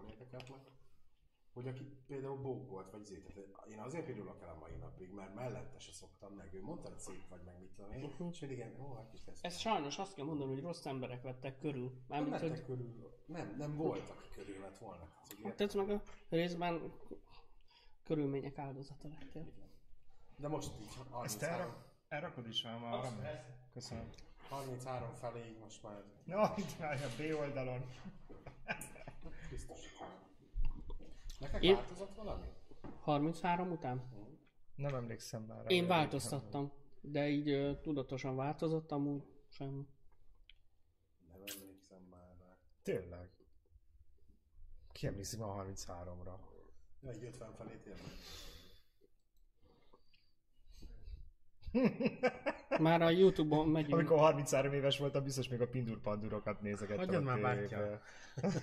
Hol érdekelt meg? Hogy aki például bókolt, vagy zét, tehát én azért pirulok el a mai napig, mert mellette se szoktam meg. Ő mondta, hogy szép vagy, meg mit tudom én, és mindig ilyen, ó, hát is lesz. Ez sajnos azt kell mondani, hogy rossz emberek vettek körül. Mármint, Mentek hogy körül, nem, nem volt, aki körül lett volna. Hát, ez meg a részben körülmények áldozata lettél. De most így Ezt 33, elrak, elrakod is már arra? Köszönöm. 33 felé így most már No, itt már a B oldalon. Biztos. Neked Én- változott valami? 33 után? Nem emlékszem már. Én változtattam, de így ö, tudatosan változott, amúgy semmi. Nem emlékszem már rá. Tényleg. Ki emlékszik már a 33-ra? Ja, egy 50 felé tényleg. Már a Youtube-on megyünk. Amikor 33 éves voltam, biztos még a pindur pandurokat nézegettem Hagyjad a már, az.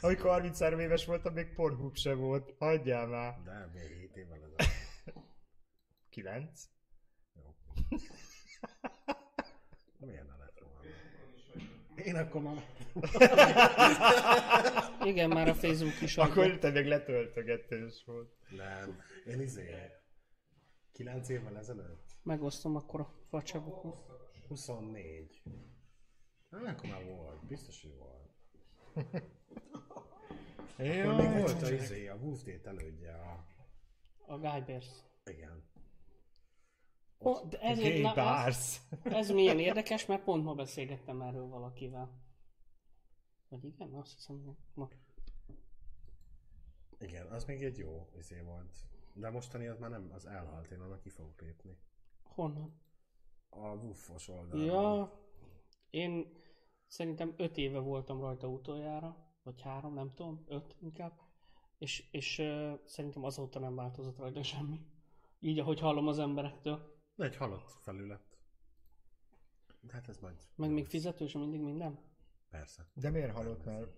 Amikor 33 éves voltam, még Pornhub se volt. Hagyjál már. De még 7 évvel ezelőtt. 9? Milyen ne lett volna? Én akkor már... Igen, már a Facebook is Akkor te még letöltögetős volt. Nem. Én izé... 9 évvel ezelőtt? Megosztom akkor a facsabokon. 24. Hát akkor már volt. Biztos, hogy volt. Akkor még volt a izé, a Wolf Date elődje a... A Guybers. Igen. Oh, de ez, Gay na, ez, ez milyen érdekes, mert pont ma beszélgettem erről valakivel. Vagy igen? Azt hiszem, hogy ma. Igen, az még egy jó izé volt. De mostani az már nem, az elhalt, én annak ki fogok lépni. Honnan? A Wuffos oldalon. Ja, én szerintem öt éve voltam rajta utoljára, vagy három, nem tudom, öt inkább, és, és uh, szerintem azóta nem változott rajta semmi. Így, ahogy hallom az emberektől. Egy halott felület. De hát ez majd... Meg még fizetős mindig minden. Persze. De miért halott már?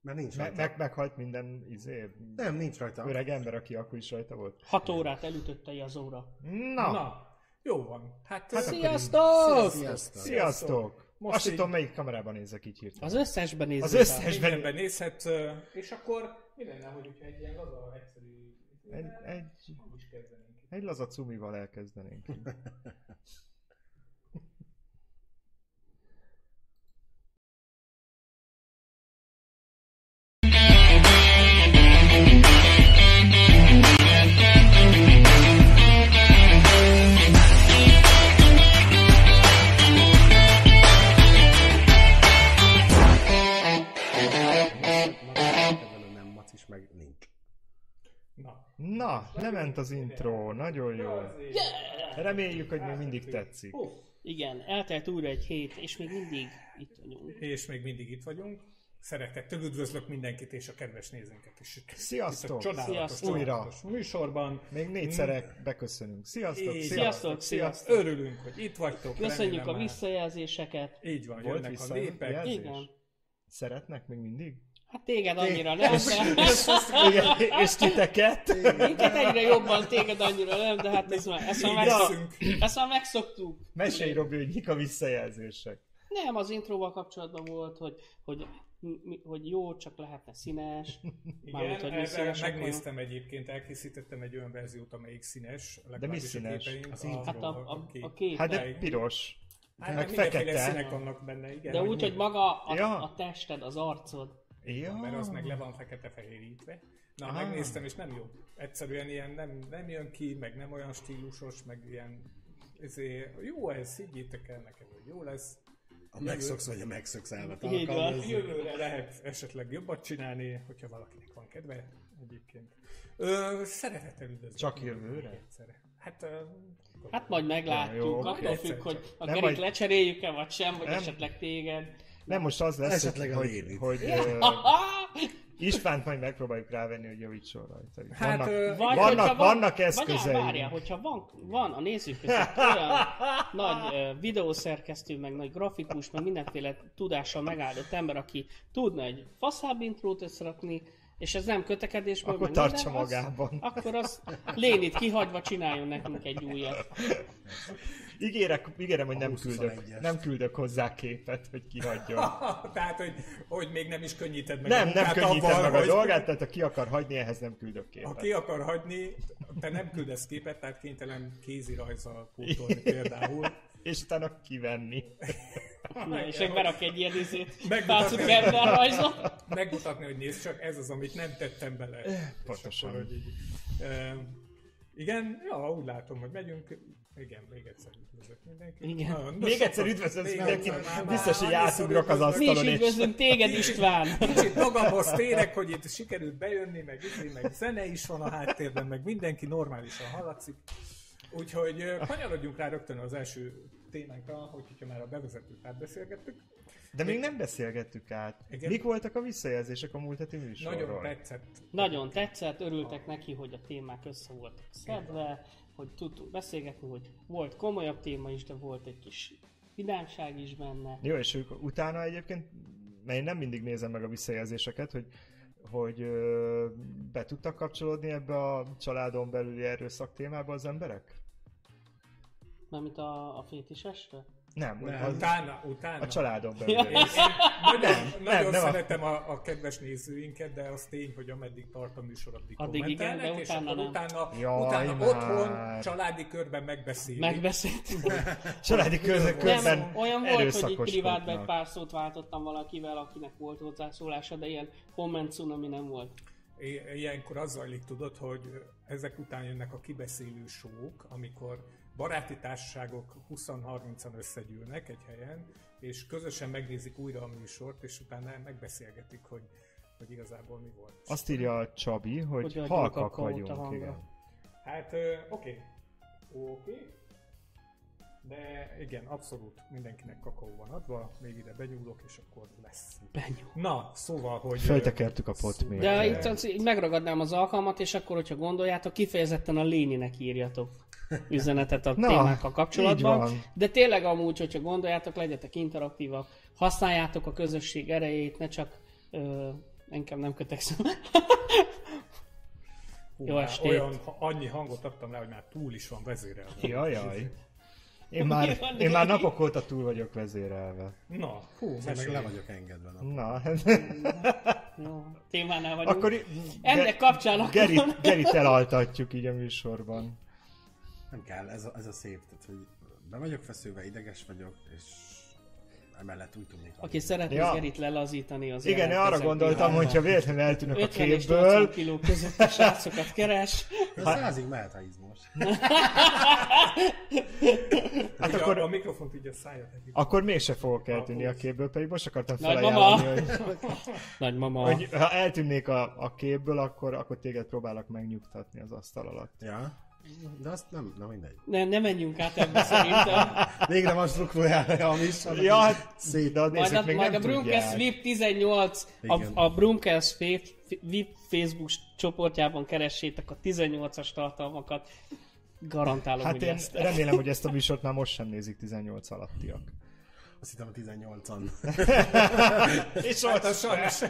Mert nincs rajta. meg, meghalt minden izé, Nem, nincs rajta. öreg ember, aki akkor is rajta volt. Hat órát elütötte az óra. Na, Na, jó van. Hát, Hát Sziasztok! Sziasztok! sziasztok! Most Azt így- tudom, melyik kamerában nézek így hirtelen. Az összesben nézzük Az összesben mindenben nézhet, és akkor mi lenne, hogy egy ilyen laza, egyszerű... egy, egy, egy laza cumival elkezdenénk. lement az intro, nagyon jó. Reméljük, hogy még mindig tetszik. Igen, eltelt újra egy hét, és még mindig itt vagyunk. és még mindig itt vagyunk. Szeretettel üdvözlök mindenkit és a kedves nézőnket is. Sziasztok! csodálatos, Sziasztok! csodálatos műsorban. Még négyszer beköszönünk. Sziasztok, Így. Sziasztok, sziasztok! Örülünk, hogy itt vagytok. Köszönjük a visszajelzéseket. Így van, Volt jönnek a népek. Igen. Szeretnek még mindig? Hát téged annyira nem, de... Igen, és titeket? Minket egyre jobban téged annyira nem, de hát ezt már, ezt már, megszok, ezt már megszoktuk. Mesélj, Robi, hogy mik a visszajelzések. Nem, az intróval kapcsolatban volt, hogy, hogy, mi- hogy jó, csak lehetne színes. Mármint, hogy mi színesek megnéztem egyébként, elkészítettem egy olyan verziót, amelyik színes. mi legalábbis a színes? képeim, Az a- Hát a, a, kép. a kép. Hát de piros. Hát meg fekete. színek vannak benne, igen. De úgy, hogy maga a, Ja. a tested, az arcod. Ja. mert az meg le van fekete-fehérítve. Na, Ah. megnéztem, és nem jó. Egyszerűen ilyen nem, nem jön ki, meg nem olyan stílusos, meg ilyen... Ezért, jó ez, higgyétek el nekem, hogy jó lesz. A megszoksz, vagy a megszoksz van. alkalmazni. Jövőre lehet esetleg jobbat csinálni, hogyha valakinek van kedve egyébként. Ö, szeretettel üdvözlök. Csak jövőre? Egyszerre. Hát, ö, Hát majd meglátjuk, Ja, jó, attól oké. függ, hogy a Nem, Gerit majd- lecseréljük-e, vagy sem, vagy Nem. esetleg téged. Nem, most az lesz, Esetleg hogy, a hogy, hogy Aha! Istvánt majd megpróbáljuk rávenni, hogy javítson rajta. Hát, Vannak, ö, Vagy vannak, hogyha van, vannak Vagy eszközeim. á, várjál, hogyha van, van a nézők között olyan nagy uh, videószerkesztő, meg nagy grafikus, meg mindenféle tudással megáldott ember, aki tudna egy faszább intrót összerakni, és ez nem kötekedésből, Akkor meg tartsa minden, az- magában. Akkor az Lénit kihagyva csináljon nekünk egy újat. Ígérek, ígérem, hogy nem küldök, 21-est. nem küldök hozzá képet, hogy kihagyjon. Tehát, hogy, hogy még nem is könnyíted meg Nem, a nem munkát könnyítem avval, meg a hogy dolgát, tehát ha ki akar hagyni, ehhez nem küldök Ha képet. ki akar hagyni, te nem küldesz képet, tehát kénytelen kézirajzzal pótolni például. És utána kivenni. Na, és meg berak egy ilyen izét, rajzot. Megmutatni, hogy nézd csak, ez az, amit nem tettem bele. Pontosan. Akkor, hogy így, e, igen, ja, úgy látom, hogy megyünk. Igen, még egyszer üdvözlök mindenkit. Igen. Na, Még sokkal- egyszer üdvözlöm még mindenkit, biztos, hogy átugrok az annyiszor Mi is asztalon, üdvözlünk téged, István! Kicsit magamhoz térek, hogy itt sikerült bejönni, meg, izé, meg zene is van a háttérben, meg mindenki normálisan hallatszik. Úgyhogy kanyarodjunk rá rögtön az első témánkra, hogy hogyha már a bevezetőt átbeszélgettük. De még nem beszélgettük át. Igen. Mik voltak a visszajelzések a múlt heti műsorról? Nagyon tetszett. Nagyon tetszett, örültek neki, hogy a témák össze voltak szedve, hogy tudtunk beszélgetni, hogy volt komolyabb téma is, de volt egy kis vidámság is benne. Jó, és ők utána egyébként, mert én nem mindig nézem meg a visszajelzéseket, hogy, hogy ö, be tudtak kapcsolódni ebbe a családon belüli erőszak témába az emberek? Mármint a, a fétisesre? Nem, Nem. Az, Utána, utána. a családon Ja. belüli. Én nagyon, nem, nagyon nem szeretem a, a kedves nézőinket, de az tény, hogy ameddig tart a műsor, addig, Addig igen, kommentelnek, de és utána akkor nem. utána, Jaj, utána már. otthon, családi körben megbeszélik. Megbeszéltünk. Családi közök Nem, közben olyan volt, hogy így privátban egy pár szót váltottam valakivel, akinek volt hozzászólása, de ilyen komment cunami nem volt. I- Ilyenkor az zajlik, tudod, hogy ezek után jönnek a kibeszélő sók, amikor baráti társaságok 20-30-an összegyűlnek egy helyen, és közösen megnézik újra a műsort, és utána megbeszélgetik, hogy, hogy igazából mi volt. Azt írja a Csabi, hogy, Hogy halkak vagyunk, igen. Hát oké. Oké. De igen, abszolút mindenkinek kakaó van adva, még ide benyúlok, és akkor lesz. Benyúl. Na, szóval, hogy... Föltekertük a pot még. De itt így megragadnám az alkalmat, és akkor, hogyha gondoljátok, kifejezetten a lényinek írjatok üzenetet a Na, témákkal kapcsolatban. De tényleg amúgy, hogyha gondoljátok, legyetek interaktívak, használjátok a közösség erejét, ne csak ö, engem nem kötekszem. hú, jó estét. Olyan, ha- annyi hangot adtam le, hogy már túl is van vezérelve. Jaj, jaj. Én már, én már napok óta túl vagyok vezérelve. Na, hú, Én meg le vagyok engedve. Na. Na, Jó, témánál vagyunk. akkor Ennek kapcsán akkor- Gerit, Gerit elaltatjuk így a műsorban. Nem kell, ez a, ez a szép, tehát hogy be vagyok feszülve, ideges vagyok, és emellett úgy tudnék. Aki szeretné Ja. Gerit lelazítani az Igen, én arra gondoltam, pillanatban. hogyha véletlenül eltűnök a 50 képből, 80 kiló közötti srácokat keres. Ez százig mehet a izmos. hát Ugye akkor, a, a mikrofont így a száját akkor mégse fogok eltűnni a képből, pedig most akartam felajánlani, hogy, Nagymama. hogy ha eltűnnék a, a képből, akkor, akkor téged próbálok megnyugtatni az asztal alatt. Ja, de azt nem, na mindegy. Ne, ne menjünk át ebbe szerintem. Végre van struktúrája a műsornak. Ja, hát szép. de a Majd a, még majd a nem Brumcast tudják. VIP 18, Igen. a, a Brumcast VIP, Facebook csoportjában keressétek a 18-as tartalmakat. Garantálom, Hát hogy én ezt. remélem, hogy ezt a műsort már most sem nézik 18 alattiak. Azt hittem a 18-an. És Hát az sajnos.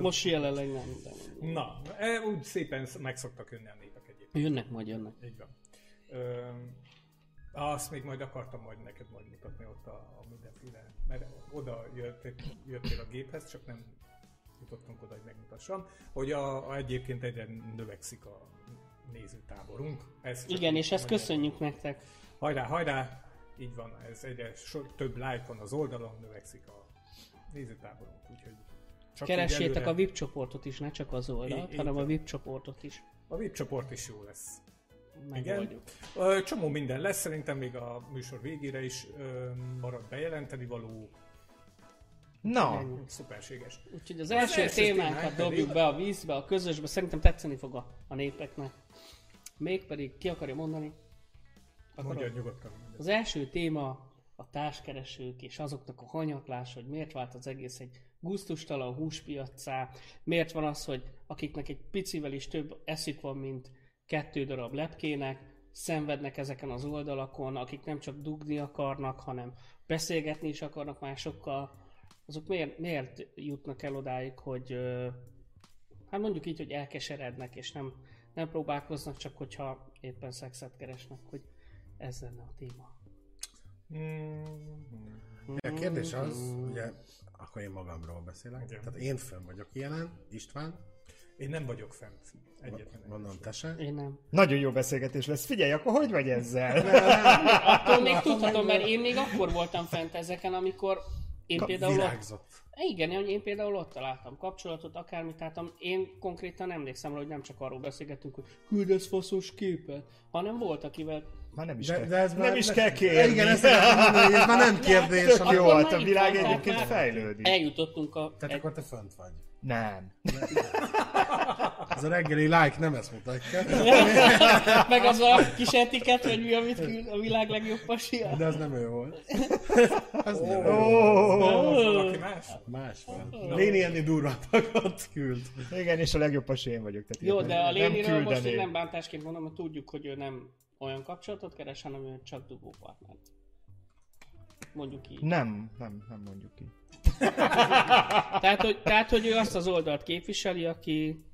Most jelenleg nem. De... Na, e, úgy szépen meg szoktak jönni a. Jönnek, majd jönnek. Így van. Ö, azt még majd akartam majd neked majd mutatni ott a, a mindenféle, mert oda jöttél, jöttél a géphez, csak nem jutottunk oda, hogy megmutassam, hogy a, a egyébként egyre növekszik a nézőtáborunk. Ez Igen, és ezt köszönjük nektek. Hajrá, hajrá! Így van, ez egyre so, több like van az oldalon, növekszik a nézőtáborunk, úgyhogy csak Keressétek előre- a VIP csoportot is, ne csak az oldalt, így hanem a. VIP csoportot is. A VIP csoport is jó lesz. Megoldjuk. Ö, Csomó minden lesz, szerintem még a műsor végére is marad bejelenteni való. Na, Szuperséges. Úgyhogy az első, első témánkat témánk dobjuk pedig- be a vízbe, a közösbe. Szerintem tetszeni fog a, a népeknek. Mégpedig ki akarja mondani? Mondja Akarod? nyugodtan. Az első téma a társkeresők és azoknak a hanyatlás, hogy miért vált az egész egy gusztustalan húspiaccá, miért van az, hogy akiknek egy picivel is több eszük van, mint kettő darab lepkének, szenvednek ezeken az oldalakon, akik nem csak dugni akarnak, hanem beszélgetni is akarnak másokkal, azok miért, miért jutnak el odáig, hogy, hát mondjuk így, hogy elkeserednek, és nem, nem próbálkoznak, csak hogyha éppen szexet keresnek, hogy ez lenne a téma. Mm, A kérdés az, ugye, akkor én magamról beszélek. Igen. Tehát én fönn vagyok ilyenen, István, Én nem vagyok fent. Egyetlen. mondom te se. Én nem. Nagyon jó beszélgetés lesz. Figyelj, akkor hogy vagy ezzel? Attól még tudhatom, mert én még akkor voltam fent ezeken, amikor én Ka- például ott, Virágzott. igen, hogy én például ott találtam kapcsolatot, akármit láttam. Én konkrétan emlékszem hogy nem csak arról beszélgettünk, hogy küldesz faszos képet, hanem volt, akivel Már nem is De, kell, de ez nem már, is de- kell kérni. Igen, ezt akartam mondani, ez már nem kérdés. Tök hanem- jó, a világ egyébként már fejlődik. eljutottunk a... Tehát egy, akkor te fönt vagy. Nem. Ez a reggeli like nem ezt mutatja. meg az a kis etiket, hogy mi, amit küld a világ legjobb pasia. De az nem ő volt. Az nem ő. Valaki más? Más van. Léni ennél durvábbakat küld. igen, és a legjobb pasi én vagyok. Tehát Jó, de nem- a nem Léniről most én nem bántásként mondom, hogy tudjuk, hogy ő nem olyan kapcsolatot keres, hanem ő csak dugó partnert. Mondjuk így. Nem, nem, nem mondjuk ki. Tehát hogy, tehát, hogy ő azt az oldalt képviseli, aki...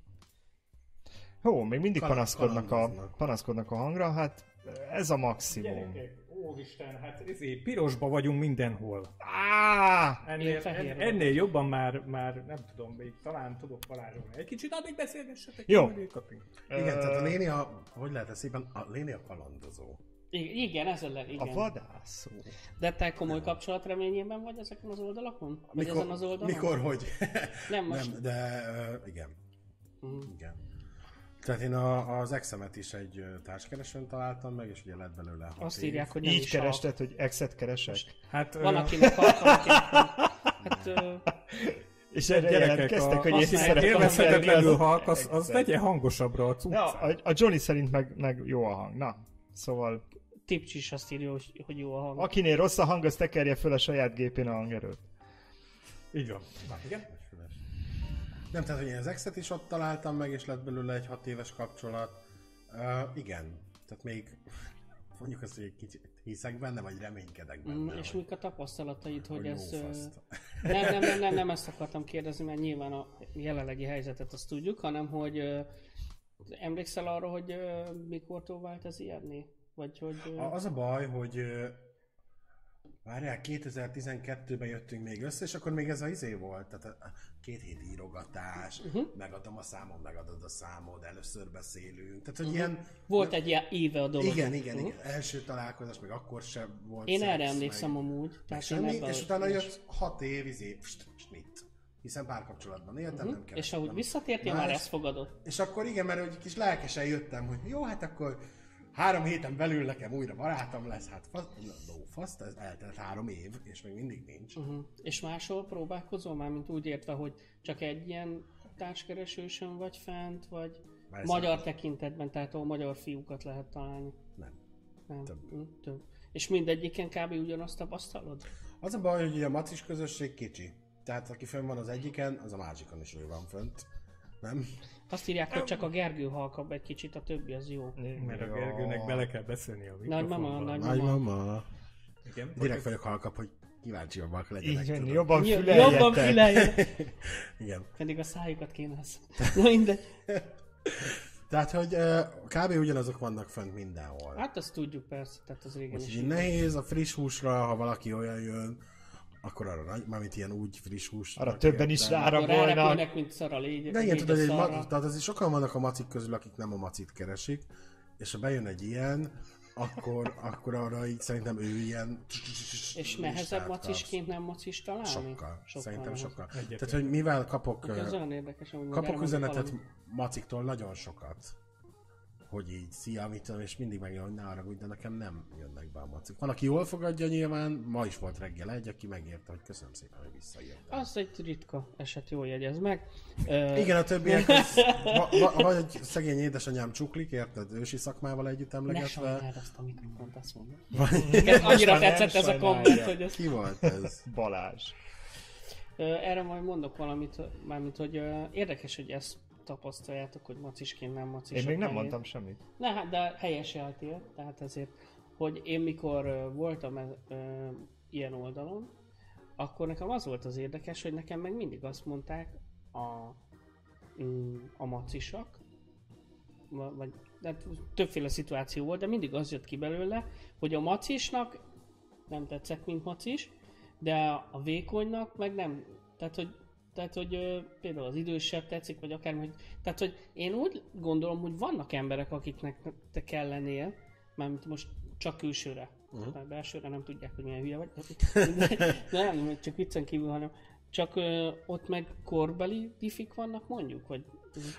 Ó, még mindig Kal- panaszkodnak a, panaszkodnak a hangra, hát ez a maximum. Gyerekek, úristen, hát ezért pirosba vagyunk mindenhol. Á! Ennél, en, ennél jobban már, már nem tudom, még talán tudok varázsolni. Egy kicsit addig beszélgessetek. Jó. Igen, tehát a Léni a, hogy lehet ez szépen, a Léni a kalandozó. Igen, ez A igen. vadászó. De te komoly kapcsolatreményében vagy ezeken az oldalakon? Vagy Mikor, ezen az oldalon? mikor hogy? Nem, most. Nem, de uh, igen. Mhm. Igen. Tehát én a, az exemet is egy társkeresőn találtam meg, és ugye lett belőle hat Azt év. írják, hogy nem Így is kerested, hogy exet keresek? Hát, Van, ö, akinek halk, akinek nem. Hát, ö, És erre gyerekek, jelentkeztek, a, hogy én szeretem halk, az, az legyen hangosabbra a cucca. Na, a, a Johnny szerint meg, meg jó a hang. Na, szóval Tipcs is azt írja, hogy, hogy jó a hang. akinél rossz a hang, az tekerje föl a saját gépén a hangerőt. Így van. Na, igen? Nem, tehát hogy én az exet is ott találtam meg, és lett belőle egy hat éves kapcsolat. Uh, igen, tehát még mondjuk azt, hogy egy kicsit hiszek benne, vagy reménykedek benne. Mm, és mik a tapasztalataid, hogy hogy ez... Nem, nem, nem, nem, nem ezt akartam kérdezni, mert nyilván a jelenlegi helyzetet azt tudjuk, hanem hogy emlékszel arra, hogy mikortól vált ez ilyenné? Vagy hogy... Az a baj, hogy várjál, 2012-ben jöttünk még össze, és akkor még ez az izé volt, tehát a- a két hét írogatás, Mhm. uh-huh. megadom a számot, megadod a számod, először beszélünk, tehát hogy uh-huh. ilyen... Volt egy ilyen éve a dolog. Igen, igen, Mhm. igen. Első találkozás, még akkor sem volt Én szex, erre emlékszem meg, amúgy. meg Tehát semmi, és a- utána jött hat év, izé, pst, snit. Hiszen párkapcsolatban éltem, nem Mhm. kerestem. És ahogy nem- visszatértél, már ezt fogadott. És akkor igen, mert egy kis lelkesen jöttem, hogy jó, hát akkor három héten belül nekem újra barátom lesz, hát fasz, no, fasz, ez eltelt három év, és még mindig nincs. Uh-huh. És máshol próbálkozol már, mint úgy értve, hogy csak egy ilyen társkeresősön vagy fent, vagy Persze. magyar tekintetben, tehát ahol magyar fiúkat lehet találni. Nem. Nem. Több. Hm, több. És mindegyiken kb. ugyanazt tapasztalod? Az a baj, hogy a macis közösség kicsi. Tehát aki fönn van az egyiken, az a másikon is ő van fönt. Nem? Azt írják, hogy csak a Gergő halkabb egy kicsit, a többi az jó. Mert a Gergőnek bele kell beszélni a Nagymama, mikrofonba. nagymama. Nagymama. Igen? Direkt vagyok halkabb, hogy kíváncsiabbak legyenek. Így van, tudod. jobban füleljetek. Jobban füleljen. Igen. Pedig a szájukat kéne ezt. Na mindegy. Tehát, hogy kb. ugyanazok vannak fönt mindenhol. Hát azt tudjuk persze, tehát az régen is. Úgyhogy így nehéz a friss húsra, ha valaki olyan jön, akkor arra nagy, mármint ilyen úgy friss hús. Arra többen is rárepülnek, mint szar a légy. De igen, tudod, egy ma, tehát azért sokan vannak a macik közül, akik nem a macit keresik, és ha bejön egy ilyen, akkor, akkor arra így szerintem ő ilyen... És nehezebb macisként nem macis találni? Sokkal. Szerintem nehezebb. sokkal. Egyetlen. Tehát, hogy mivel kapok, kapok üzenetet maciktól nagyon sokat, hogy így, szia, mit tudom, és mindig megjön, hogy ne haragudj, de nekem nem jönnek be a macik. Van, aki jól fogadja nyilván, ma is volt reggel egy, aki megérte, hogy köszönöm szépen, hogy visszajöttem. Az egy ritka eset, jól jegyez meg. Igen, a többiek, az, va, va, vagy szegény édesanyám csuklik, érted? Ősi szakmával együtt Ne emlegetve. sajnáld azt a mikrofont, azt mondom. Vagy, annyira tetszett ez a komment, hogy ez... ki volt ez? Balázs. Erre majd mondok valamit, mármint, hogy érdekes, hogy ezt tapasztaljátok, hogy macisként nem macis. Én még nem mondtam semmit. Ne, hát de helyeseltél, tehát ezért, hogy én mikor voltam e, ö, ilyen oldalon, akkor nekem az volt az érdekes, hogy nekem meg mindig azt mondták a mm, a macisak, Va- vagy de többféle szituáció volt, de mindig az jött ki belőle, hogy a macisnak nem tetszett, mint macis, de a vékonynak meg nem. Tehát, hogy, tehát, hogy ö, például az idősebb tetszik, vagy akármi, hogy, tehát, hogy én úgy gondolom, hogy vannak emberek, akiknek te kell lennél, mármint most csak külsőre, uh-huh. mert belsőre nem tudják, hogy milyen hülye vagy. Nem, csak viccen kívül, hanem csak ö, ott meg korbeli diffik vannak mondjuk, vagy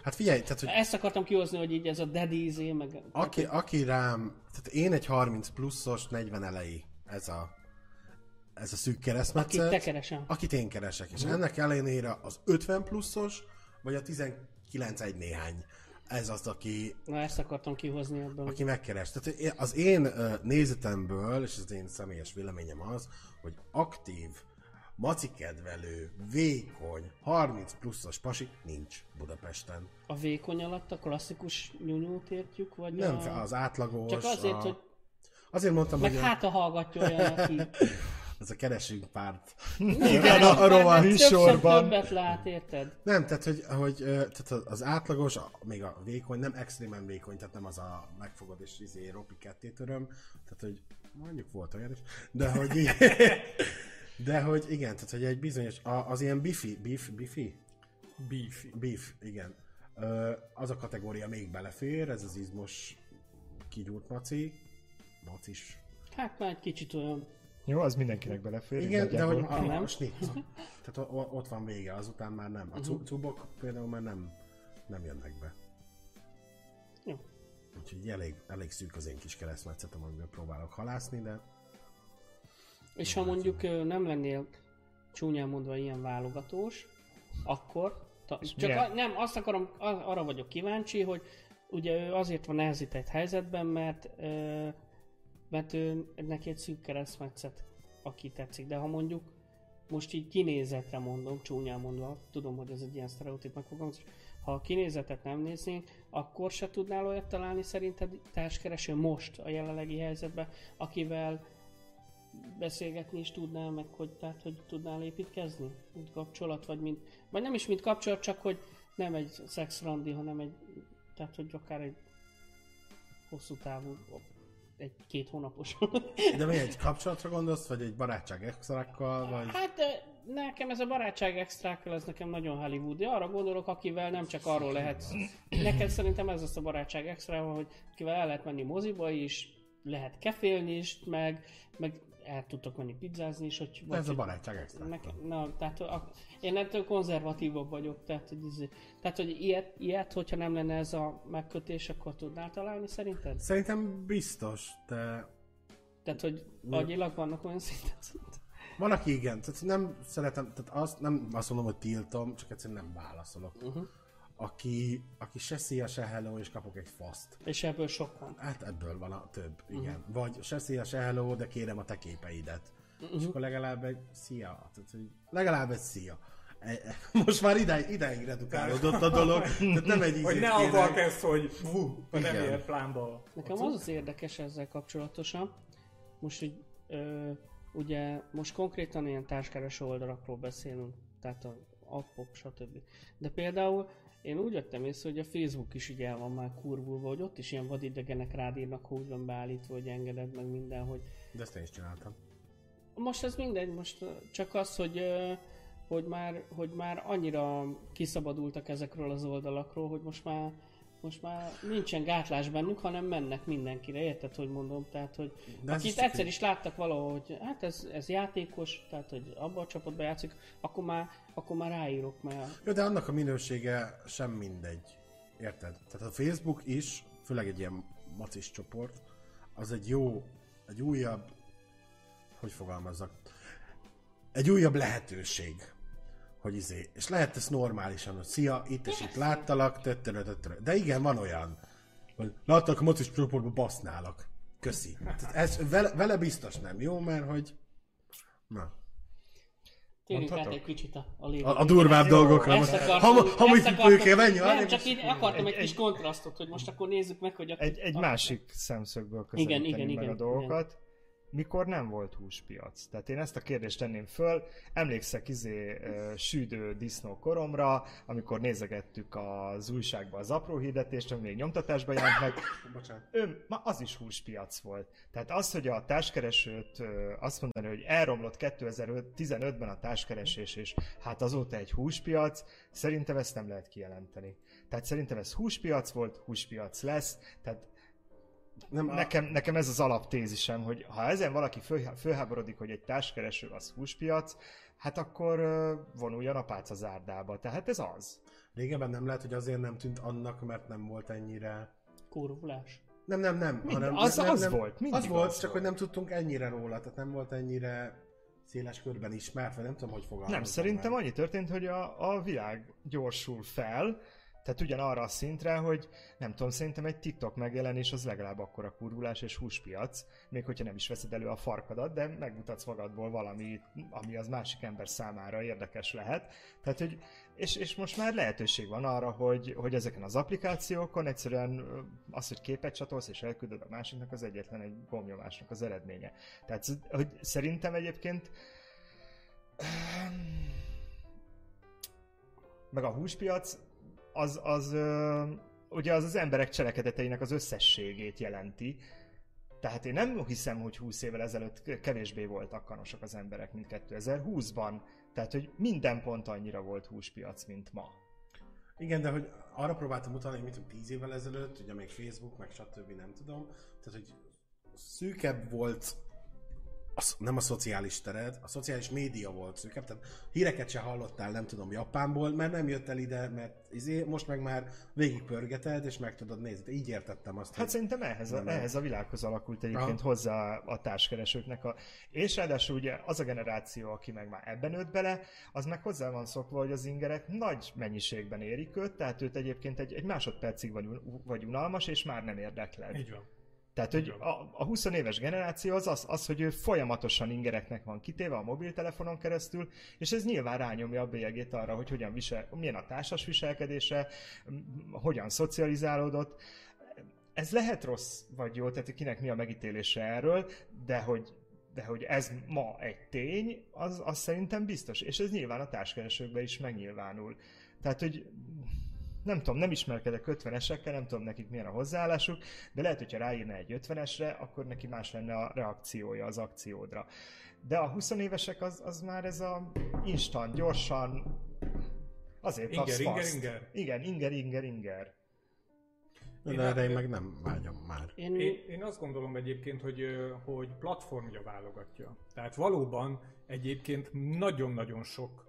Hát figyelj, tehát, hogy ezt akartam kihozni, hogy így ez a daddy izé, meg... aki, aki rám, tehát én egy 30 pluszos, 40 elejé, ez a, ez a szűk Akit keresztmetszet. te keresem. akit én keresek, és ennek ellenére az 50 pluszos, vagy a 19 egy néhány. Ez az, aki, Na ezt akartam kihozni ebből. aki megkeres. Tehát az én nézetemből, és az én személyes véleményem az, hogy aktív, macikedvelő, vékony, 30 pluszos pasi nincs Budapesten. A vékony alatt a klasszikus nyúnyót értjük, vagy Nem a... az átlagos. Csak azért, a... hogy Azért mondtam, meg hogy hát a hallgatja olyan, aki ez a keresünk párt. Igen, a- a rovat. műsorban. többet lát, érted? Nem, tehát, hogy, hogy tehát az átlagos, a- még a vékony, nem extrémen vékony, tehát nem az a megfogod és izé ropi ketté töröm, tehát, hogy mondjuk volt olyan is, de hogy de hogy igen, tehát, hogy egy bizonyos, az ilyen bifi, beef, bifi? Beefy. Beef, igen. Ö, az a kategória még belefér, ez az izmos kigyúrt maci, macis. Hát már egy kicsit olyan... Jó, az mindenkinek belefér. Igen, de hogy a, Nem. a snit. Tehát ott van vége, azután már nem. A cu- cubok például már nem, nem jönnek be. Jó. Úgyhogy elég, elég szűk az én kis keresztmetszetem, amiben próbálok halászni, de És ha mondjuk ö, nem lennél csúnyán mondva ilyen válogatós, akkor... Ta, csak a, nem, azt akarom, arra vagyok kíváncsi, hogy ugye ő azért van nehezített helyzetben, mert, ö, mert ő, neki egy szűk keresztmetszet, aki tetszik. De ha mondjuk most így kinézetre mondom, csúnyán mondva, tudom, hogy ez egy ilyen sztereotíp megfogalmazás, ha a kinézetet nem néznénk, akkor se tudnál olyat találni szerinted társkereső most a jelenlegi helyzetben, akivel beszélgetni is tudnál, meg hogy, tehát, hogy tudnál építkezni, mint kapcsolat, vagy mint, vagy nem is mint kapcsolat, csak hogy nem egy szexrandi, hanem egy, tehát, hogy akár egy hosszú távú, egy két hónapos. de mi egy kapcsolatra gondolsz, vagy egy barátság extrakkal, vagy... hát nekem ez a barátság extrákkal, ez nekem nagyon hollywoodi. Arra gondolok, akivel nem csak arról lehet, neked szerintem ez az a barátság extra, hogy akivel el lehet menni moziba is, lehet kefélni is, meg, meg el tudtok menni pizzázni is, hogy... De ez a barátság extra. Na, tehát a, én ettől konzervatívabb vagyok, tehát hogy, izé- tehát, hogy ilyet, ilyet, hogyha nem lenne ez a megkötés, akkor tudnál találni szerinted? Szerintem biztos, de Tehát, hogy agyilag vannak olyan szinten? szerintem? van, aki igen, tehát nem szeretem, tehát azt nem azt mondom, hogy tiltom, csak egyszerűen nem válaszolok. Uh-huh. Aki, aki se szia, se hello, és kapok egy faszt. És ebből sok van. Hát ebből van a több, igen. Uh-huh. Vagy se szia, se hello, de kérem a te képeidet. Uh-huh. És akkor legalább egy szia. Tehát, hogy legalább egy szia. E- e- Most már ide, ideig redukálódott a dolog, tehát nem egy Hogy ne avval kezd, hogy vú, ha nem ér plánba. Nekem az az érdekes ezzel kapcsolatosan, most hogy ö, ugye most konkrétan ilyen társkereső oldalakról beszélünk, tehát a appok, stb. De például én úgy vettem észre, hogy a Facebook is így el van már kurvulva, hogy ott is ilyen vadidegenek rád írnak, hogy van beállítva, hogy engeded meg minden, hogy De ezt én is csináltam. most ez mindegy, most csak az, hogy, hogy, már, hogy már annyira kiszabadultak ezekről az oldalakról, hogy most már most már nincsen gátlás bennük, hanem mennek mindenkire, érted, hogy mondom? Tehát, hogy De akit egyszer egy- is láttak valahol, hogy hát ez, ez játékos, tehát, hogy abba a csapatba játszik, akkor már, akkor már ráírok, mert Jó, de annak a minősége sem mindegy. Érted? Tehát a Facebook is, főleg egy ilyen macis csoport, az egy jó, egy újabb, hogy fogalmazzak, egy újabb lehetőség, hogy izé, és lehet ezt normálisan, hogy szia, itt és itt láttalak, töttörö, töttörö. De igen, van olyan, hogy láttak a macis csoportba, basználak. Köszi. Tehát ez vele, vele biztos nem jó, mert hogy na, térjünk át egy kicsit a, a lényeg. a, a durvább dolgokra. Ezt akartam- ha, ha ezt mit akartam- kell menni, Nem, csak most- így akartam egy Egy- kis kontrasztot, hogy most akkor nézzük meg, hogy. Egy, egy a- másik szemszögből Igen, közelíteni igen, meg igen, a dolgokat. Mikor nem volt húspiac? Tehát én ezt a kérdést tenném föl. Emlékszek izé sűdő disznó koromra, amikor nézegettük az újságban az apró hirdetést, ami még nyomtatásban jelent meg. Bocsánat. Ő, ma az is húspiac volt. Tehát az, hogy a társkeresőt azt mondani, hogy elromlott 2015-ben a társkeresés, és hát azóta egy húspiac, szerintem ezt nem lehet kijelenteni. Tehát szerintem ez húspiac volt, húspiac lesz, tehát Nem, a, Nekem, nekem ez az alaptézisem, hogy ha ezen valaki föl, fölháborodik, hogy egy társkereső az húspiac, hát akkor vonuljon a pálca zárdába. Tehát ez az. régebben nem lehet, hogy azért nem tűnt annak, mert nem volt ennyire... Kurvulás. Nem, nem, nem. Mind- hanem, az- nem, az nem, volt, mindig Az volt, az csak volt. hogy nem tudtunk ennyire róla, tehát nem volt ennyire széles körben ismert, vagy nem tudom, hogy fogalmazom. Nem, szerintem meg. annyi történt, hogy a, a világ gyorsul fel, tehát ugyanarra a szintre, hogy nem tudom, szerintem egy TikTok megjelenés az legalább akkora kurvulás és húspiac, még hogyha nem is veszed elő a farkadat, de megmutatsz magadból valami, ami az másik ember számára érdekes lehet. Tehát, hogy, és, és most már lehetőség van arra, hogy, hogy ezeken az applikációkon egyszerűen az, hogy képet csatolsz és elküldöd a másiknak, az egyetlen egy gombnyomásnak az eredménye. Tehát, hogy szerintem egyébként meg a húspiac, az, az ugye az az emberek cselekedeteinek az összességét jelenti. Tehát én nem hiszem, hogy 20 évvel ezelőtt kevésbé voltak kanosak az emberek, mint 2020-ban. Tehát, hogy minden pont annyira volt húspiac, mint ma. Igen, de hogy arra próbáltam utalni, hogy mit tudom, 10 évvel ezelőtt, ugye még Facebook, meg stb. nem tudom, tehát hogy szűkebb volt a, nem a szociális tered, a szociális média volt szűkebb, tehát híreket se hallottál, nem tudom, Japánból, mert nem jött el ide, mert izé, most meg már végigpörgeted, és meg tudod nézni. Így értettem azt, Hát hogy szerintem ehhez a, ehhez a világhoz alakult egyébként Aha. hozzá a társkeresőknek. A, és ráadásul ugye az a generáció, aki meg már ebben nőtt bele, az meg hozzá van szokva, hogy az ingerek nagy mennyiségben érik őt, tehát őt egyébként egy, egy másodpercig vagy, vagy unalmas, és már nem érdekled. Így van. Tehát, hogy a, a 20 éves generáció az, az az, hogy ő folyamatosan ingereknek van kitéve a mobiltelefonon keresztül, és ez nyilván rányomja a bélyegét arra, hogy hogyan visel, milyen a társas viselkedése, hogyan szocializálódott. Ez lehet rossz vagy jó, tehát kinek mi a megítélése erről, de hogy de hogy ez ma egy tény, az, az szerintem biztos. És ez nyilván a társkeresőkben is megnyilvánul. Tehát, hogy nem tudom, nem ismerkedek 50-esekkel, nem tudom nekik milyen a hozzáállásuk, de lehet, hogyha ráírna egy 50-esre, akkor neki más lenne a reakciója az akciódra. De a 20 évesek az, az már ez a instant, gyorsan, azért Inger, kapsz inger, faszt. inger. Igen, inger, inger, inger. de Én erre én meg nem vágyom már. Én, Én, én azt gondolom egyébként, hogy, hogy platformja válogatja. Tehát valóban egyébként nagyon-nagyon sok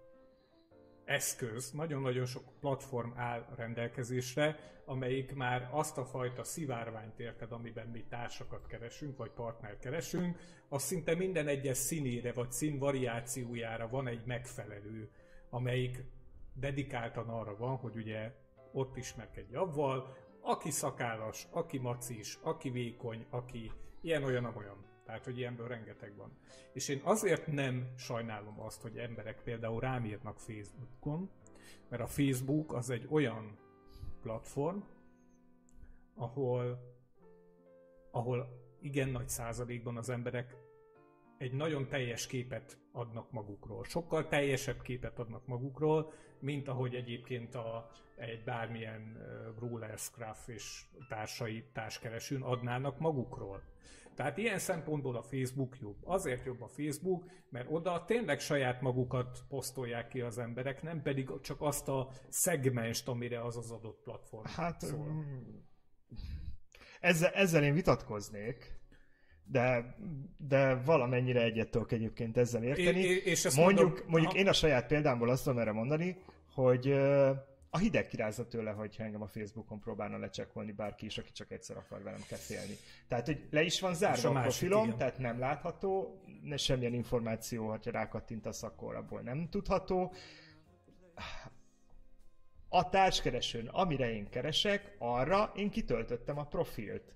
eszköz, nagyon-nagyon sok platform áll rendelkezésre, amelyik már azt a fajta szivárványt érted, amiben mi társakat keresünk, vagy partnert keresünk, az szinte minden egyes színére, vagy szín variációjára van egy megfelelő, amelyik dedikáltan arra van, hogy ugye ott ismerkedj avval, aki szakállas, aki macis, aki vékony, aki ilyen-olyan, amolyan. Tehát, hogy ilyenből rengeteg van. És én azért nem sajnálom azt, hogy emberek például rám írnak Facebookon, mert a Facebook az egy olyan platform, ahol, ahol igen nagy százalékban az emberek egy nagyon teljes képet adnak magukról. Sokkal teljesebb képet adnak magukról, mint ahogy egyébként a, egy bármilyen uh, Ruler, Scruff és társai társkeresőn adnának magukról. Tehát ilyen szempontból a Facebook jobb. Azért jobb a Facebook, mert oda tényleg saját magukat posztolják ki az emberek, nem pedig csak azt a szegmenst, amire az az adott platform Hát szól. mm, ezzel, ezzel én vitatkoznék, de, de valamennyire egyet tudok egyébként ezzel érteni. É- és mondjuk, mondom- mondjuk Aha. én a saját példámból azt tudom erre mondani, hogy a hideg kirázza tőle, hogyha engem a Facebookon próbálna lecsekkolni bárki is, aki csak egyszer akar velem ketélni. Tehát, hogy le is van zárva a a, profilom, igen. tehát nem látható, ne semmilyen információ, ha rákattintasz, akkor abból nem tudható. A társkeresőn, amire én keresek, arra én kitöltöttem a profilt.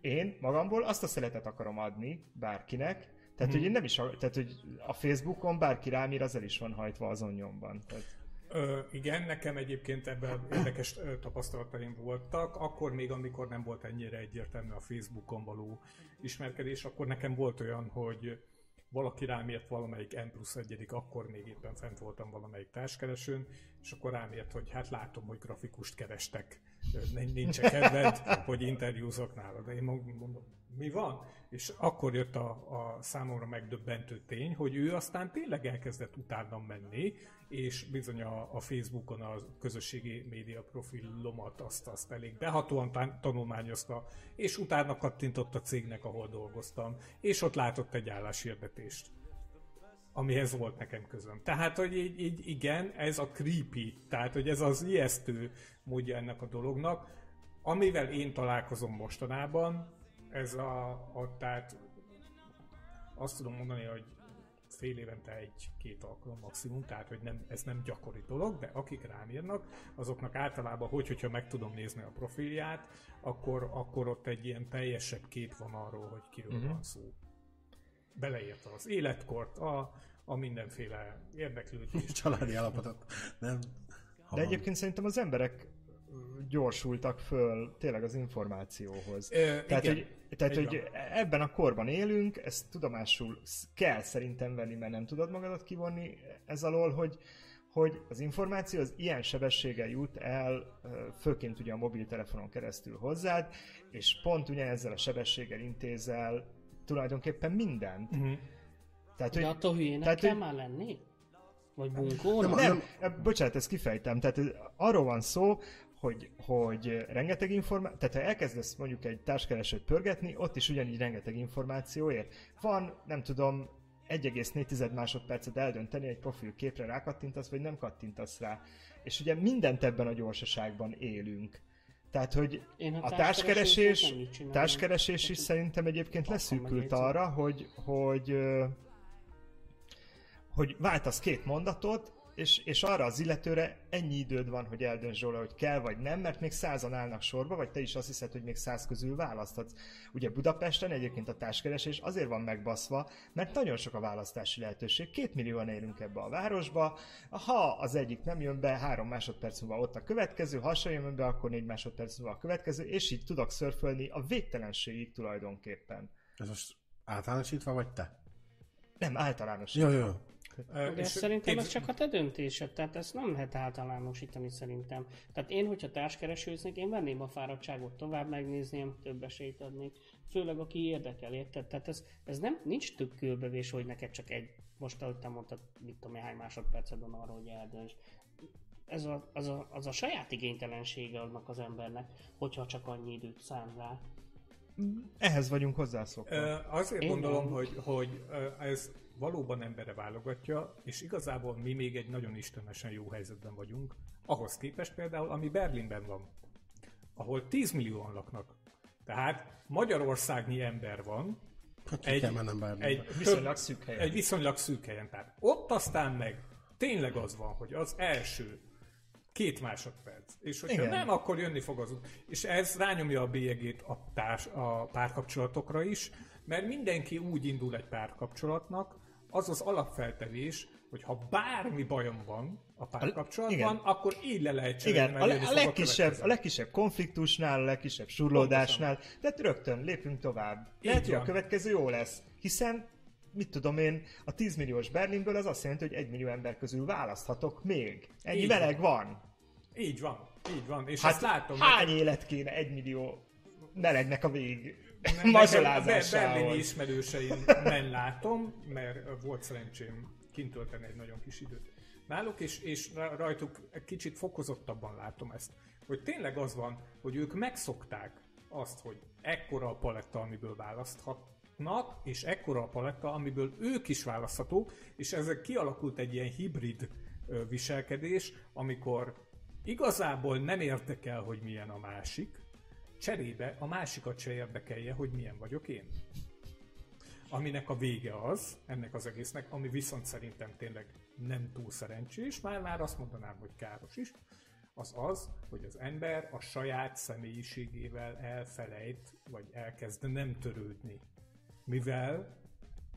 Én magamból azt a szeletet akarom adni bárkinek, tehát, hogy én nem is, tehát, hogy a Facebookon bárki rám ír, az el is van hajtva azon nyomban. Tehát, Ö, igen, nekem egyébként ebben érdekes tapasztalataim voltak. Akkor még, amikor nem volt ennyire egyértelmű a Facebookon való ismerkedés, akkor nekem volt olyan, hogy valaki rám írt valamelyik N plusz egyedik, akkor még éppen fent voltam valamelyik társkeresőn, és akkor rám írt, hogy hát látom, hogy grafikust kerestek, nincs kedved, hogy interjúzok nálad. De én mondom, mi van? És akkor jött a, a számomra megdöbbentő tény, hogy ő aztán tényleg elkezdett utánam menni, és bizony a, a Facebookon a közösségi média profilomat azt, azt elég behatóan tanulmányozta, és utána kattintott a cégnek, ahol dolgoztam, és ott látott egy álláshirdetést amihez volt nekem közöm. Tehát, hogy így, így igen, ez a creepy, tehát, hogy ez az ijesztő módja ennek a dolognak, amivel én találkozom mostanában, ez a, a tehát azt tudom mondani, hogy fél évente egy-két alkalom maximum, tehát hogy nem, ez nem gyakori dolog, de akik rám írnak, azoknak általában, hogy, hogyha meg tudom nézni a profilját, akkor, akkor ott egy ilyen teljesebb kép van arról, hogy kiről uh-huh. van szó. Beleírta az életkort, a, a mindenféle érdeklődést. Családi állapotot. Nem. Ha De van. egyébként szerintem az emberek gyorsultak föl tényleg az információhoz. Ö, Tehát, igen, hogy, tehát hogy ebben a korban élünk, ezt tudomásul kell szerintem venni, mert nem tudod magadat kivonni ez alól, hogy, hogy az információ az ilyen sebességgel jut el, főként ugye a mobiltelefonon keresztül hozzád, és pont ugyanezzel a sebességgel intézel tulajdonképpen mindent. Mhm. Tehát, De hogy, attól hülyének tehát, kell hogy- már lenni? Vagy bunkónak? nem, nem, bocsánat, ezt kifejtem. Tehát arról van szó, hogy, hogy rengeteg információ, tehát ha elkezdesz mondjuk egy társkeresőt pörgetni, ott is ugyanígy rengeteg információ ér. Van, nem tudom, 1,4 másodpercet eldönteni egy profilképre rákattintasz, vagy nem kattintasz rá. És ugye mindent ebben a gyorsaságban élünk. Tehát, hogy Én a a társkeresés, társkeresés is szerintem egyébként leszűkült arra, hogy, hogy, ö, hogy váltasz két mondatot, és, és arra az illetőre ennyi időd van, hogy eldönts róla, hogy kell vagy nem, mert még százan állnak sorba, vagy te is azt hiszed, hogy még száz közül választhatsz. Ugye Budapesten egyébként a társkeresés azért van megbaszva, mert nagyon sok a választási lehetőség. Két millióan élünk ebbe a városba, ha az egyik nem jön be, három másodperc múlva ott a következő, ha sem jön be, akkor négy másodperc múlva a következő, és így tudok szörfölni a végtelenségig tulajdonképpen. Ez most általánosítva vagy te? Nem, általános. Jó, jó, De és szerintem ez csak a te döntésed, tehát ezt nem lehet általánosítani szerintem. Tehát én, hogyha társkeresőznék, én venném a fáradtságot tovább megnézném, több esélyt adnék. Főleg aki érdekel, érted? Tehát ez, ez nem, nincs több külbevés, hogy neked csak egy, most ahogy te mondtad, mit tudom én, hány másodperced van arra, hogy eldönts. Ez a, az, a, az a saját igénytelensége annak az embernek, hogyha csak annyi időt szán rá. Ehhez vagyunk hozzászokva. Ö, Azért Én gondolom, nem. hogy, hogy ez valóban embere válogatja, és igazából mi még egy nagyon istenesen jó helyzetben vagyunk, ahhoz képest például, ami Berlinben van, ahol 10 millióan laknak. Tehát Magyarországnyi ember van, Ki egy, egy, Viszonylag szűk helyen. egy viszonylag szűk helyen. Tehát ott aztán meg tényleg az van, hogy az első két másodperc. És hogyha. Igen. nem, akkor jönni fog az út. És ez rányomja a bélyegét a, társ, a párkapcsolatokra is, mert mindenki úgy indul egy párkapcsolatnak, az az alapfeltevés, hogy ha bármi bajom van a párkapcsolatban, igen. akkor így le lehet Igen, a, le, a, legkisebb, a legkisebb konfliktusnál, a legkisebb surlódásnál, tehát rögtön lépünk tovább. Lehet, hogy a van. következő jó lesz, hiszen mit tudom én, a 10 milliós Berlinből az azt jelenti, hogy egy millió ember közül választhatok még. Ennyi Így meleg van. Így van, így van. És Hát ezt látom. hány élet kéne egy millió melegnek a vég Mazsolázásához? berlini ismerőseimben látom, mert volt szerencsém kint tölteni egy nagyon kis időt náluk, és, és ra- rajtuk egy kicsit fokozottabban látom ezt. Hogy tényleg az van, hogy ők megszokták azt, hogy ekkora a paletta, amiből választhatnak, és ekkora a paletta, amiből ők is választhatók, és ezek kialakult egy ilyen hibrid viselkedés, amikor igazából nem érdekel, hogy milyen a másik, cserébe a másikat se érdekelje, hogy milyen vagyok én. Aminek a vége az, ennek az egésznek, ami viszont szerintem tényleg nem túl szerencsés, már már azt mondanám, hogy káros is, az az, hogy az ember a saját személyiségével elfelejt, vagy elkezd nem törődni. Mivel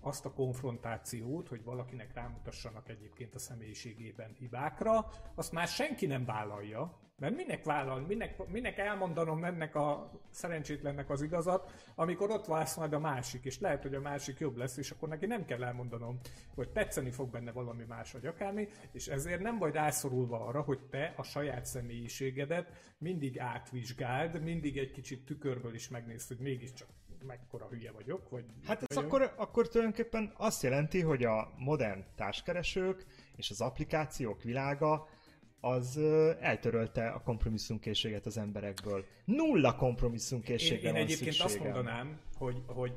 azt a konfrontációt, hogy valakinek rámutassanak egyébként a személyiségében hibákra, azt már senki nem vállalja, mert minek vállal, minek, minek elmondanom ennek a szerencsétlennek az igazat, amikor ott válsz majd a másik, és lehet, hogy a másik jobb lesz, és akkor neki nem kell elmondanom, hogy tetszeni fog benne valami más, vagy akármi, és ezért nem vagy rászorulva arra, hogy te a saját személyiségedet mindig átvizsgáld, mindig egy kicsit tükörből is megnézd, hogy mégiscsak mekkora hülye vagyok, vagy... Hát ez vagyok. akkor, akkor tulajdonképpen azt jelenti, hogy a modern társkeresők és az applikációk világa az eltörölte a kompromisszumkészséget az emberekből. Nulla Én, kompromisszumkészségre én van egyébként azt szükségem. mondanám, hogy, hogy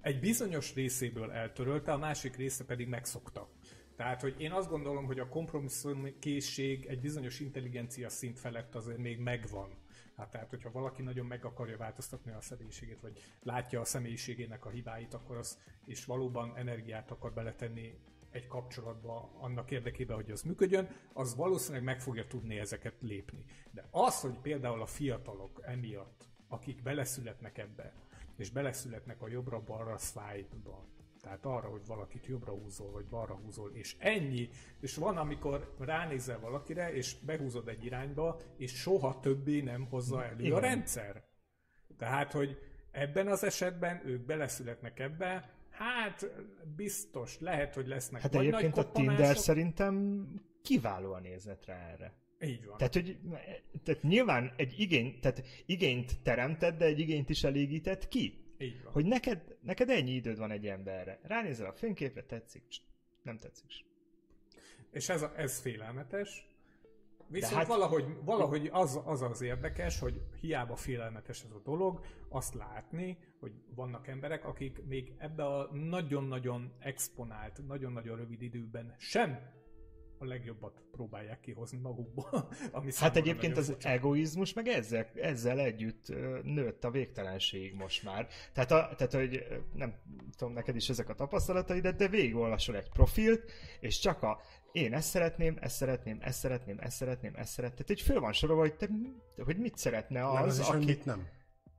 egy bizonyos részéből eltörölte, a másik része pedig megszokta. Tehát, hogy én azt gondolom, hogy a kompromisszumkészség egy bizonyos intelligencia szint felett azért még megvan. Hát tehát, hogyha valaki nagyon meg akarja változtatni a személyiségét, vagy látja a személyiségének a hibáit, akkor az, és valóban energiát akar beletenni egy kapcsolatba annak érdekében, hogy az működjön, az valószínűleg meg fogja tudni ezeket lépni. De az, hogy például a fiatalok emiatt, akik beleszületnek ebbe, és beleszületnek a jobbra-balra swipe-ba, tehát arra, hogy valakit jobbra húzol, vagy balra húzol, és ennyi. És van, amikor ránézel valakire, és behúzod egy irányba, és soha többé nem hozza elő Igen. a rendszer. Tehát, hogy ebben az esetben ők beleszületnek ebbe, hát biztos, lehet, hogy lesznek Hát vagy egyébként a Tinder szerintem kiválóan nézett rá erre. Így van. Tehát, hogy tehát nyilván egy igény, tehát igényt teremtett, de egy igényt is elégített ki. Így van. Hogy neked, neked ennyi időd van egy emberre. Ránézel a fényképre, tetszik, nem tetszik. És ez, a, ez félelmetes. Viszont hát- valahogy, valahogy az, az az érdekes, hogy hiába félelmetes ez a dolog, azt látni, hogy vannak emberek, akik még ebbe a nagyon-nagyon exponált, nagyon-nagyon rövid időben sem a legjobbat próbálják kihozni magukból. Ami Hát egyébként az furcsa. egoizmus meg ezzel, ezzel együtt nőtt a végtelenségig most már. Tehát, a, tehát, hogy nem tudom neked is ezek a tapasztalataid, de végigolvasol egy profilt, és csak a én ezt szeretném, ezt szeretném, ezt szeretném, ezt szeretném, ezt szeretném. Tehát így föl van sorolva, hogy, te, hogy mit szeretne Az, az, az is, aki... hogy mit nem.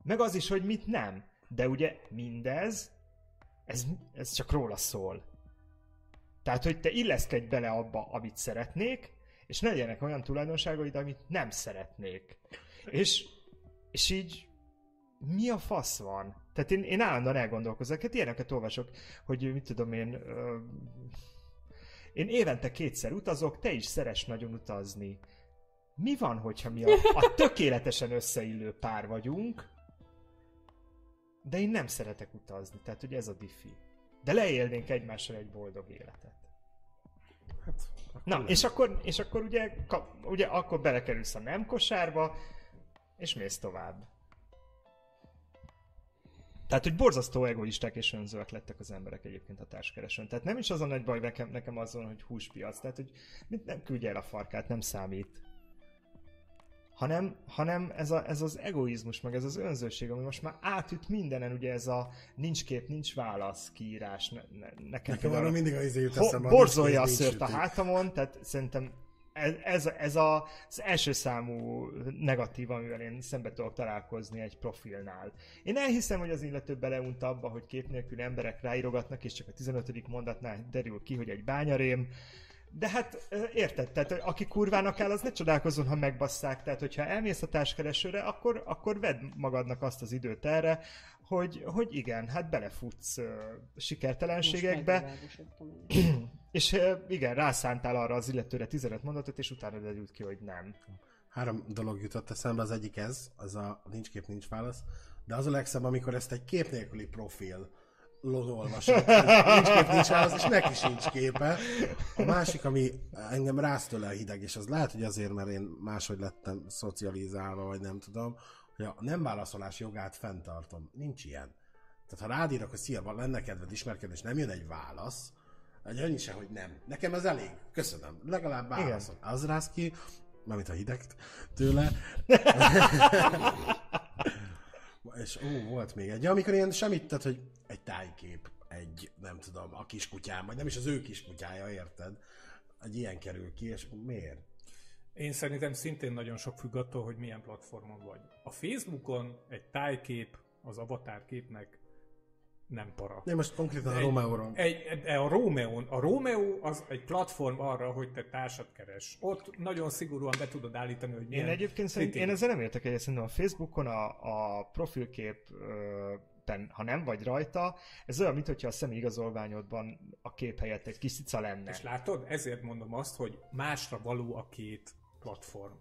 Meg az is, hogy mit nem. De ugye mindez, ez, ez csak róla szól. Tehát, hogy te illeszkedj bele abba, amit szeretnék, és ne legyenek olyan tulajdonságaid, amit nem szeretnék. És, és így mi a fasz van? Tehát én, én állandóan elgondolkozok, hát ilyeneket olvasok, hogy mit tudom én, én évente kétszer utazok, te is szeres nagyon utazni. Mi van, hogyha mi a, a tökéletesen összeillő pár vagyunk, de én nem szeretek utazni, tehát hogy ez a diffi. De leélnénk egymással egy boldog életet. Hát, Na, és akkor, és akkor ugye, kap, ugye akkor belekerülsz a nem kosárba, és mész tovább. Tehát, hogy borzasztó egoisták és önzőek lettek az emberek egyébként a társkeresőn. Tehát nem is az a nagy baj nekem, nekem azon, hogy húspiac. Tehát, hogy nem küldje el a farkát, nem számít. Hanem, hanem ez, a, ez az egoizmus, meg ez az önzőség, ami most már átüt mindenen, ugye ez a nincs kép, nincs válasz kiírás. Ne, ne, nekem Nekem arra mindig az izé jut eszembe. borzolja a szőrt a hátamon, tehát szerintem ez, ez, a, az első számú negatív, amivel én szembe tudok találkozni egy profilnál. Én elhiszem, hogy az illető beleunta abba, hogy kép nélkül emberek ráírogatnak, és csak a 15. mondatnál derül ki, hogy egy bányarém, de hát érted, tehát aki kurvának áll, az ne csodálkozzon, ha megbasszák. Tehát, hogyha elmész a társkeresőre, akkor, akkor vedd magadnak azt az időt erre, hogy, hogy igen, hát belefutsz ö, sikertelenségekbe, és ö, igen, rászántál arra az illetőre 15 mondatot, és utána derült ki, hogy nem. Három dolog jutott eszembe, az egyik ez, az a nincs kép, nincs válasz, de az a legszebb, amikor ezt egy kép nélküli profil nincs kép, nincs válasz, és neki sincs képe. A másik, ami engem rász tőle a hideg, és az lehet, hogy azért, mert én máshogy lettem szocializálva, vagy nem tudom, hogy a nem válaszolás jogát fenntartom. Nincs ilyen. Tehát ha rád írok, hogy szia, lenne kedved ismerkedni, és nem jön egy válasz, egy annyi se, hogy nem. Nekem ez elég. Köszönöm. Legalább válaszol. Az rász ki, mármint a hideg tőle. és ó, volt még egy, amikor ilyen semmit, tehát, hogy egy tájkép, egy, nem tudom, a kiskutyám, vagy nem is az ő kiskutyája, érted? Egy ilyen kerül ki, és miért? Én szerintem szintén nagyon sok függ attól, hogy milyen platformon vagy. A Facebookon egy tájkép az avatar képnek nem para. Én most konkrétan a Egy- Romeo-ról. Egy, de a Romeo, a Romeo az egy platform arra, hogy te társat keres. Ott nagyon szigorúan be tudod állítani, hogy Én milyen egyébként szerint, rating. én ezzel nem értek egyet, szerintem a Facebookon a, a profilkép ö, ten, ha nem vagy rajta, ez olyan, mintha a személyigazolványodban a kép helyett egy kis cica lenne. És látod, ezért mondom azt, hogy másra való a két platform.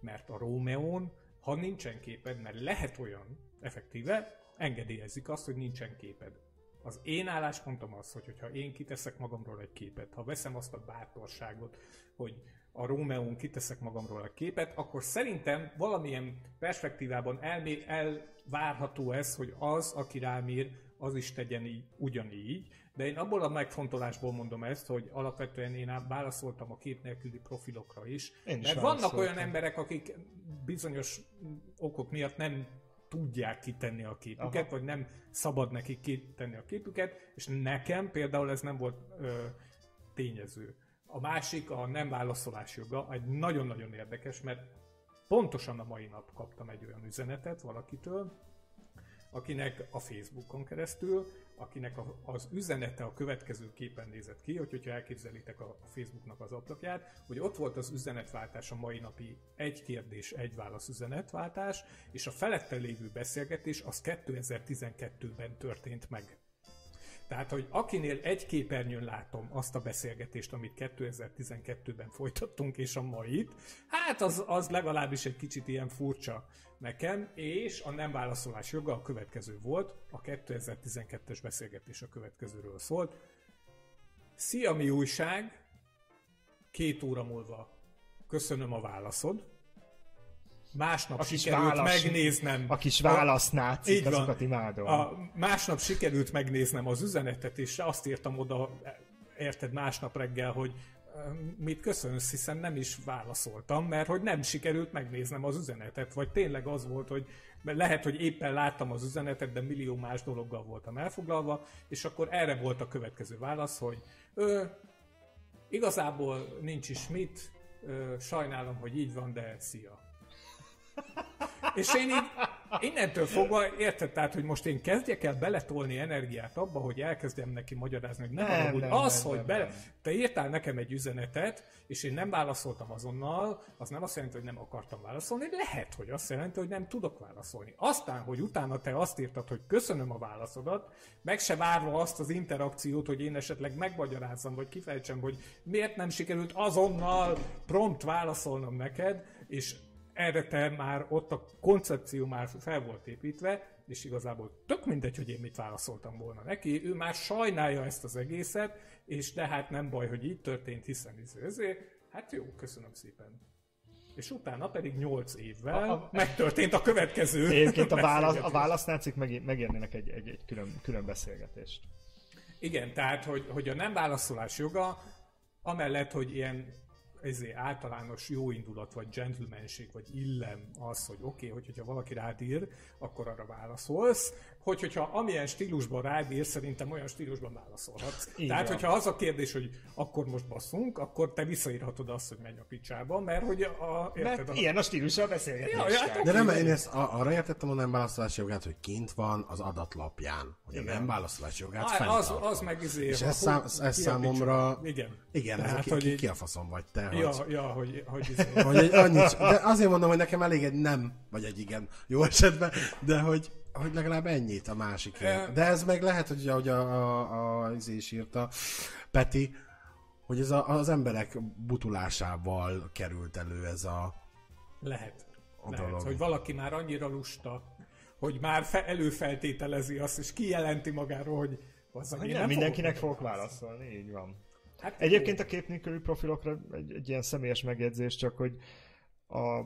Mert a Romeo-n, ha nincsen képed, mert lehet olyan, effektíve, engedélyezik azt, hogy nincsen képed. Az én álláspontom az, hogy ha én kiteszek magamról egy képet, ha veszem azt a bátorságot, hogy a Rómeón kiteszek magamról egy képet, akkor szerintem valamilyen perspektívában elmé- elvárható ez, hogy az, aki rám ír, az is tegyen így, ugyanígy. De én abból a megfontolásból mondom ezt, hogy alapvetően én válaszoltam a kép nélküli profilokra is. Én is mert vannak olyan emberek, akik bizonyos okok miatt nem tudják kitenni a képüket. Aha. vagy nem szabad nekik kitenni a képüket, és nekem például ez nem volt ö, tényező. A másik, a nem válaszolás joga, egy nagyon-nagyon érdekes, mert pontosan a mai nap kaptam egy olyan üzenetet valakitől, akinek a Facebookon keresztül, akinek a, az üzenete a következő képen nézett ki, hogy, hogyha elképzelitek a, Facebooknak az ablakját, hogy ott volt az üzenetváltás a mai napi egy kérdés, egy válasz üzenetváltás, és a felette lévő beszélgetés az 2012-ben történt meg. Tehát, hogy akinél egy képernyőn látom azt a beszélgetést, amit 2012-ben folytattunk, és a mait, hát az, az legalábbis egy kicsit ilyen furcsa nekem, és a nem válaszolás joga a következő volt, a 2012-es beszélgetés a következőről szólt. Szia, mi újság? Két óra múlva köszönöm a válaszod. Másnap A sikerült válasz- megnéznem. A kis válasznácik, azokat imádom. a másnap sikerült megnéznem az üzenetet, és azt írtam oda, érted, másnap reggel, hogy mit köszönsz, hiszen nem is válaszoltam, mert hogy nem sikerült megnéznem az üzenetet, vagy tényleg az volt, hogy lehet, hogy éppen láttam az üzenetet, de millió más dologgal voltam elfoglalva, és akkor erre volt a következő válasz, hogy ö, igazából nincs is mit, ö, sajnálom, hogy így van, de szia. És én így innentől fogva érted, tehát, hogy most én kezdjek el beletolni energiát abba, hogy elkezdjem neki magyarázni, hogy nem, Nem, hogy nem, az, nem, hogy nem, bele, nem. te írtál nekem egy üzenetet, és én nem válaszoltam azonnal, az nem azt jelenti, hogy nem akartam válaszolni, lehet, hogy azt jelenti, hogy nem tudok válaszolni. Aztán, hogy utána te azt írtad, hogy köszönöm a válaszodat, meg se várva azt az interakciót, hogy én esetleg megmagyarázzam, vagy kifejtsem, hogy miért nem sikerült azonnal prompt válaszolnom neked, és erre te már ott a koncepció már fel volt építve, és igazából tök mindegy, hogy én mit válaszoltam volna neki, ő már sajnálja ezt az egészet, és de hát nem baj, hogy így történt, hiszen izé, ezért, hát jó, köszönöm szépen. És utána pedig 8 évvel A- a, megtörtént a következő Egyébként a, válasz, a válasznácik meg, megérnének egy, egy, egy külön, külön beszélgetést. Igen, tehát, hogy, hogy a nem válaszolás joga, amellett, hogy ilyen ezért általános jóindulat, vagy gentlemanség, vagy illem az, hogy oké, okay, hogy, hogyha valaki rád ír, akkor arra válaszolsz, hogy, hogyha amilyen stílusban rád ír, szerintem olyan stílusban válaszolhatsz. Így Tehát, hogyha az a kérdés, hogy akkor most basszunk, akkor te visszaírhatod azt, hogy menj a picsába, mert hogy a... Mert Érted, a, ilyen a stílusa a beszélgetés. Ja, ja, hát De nem, én ezt a- arra értettem a nem válaszolási jogát, hogy kint van az adatlapján, hogy a nem válaszolási jogát Hát az, az meg izé... És ez, szám, ez számomra... Igen. Igen, ez a, Tehát, ki, hogy ki, a faszom vagy te, hogy... Ja, ja, hogy, hogy izé. Hogy egy annyit, de azért mondom, hogy nekem elég egy nem, vagy egy igen, jó esetben, de hogy, hogy legalább ennyit a másikért. De ez meg lehet, hogy ahogy a, a, a, is írta, Peti, hogy ez a, az emberek butulásával került elő ez a... Lehet. A Lehet, dolog. hogy valaki már annyira lusta, hogy már fe, előfeltételezi azt, és kijelenti magáról, hogy az Hogy nem, mindenkinek fogok válaszolni, így van. Hát, Egyébként a kép nélküli profilokra egy, egy ilyen személyes megjegyzés, csak hogy a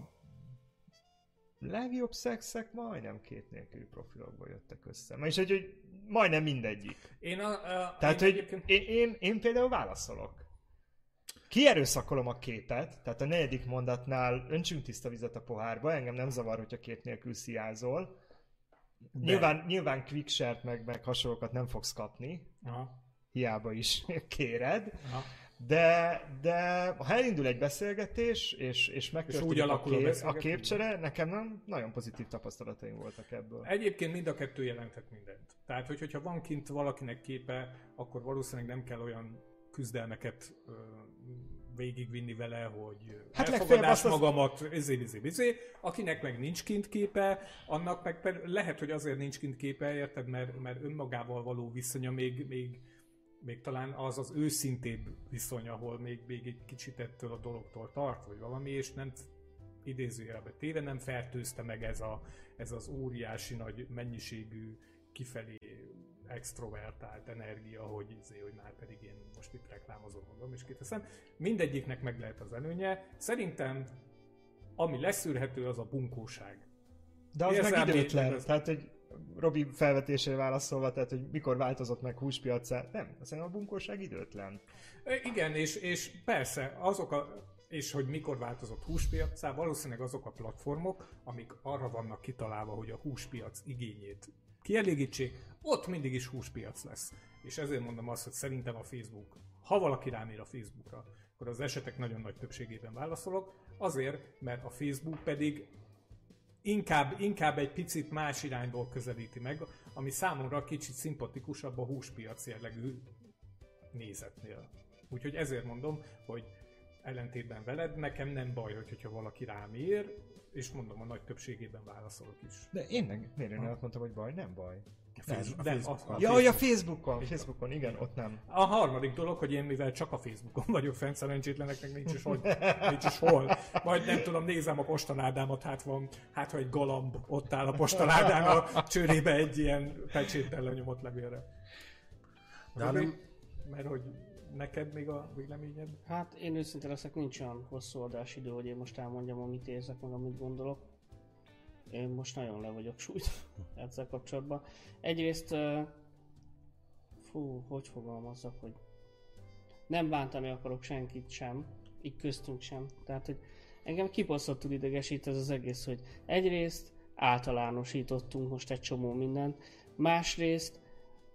legjobb szexek majdnem kép nélküli profilokból jöttek össze. És hogy, hogy majdnem mindegyik. Én, a, a, Tehát, én hogy egyébként- én, én, én például válaszolok. Kierőszakolom a képet, tehát a negyedik mondatnál öntsünk tiszta vizet a pohárba, engem nem zavar, hogyha kép nélkül sziázol. Nyilván, nyilván quickshare meg, meg hasonlókat nem fogsz kapni, Aha, hiába is kéred. aha. De, de ha elindul egy beszélgetés, és, és megtörténik úgy a, a kép, a beszélgetés. képcsere, nekem nem, nagyon pozitív tapasztalataim voltak ebből. Egyébként mind a kettő jelenthet mindent. Tehát, hogy, hogyha van kint valakinek képe, akkor valószínűleg nem kell olyan küzdelmeket ö, végigvinni vele, hogy Hát elfogadás az- magamat, izé, izé, izé. Akinek meg nincs kint képe, annak meg lehet, hogy azért nincs kint képe, érted, mert, mert önmagával való viszonya még, még, még talán az az őszintébb viszony, ahol még, még egy kicsit ettől a dologtól tart, vagy valami, és nem idézőjelbe téve nem fertőzte meg ez, a, ez az óriási nagy mennyiségű kifelé extrovertált energia, hogy, izé, hogy már pedig én most itt reklámozom magam, és kiteszem. Mindegyiknek meg lehet az előnye. Szerintem ami leszűrhető, az a bunkóság. De az Érzelmi- meg időtlen. ez- Tehát, hogy Robi felvetésére válaszolva, tehát, hogy mikor változott meg húspiacá. Nem, szerintem a bunkóság időtlen. E, Igen, és, és persze, azok a, és hogy mikor változott húspiacá, valószínűleg azok a platformok, amik arra vannak kitalálva, hogy a húspiac igényét kielégítsék, ott mindig is húspiac lesz. És ezért mondom azt, hogy szerintem a Facebook, ha valaki rám ír a Facebookra, akkor az esetek nagyon nagy többségében válaszolok, azért, mert a Facebook pedig inkább, inkább egy picit más irányból közelíti meg, ami számomra kicsit szimpatikusabb a húspiac jellegű nézetnél. Úgyhogy ezért mondom, hogy ellentétben veled, nekem nem baj, hogy- hogyha valaki rám ír, és mondom, a nagy többségében válaszolok is. De én meg, miért én azt mondtam, hogy baj? Nem baj. Nem, a nem, Facebookon. a, a Ja, hogy a Facebook. Facebookon, Facebookon, igen, ott nem. A harmadik dolog, hogy én mivel csak a Facebookon vagyok fent, szerencsétleneknek nincs is, hogy, nincs is hol. Majd nem tudom, nézem a postaládámat, hát van, hát ha egy galamb ott áll a postaládán a csőrébe egy ilyen pecséttel lenyomott levélre. De nem- Mert hogy neked még a véleményed? Hát én őszintén leszek, nincs olyan hosszú adásidő, hogy én most elmondjam, amit érzek, meg amit gondolok. Én most nagyon le vagyok sújt ezzel kapcsolatban. Egyrészt, fú, hogy fogalmazzak, hogy nem bántani akarok senkit sem, így köztünk sem. Tehát, hogy engem kibaszottul idegesít ez az egész, hogy egyrészt általánosítottunk most egy csomó mindent, másrészt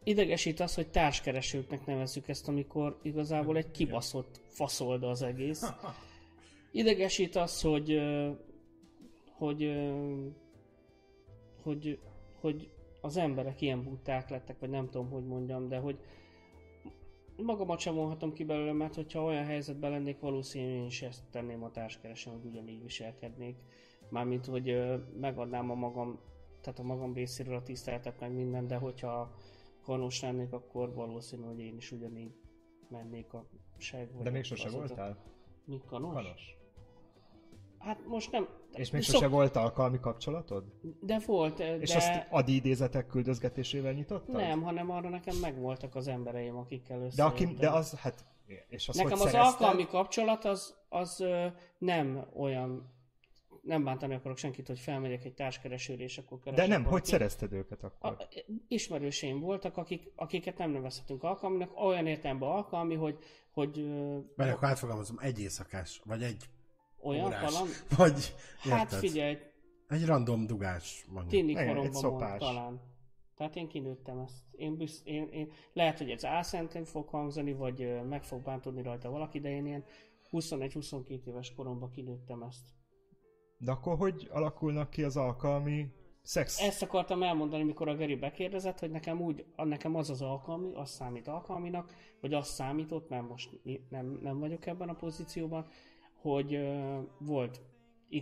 idegesít az, hogy társkeresőknek nevezzük ezt, amikor igazából egy kibaszott faszolda az egész. Idegesít az, hogy hogy hogy, hogy az emberek ilyen buták lettek, vagy nem tudom, hogy mondjam, de hogy magamat sem vonhatom ki belőle, mert hogyha olyan helyzetben lennék, valószínűleg én is ezt tenném a társkeresem, hogy ugyanígy viselkednék. Mármint, hogy ö, megadnám a magam, tehát a magam részéről a tiszteletet, meg minden, de hogyha kanos lennék, akkor valószínű, hogy én is ugyanígy mennék a seg. De még sose voltál? Mi kanos? Kanos. Hát most nem. És még Szok- sose volt alkalmi kapcsolatod? De volt, de... És azt adi idézetek küldözgetésével nyitottad? Nem, hanem arra nekem megvoltak az embereim, akikkel össze. De, aki, de az, hát, és az, Nekem hogy az szerezted? alkalmi kapcsolat az, az nem olyan, nem bántani akarok senkit, hogy felmegyek egy társkeresőre, és akkor De keresek nem, hogy valakit. szerezted őket akkor? A, ismerőseim voltak, akik, akiket nem nevezhetünk alkalminak, olyan értelemben alkalmi, hogy, hogy Mert akkor átfogalmazom, egy éjszakás, vagy egy olyan órás, kaland. vagy Hát figyelj, Egy random dugás, mondjuk. tini koromban szopás. talán. Tehát én kinőttem ezt. Én, büsz, én, én, lehet, hogy ez álszentén fog hangzani, vagy meg fog bántodni rajta valaki, de én ilyen 21-22 éves koromban kinőttem ezt. De akkor hogy alakulnak ki az alkalmi szex? Ezt akartam elmondani, mikor a Geri bekérdezett, hogy nekem úgy, nekem az az alkalmi, az számít alkalminak, vagy az számított, mert most nem, nem vagyok ebben a pozícióban, hogy volt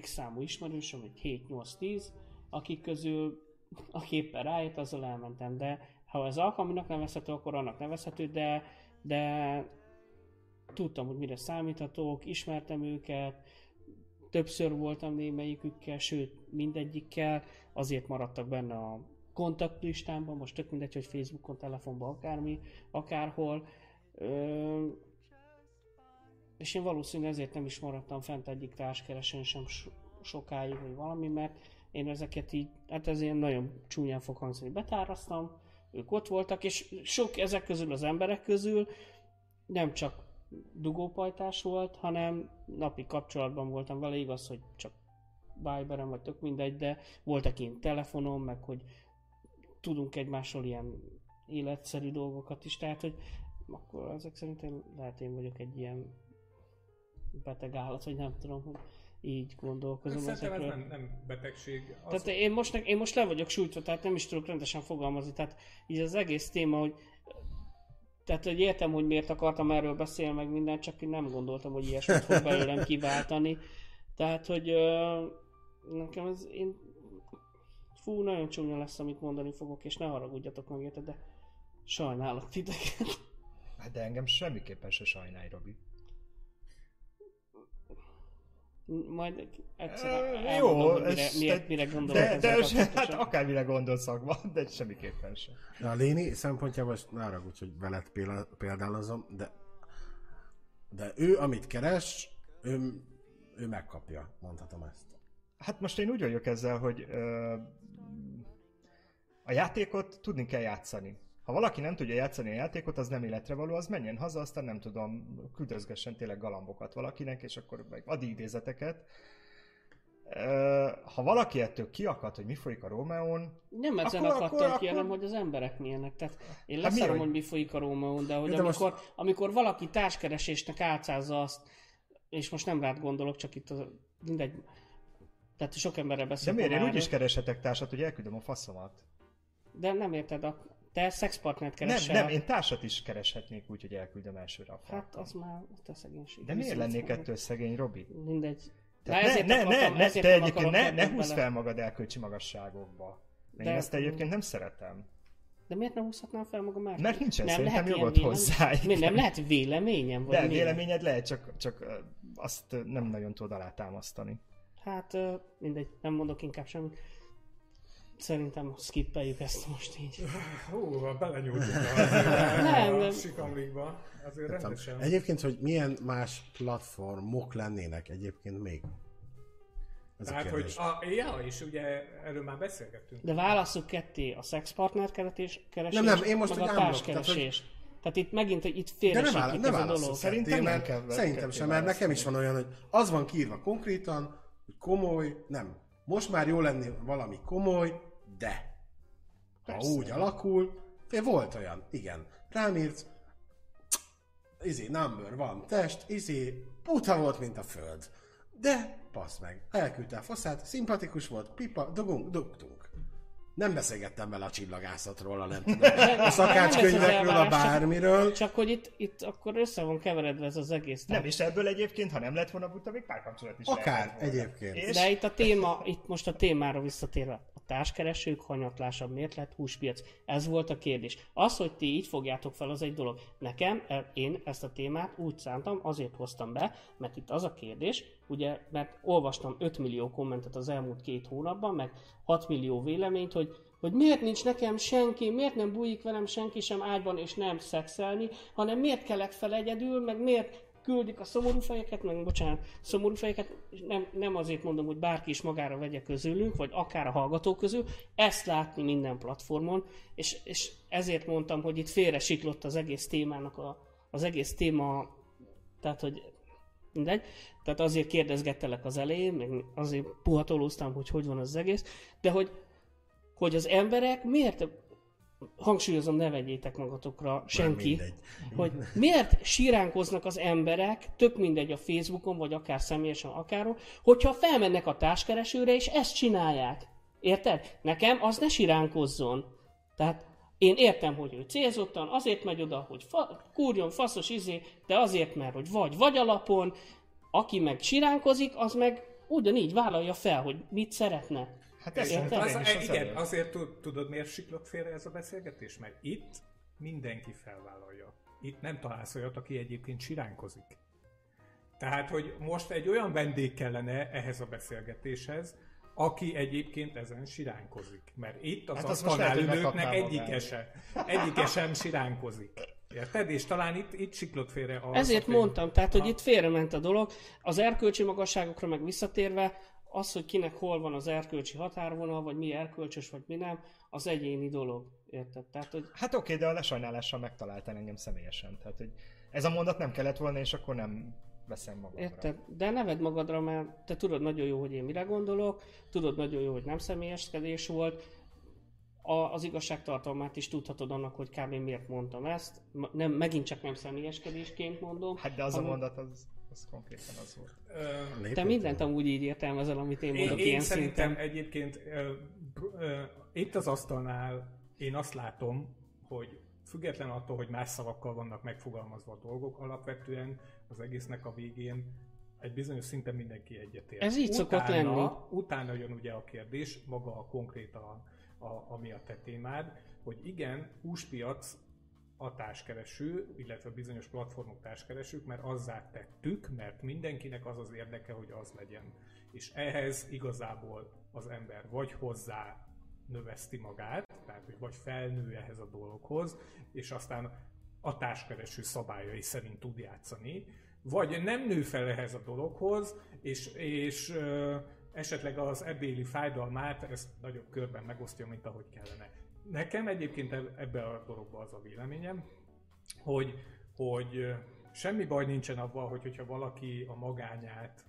x számú ismerősöm, egy 7-8-10, akik közül aki éppen rájött, azzal elmentem, de ha ez alkalminak nevezhető, akkor annak nevezhető, de, de tudtam, hogy mire számíthatok, ismertem őket, többször voltam némelyikükkel, sőt mindegyikkel, azért maradtak benne a kontaktlistámban, most tök mindegy, hogy Facebookon, telefonban, akármi, akárhol. Ö, és én valószínűleg ezért nem is maradtam fent egyik társkeresőn sem so- sokáig, vagy valami, mert én ezeket így, hát ez ilyen nagyon csúnyán fog hangzani, betáraztam, ők ott voltak, és sok ezek közül az emberek közül nem csak dugópajtás volt, hanem napi kapcsolatban voltam vele, igaz, hogy csak Viberen vagy tök mindegy, de voltak én telefonon, meg hogy tudunk egymásról ilyen életszerű dolgokat is, tehát hogy akkor ezek szerint én, lehet én vagyok egy ilyen beteg állat, vagy nem tudom, hogy így gondolkozom Szerintem ez ezekről. nem, nem betegség. Az, Tehát én most, én most le vagyok sújtva, tehát nem is tudok rendesen fogalmazni. Tehát így az egész téma, hogy tehát hogy értem, hogy miért akartam erről beszélni, meg minden, csak én nem gondoltam, hogy ilyesmit fog belőlem kiváltani. Tehát, hogy ö, nekem ez, én fú, nagyon csúnya lesz, amit mondani fogok, és ne haragudjatok meg érted, de sajnálok titeket. Hát de engem semmiképpen se sajnálj, Robi. Majd egyszer elmondom, jó, mire, ez- mire, de- mire gondolok De, de kapcsolatosan. hát akármire gondolsz szakma, de semmiképpen sem. De a Léni szempontjából, most ne haragudj, hogy veled példálozom, de, de ő, amit keres, ő, ő megkapja, mondhatom ezt. Hát most én úgy vagyok ezzel, hogy ö, a játékot tudni kell játszani. Ha valaki nem tudja játszani a játékot, az nem életre való, az menjen haza, aztán nem tudom, küldözgessen tényleg galambokat valakinek, és akkor meg ad idézeteket. Ha valaki ettől kiakad, hogy mi folyik a Rómeón, Nem ezen Akkor- akadtam akkor- ki, akkor- hanem hogy az emberek milyenek. Tehát én Hát mi, leszarom, hogy- hogy mi folyik a Rómeón, de hogy de most- amikor, amikor valaki társkeresésnek álcázza azt, és most nem rád gondolok, csak itt az, mindegy, tehát sok emberre de beszélek. miért? Én úgy is erről. kereshetek társat, hogy elküldöm a faszomat. De nem érted, a, te szexpartnert Nem, keresel. nem, én társat is kereshetnék úgy, hogy elküldöm elsőre a Hát farkam. az már te szegénység. De miért lennék ettől szegény, Robi? Mindegy. Tehát ne, ezért ne, akartam- ne, ezért te nem egyébként ne, ne húzz fel magad elkölcsi magasságokba. De én ezt egyébként nem szeretem. De miért nem húzhatnám fel magam már? Mert nincsen nem szerintem jogod ilyen hozzá. Miért nem lehet véleményem? Vagy De miért? véleményed lehet, csak, csak azt nem nagyon tudod alátámasztani. Hát mindegy, nem mondok inkább semmit. Szerintem skippeljük ezt most így. Hú, belenyúltunk Nem, a, nem. a sikamlikba. Azért rendesen. Egyébként, hogy milyen más platformok lennének egyébként még? Ez a Tehát, hogy a, ja, és ugye erről már beszélgettünk. De válasszuk ketté a szexpartner keretés, keresés, Nem, nem, én most meg a társkeresés. Tehát, itt megint itt De nem, félresítjük áll, ez nem a válaszol dolog. Szerintem nem mert, kell Szerintem sem, mert nekem is van olyan, hogy az van kiírva konkrétan, hogy komoly, nem. Most már jó lenni valami komoly, de. Ha Persze. úgy alakul, volt olyan, igen. Rám írt, izé, number van, test, izé, puta volt, mint a föld. De, passz meg, elküldte a faszát, szimpatikus volt, pipa, dugunk, dugtunk. Nem beszélgettem vele a csillagászatról, a nem tudom, a szakácskönyvekről, a csak- bármiről. Csak hogy itt, itt akkor össze van keveredve ez az egész. Nem, és ebből egyébként, ha nem lett volna buta, még párkapcsolat is Akár, egyébként. És De itt a téma, itt most a témára visszatérve, a társkeresők hanyatlásabb, miért lett húspiac? Ez volt a kérdés. Az, hogy ti így fogjátok fel, az egy dolog. Nekem, én ezt a témát úgy szántam, azért hoztam be, mert itt az a kérdés, ugye, mert olvastam 5 millió kommentet az elmúlt két hónapban, meg 6 millió véleményt, hogy hogy miért nincs nekem senki, miért nem bújik velem senki sem ágyban és nem szexelni, hanem miért kelek fel egyedül, meg miért küldik a szomorú fejeket, meg bocsánat, szomorú fejeket, és nem, nem azért mondom, hogy bárki is magára vegye közülünk, vagy akár a hallgatók közül, ezt látni minden platformon, és, és ezért mondtam, hogy itt félre siklott az egész témának a, az egész téma, tehát hogy mindegy, tehát azért kérdezgettelek az elején, meg azért puhatolóztam, hogy hogy van az egész, de hogy, hogy az emberek miért hangsúlyozom, ne vegyétek magatokra senki, hogy miért síránkoznak az emberek, tök mindegy a Facebookon, vagy akár személyesen, akárhol, hogyha felmennek a társkeresőre, és ezt csinálják. Érted? Nekem az ne siránkozzon. Tehát én értem, hogy ő célzottan, azért megy oda, hogy fa- kurjon faszos izé, de azért, mert hogy vagy vagy alapon, aki meg siránkozik, az meg ugyanígy vállalja fel, hogy mit szeretne. Hát Érted? mondtam Az, is az igen, azért tud- tudod, miért siklott félre ez a beszélgetés? Mert itt mindenki felvállalja. Itt nem találsz olyat, aki egyébként siránkozik. Tehát, hogy most egy olyan vendég kellene ehhez a beszélgetéshez, aki egyébként ezen siránkozik. Mert itt az Hát asztalnál egyike se, egyike sem siránkozik. Érted? És talán itt, itt siklott félre az, Ezért aki- mondtam, tehát, hogy Ha- itt félrement a dolog. Az erkölcsi magasságokra meg visszatérve, az, hogy kinek hol van az erkölcsi határvonal, vagy mi erkölcsös, vagy mi nem, az egyéni dolog. Érted? Tehát, hogy Hát oké, de a lesajnálással megtaláltál engem személyesen. Tehát, hogy ez a mondat nem kellett volna, és akkor nem veszem magamra. Érted? De neved magadra, mert te tudod nagyon jó, hogy én mire gondolok, tudod nagyon jó, hogy nem személyeskedés volt. a, az igazságtartalmát is tudhatod annak, hogy kb. miért mondtam ezt. Nem, megint csak nem személyeskedésként mondom. Hát de az a hanem- mondat, az, az konkrétan az volt. Ö, Te mindent amúgy így értelmezel, amit én Én, mondok én ilyen szerintem szinten. egyébként ö, ö, itt az asztalnál én azt látom, hogy független attól, hogy más szavakkal vannak megfogalmazva a dolgok, alapvetően az egésznek a végén egy bizonyos szinten mindenki egyetért. Ez így szokott utána, lenni. Utána jön ugye a kérdés, maga a konkrétan, a, ami a te témád, hogy igen, húspiac a társkereső, illetve bizonyos platformok társkeresők, mert azzá tettük, mert mindenkinek az az érdeke, hogy az legyen. És ehhez igazából az ember vagy hozzá növeszti magát, tehát hogy vagy felnő ehhez a dologhoz, és aztán a társkereső szabályai szerint tud játszani, vagy nem nő fel ehhez a dologhoz, és, és ö, esetleg az ebéli fájdalmát ezt nagyobb körben megosztja, mint ahogy kellene. Nekem egyébként eb- ebbe a dologba az a véleményem, hogy, hogy semmi baj nincsen abban, hogy, hogyha valaki a magányát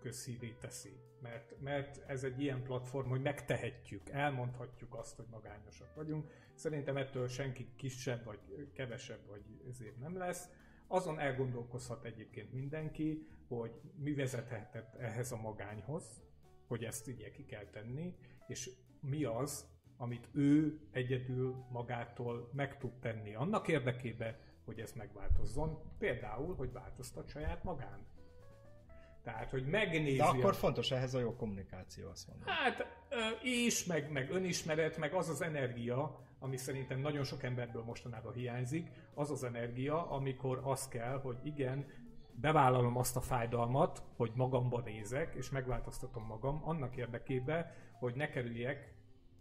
közszívét teszi. Mert, mert ez egy ilyen platform, hogy megtehetjük, elmondhatjuk azt, hogy magányosak vagyunk. Szerintem ettől senki kisebb, vagy kevesebb, vagy ezért nem lesz. Azon elgondolkozhat egyébként mindenki, hogy mi vezethetett ehhez a magányhoz, hogy ezt ugye ki kell tenni, és mi az, amit ő egyedül magától meg tud tenni annak érdekében, hogy ez megváltozzon. Például, hogy változtat saját magán. Tehát, hogy megnézi... De akkor a... fontos ehhez a jó kommunikáció, azt mondom. Hát is, meg, meg önismeret, meg az az energia, ami szerintem nagyon sok emberből mostanában hiányzik, az az energia, amikor az kell, hogy igen, bevállalom azt a fájdalmat, hogy magamba nézek, és megváltoztatom magam annak érdekében, hogy ne kerüljek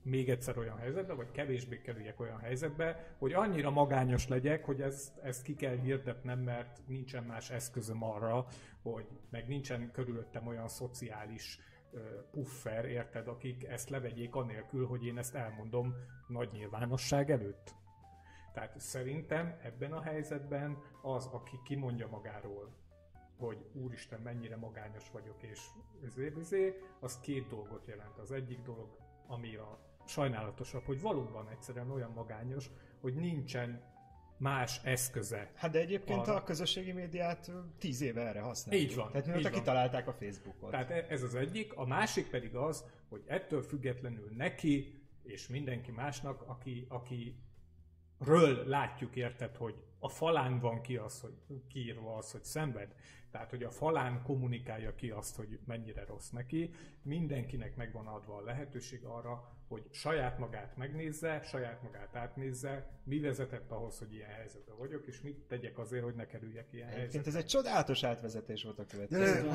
még egyszer olyan helyzetbe, vagy kevésbé kerüljek olyan helyzetbe, hogy annyira magányos legyek, hogy ezt, ezt ki kell hirdetnem, mert nincsen más eszközöm arra, hogy meg nincsen körülöttem olyan szociális puffer, érted, akik ezt levegyék anélkül, hogy én ezt elmondom nagy nyilvánosság előtt. Tehát szerintem ebben a helyzetben az, aki kimondja magáról, hogy úristen, mennyire magányos vagyok, és ezért, ezért, az két dolgot jelent. Az egyik dolog, ami a sajnálatosabb, hogy valóban egyszerűen olyan magányos, hogy nincsen más eszköze. Hát de egyébként Arra. a közösségi médiát tíz éve erre használjuk. Így van, Tehát mióta kitalálták a Facebookot. Tehát e- ez az egyik. A másik pedig az, hogy ettől függetlenül neki és mindenki másnak, aki, aki ről látjuk, érted, hogy a falán van ki az, hogy kiírva az, hogy szenved. Tehát, hogy a falán kommunikálja ki azt, hogy mennyire rossz neki. Mindenkinek megvan adva a lehetőség arra, hogy saját magát megnézze, saját magát átnézze, mi vezetett ahhoz, hogy ilyen helyzetben vagyok, és mit tegyek azért, hogy ne kerüljek ilyen Egyébként helyzetbe. ez egy csodálatos átvezetés volt a következő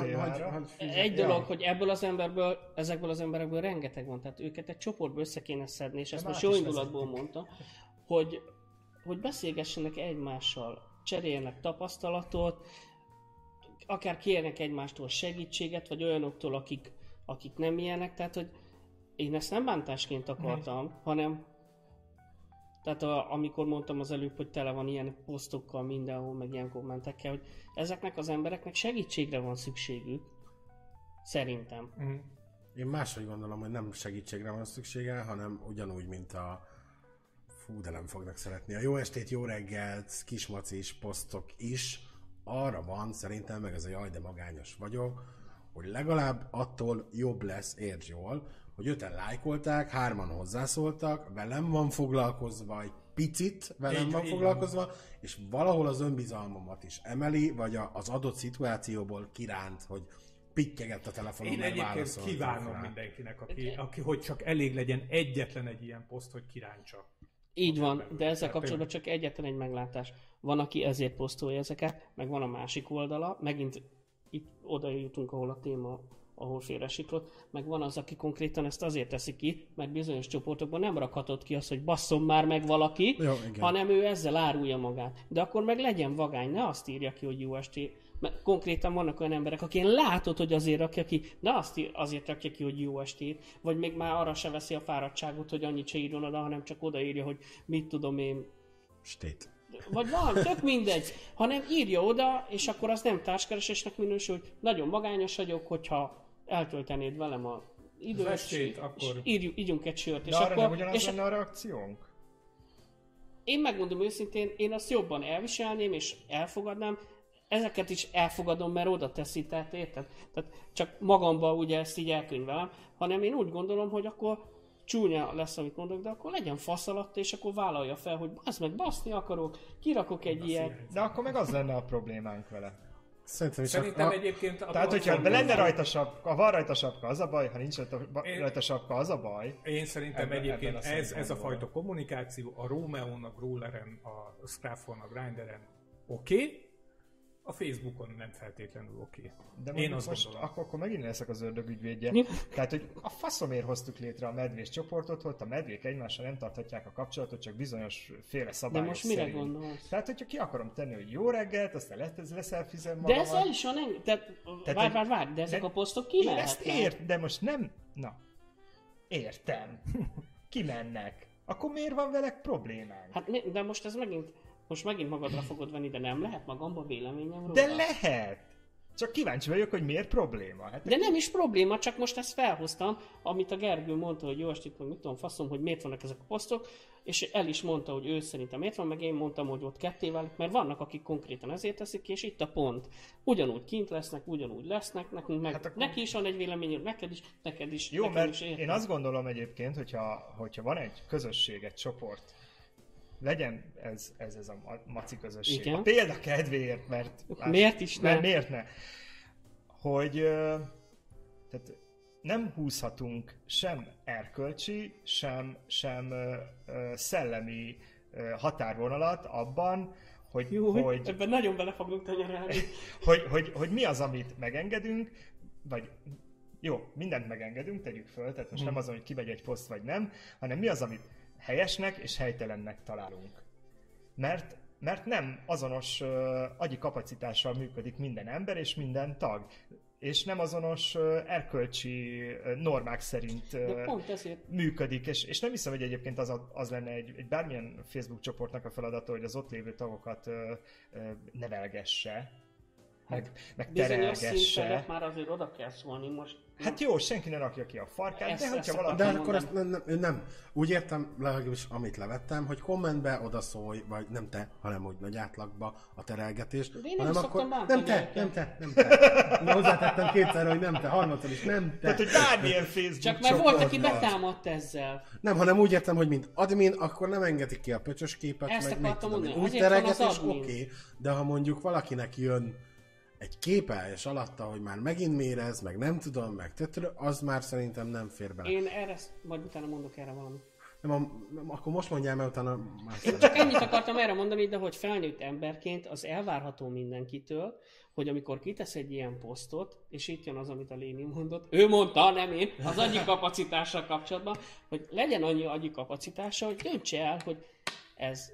Egy dolog, hogy ebből az emberből, ezekből az emberekből rengeteg van, tehát őket egy csoportba össze kéne szedni, és ezt most jó indulatból vezettük. mondta, hogy, hogy beszélgessenek egymással, cseréljenek tapasztalatot, akár kérnek egymástól segítséget, vagy olyanoktól, akik, akik nem ilyenek, tehát hogy én ezt nem bántásként akartam, hanem tehát a, amikor mondtam az előbb, hogy tele van ilyen posztokkal mindenhol, meg ilyen kommentekkel, hogy ezeknek az embereknek segítségre van szükségük. Szerintem. Mhm. Én máshogy gondolom, hogy nem segítségre van szüksége, hanem ugyanúgy, mint a fú, de nem fognak szeretni. A jó estét, jó reggelt, kismacis posztok is arra van szerintem, meg ez a jaj, de magányos vagyok, hogy legalább attól jobb lesz, értsd jól, hogy öten lájkolták, hárman hozzászóltak, velem van foglalkozva, egy picit velem Így- van így foglalkozva, és valahol az önbizalmamat is emeli, vagy a- az adott szituációból kiránt, hogy pittyegett a telefonon, Én meg egyébként kívánom rá. mindenkinek, aki, aki, hogy csak elég legyen egyetlen egy ilyen poszt, hogy kiráncsa. Így van, belül. de ezzel kapcsolatban csak egyetlen egy meglátás. Van, aki ezért posztolja ezeket, meg van a másik oldala, megint itt oda jutunk, ahol a téma ahol félresított, meg van az, aki konkrétan ezt azért teszi ki, mert bizonyos csoportokban nem rakhatod ki azt, hogy basszon már meg valaki, Jó, igen. hanem ő ezzel árulja magát. De akkor meg legyen vagány, ne azt írja ki, hogy jó estét. Mert konkrétan vannak olyan emberek, akik látod, hogy azért rakja ki, ne azt ír, azért rakja ki, hogy jó estét, vagy még már arra se veszi a fáradtságot, hogy annyit se írjon oda, hanem csak odaírja, hogy mit tudom én, Stét. vagy van, tök mindegy, hanem írja oda, és akkor az nem társkeresésnek minősül, hogy nagyon magányos vagyok, hogyha eltöltenéd velem a idős, estét, és akkor- írjuk, ígyunk egy sört. De és arra akkor, nem ugyanaz és lenne a reakciónk? én megmondom őszintén, én azt jobban elviselném, és elfogadnám, ezeket is elfogadom, mert oda teszi, tehát érted? Tehát csak magamba ugye ezt így elkönyvelem, hanem én úgy gondolom, hogy akkor csúnya lesz, amit mondok, de akkor legyen fasz alatt, és akkor vállalja fel, hogy az meg baszni akarok, kirakok egy ilyet. De akkor meg az lenne a problémánk vele. Szerintem is Szerintem a, egyébként... a Tehát, hogyha platform- lenne rajta sapka, ha van rajta sapka, az a baj, ha nincs rajta, ba- Én- rajta sapka, az a baj. Én szerintem Ebben- egyébként ebben a ez, ez a fajta kommunikáció a Romeo-n, a Growleren, a Scraffon, a Grinderen oké, okay, a Facebookon nem feltétlenül oké. Okay. De Én azt most gondolom. akkor, akkor megint leszek az ördög ügyvédje. Tehát, hogy a faszomért hoztuk létre a medvés csoportot, hogy a medvék egymással nem tarthatják a kapcsolatot, csak bizonyos féle De szabályok most mire szerint. gondolsz? Tehát, hogyha ki akarom tenni, hogy jó reggelt, aztán lesz, leszelfizem De magamat. ez el is van ennyi. Tehát, Tehát, várj, várj, várj, de ezek de- a posztok Én ezt ért, de most nem... Na, értem. Kimennek. Akkor miért van velek problémánk? Hát de most ez megint, most megint magadra fogod venni, de nem lehet magamba véleményem róla. De lehet! Csak kíváncsi vagyok, hogy miért probléma. Hát De nem is probléma, csak most ezt felhoztam, amit a Gergő mondta, hogy jó estét, meg mit tudom, faszom, hogy miért vannak ezek a posztok, és el is mondta, hogy ő szerintem miért van, meg én mondtam, hogy ott ketté válik, mert vannak, akik konkrétan ezért teszik és itt a pont. Ugyanúgy kint lesznek, ugyanúgy lesznek, nekünk meg, Hát akkor- neki is van egy véleményünk, neked is, neked is, Jó, nekem mert is én azt gondolom egyébként, hogyha, hogyha van egy közösség, egy csoport, legyen ez, ez, ez a ma- maci közösség. Igen. A példa kedvéért, mert... Miért is ne? Mert miért ne? Hogy tehát nem húzhatunk sem erkölcsi, sem, sem szellemi határvonalat abban, hogy, Jó, hogy, ebben nagyon bele fogunk tenyerelni. hogy, hogy, hogy mi az, amit megengedünk, vagy jó, mindent megengedünk, tegyük föl, tehát most nem azon, hogy kimegy egy poszt vagy nem, hanem mi az, amit helyesnek és helytelennek találunk. Mert, mert nem azonos uh, agyi kapacitással működik minden ember és minden tag. És nem azonos uh, erkölcsi uh, normák szerint uh, pont ezért működik, és, és nem hiszem, hogy egyébként az, az lenne egy, egy bármilyen Facebook csoportnak a feladata, hogy az ott lévő tagokat ö, ö, nevelgesse, meg, meg szinten terelgesse. már azért oda kell szólni most. Hát jó, senki ne rakja ki a farkát, Ezt- de ezt hogyha akartam valaki... De akkor azt nem, nem, nem. Úgy értem, legalábbis amit levettem, hogy kommentbe odaszólj, vagy nem te, hanem úgy nagy átlagba a terelgetés. De én nem hanem akkor... Nem te, nem te, nem te. Na, hozzátettem kétszer, hogy nem te, harmadszor is nem te. Tehát, hogy bármilyen Facebook Csak mert volt, aki betámadt ezzel. Nem, hanem úgy értem, hogy mint admin, akkor nem engedik ki a pöcsös képet, Ezt meg mit tudom Úgy terelgetés, oké, okay, de ha mondjuk valakinek jön egy képe, és alatta, hogy már megint mérez, meg nem tudom, meg tötörö, az már szerintem nem fér bele. Én erre, majd utána mondok erre valamit. Nem, a, nem, akkor most mondjál, mert utána más Én csak ennyit akartam erre mondani, de hogy felnőtt emberként az elvárható mindenkitől, hogy amikor kitesz egy ilyen posztot, és itt jön az, amit a Léni mondott, ő mondta, nem én, az agyi kapacitással kapcsolatban, hogy legyen annyi agyi kapacitása, hogy döntse el, hogy ez,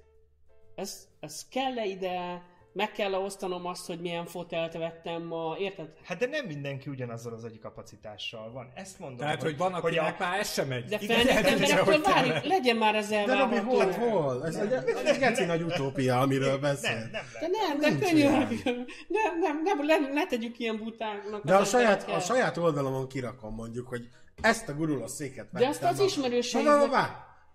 ez, ez kell-e ide, meg kell osztanom azt, hogy milyen fotelt vettem ma, érted? Hát de nem mindenki ugyanazzal az agyi kapacitással van. Ezt mondom. Tehát, hogy van, hogy akinek már ez sem megy. De felnőtt hát, emberektől várjuk, kellene. legyen már ez De Robi, elvárható. hol, hol? Ez egy, egy geci nagy utópia, amiről beszél. nem, nem De lehet. nem, de Nincs könnyű. olyan. Nem, nem, nem, ne, ne tegyük ilyen butáknak. De a saját, a saját oldalamon kirakom mondjuk, hogy ezt a gurulós széket De azt az a-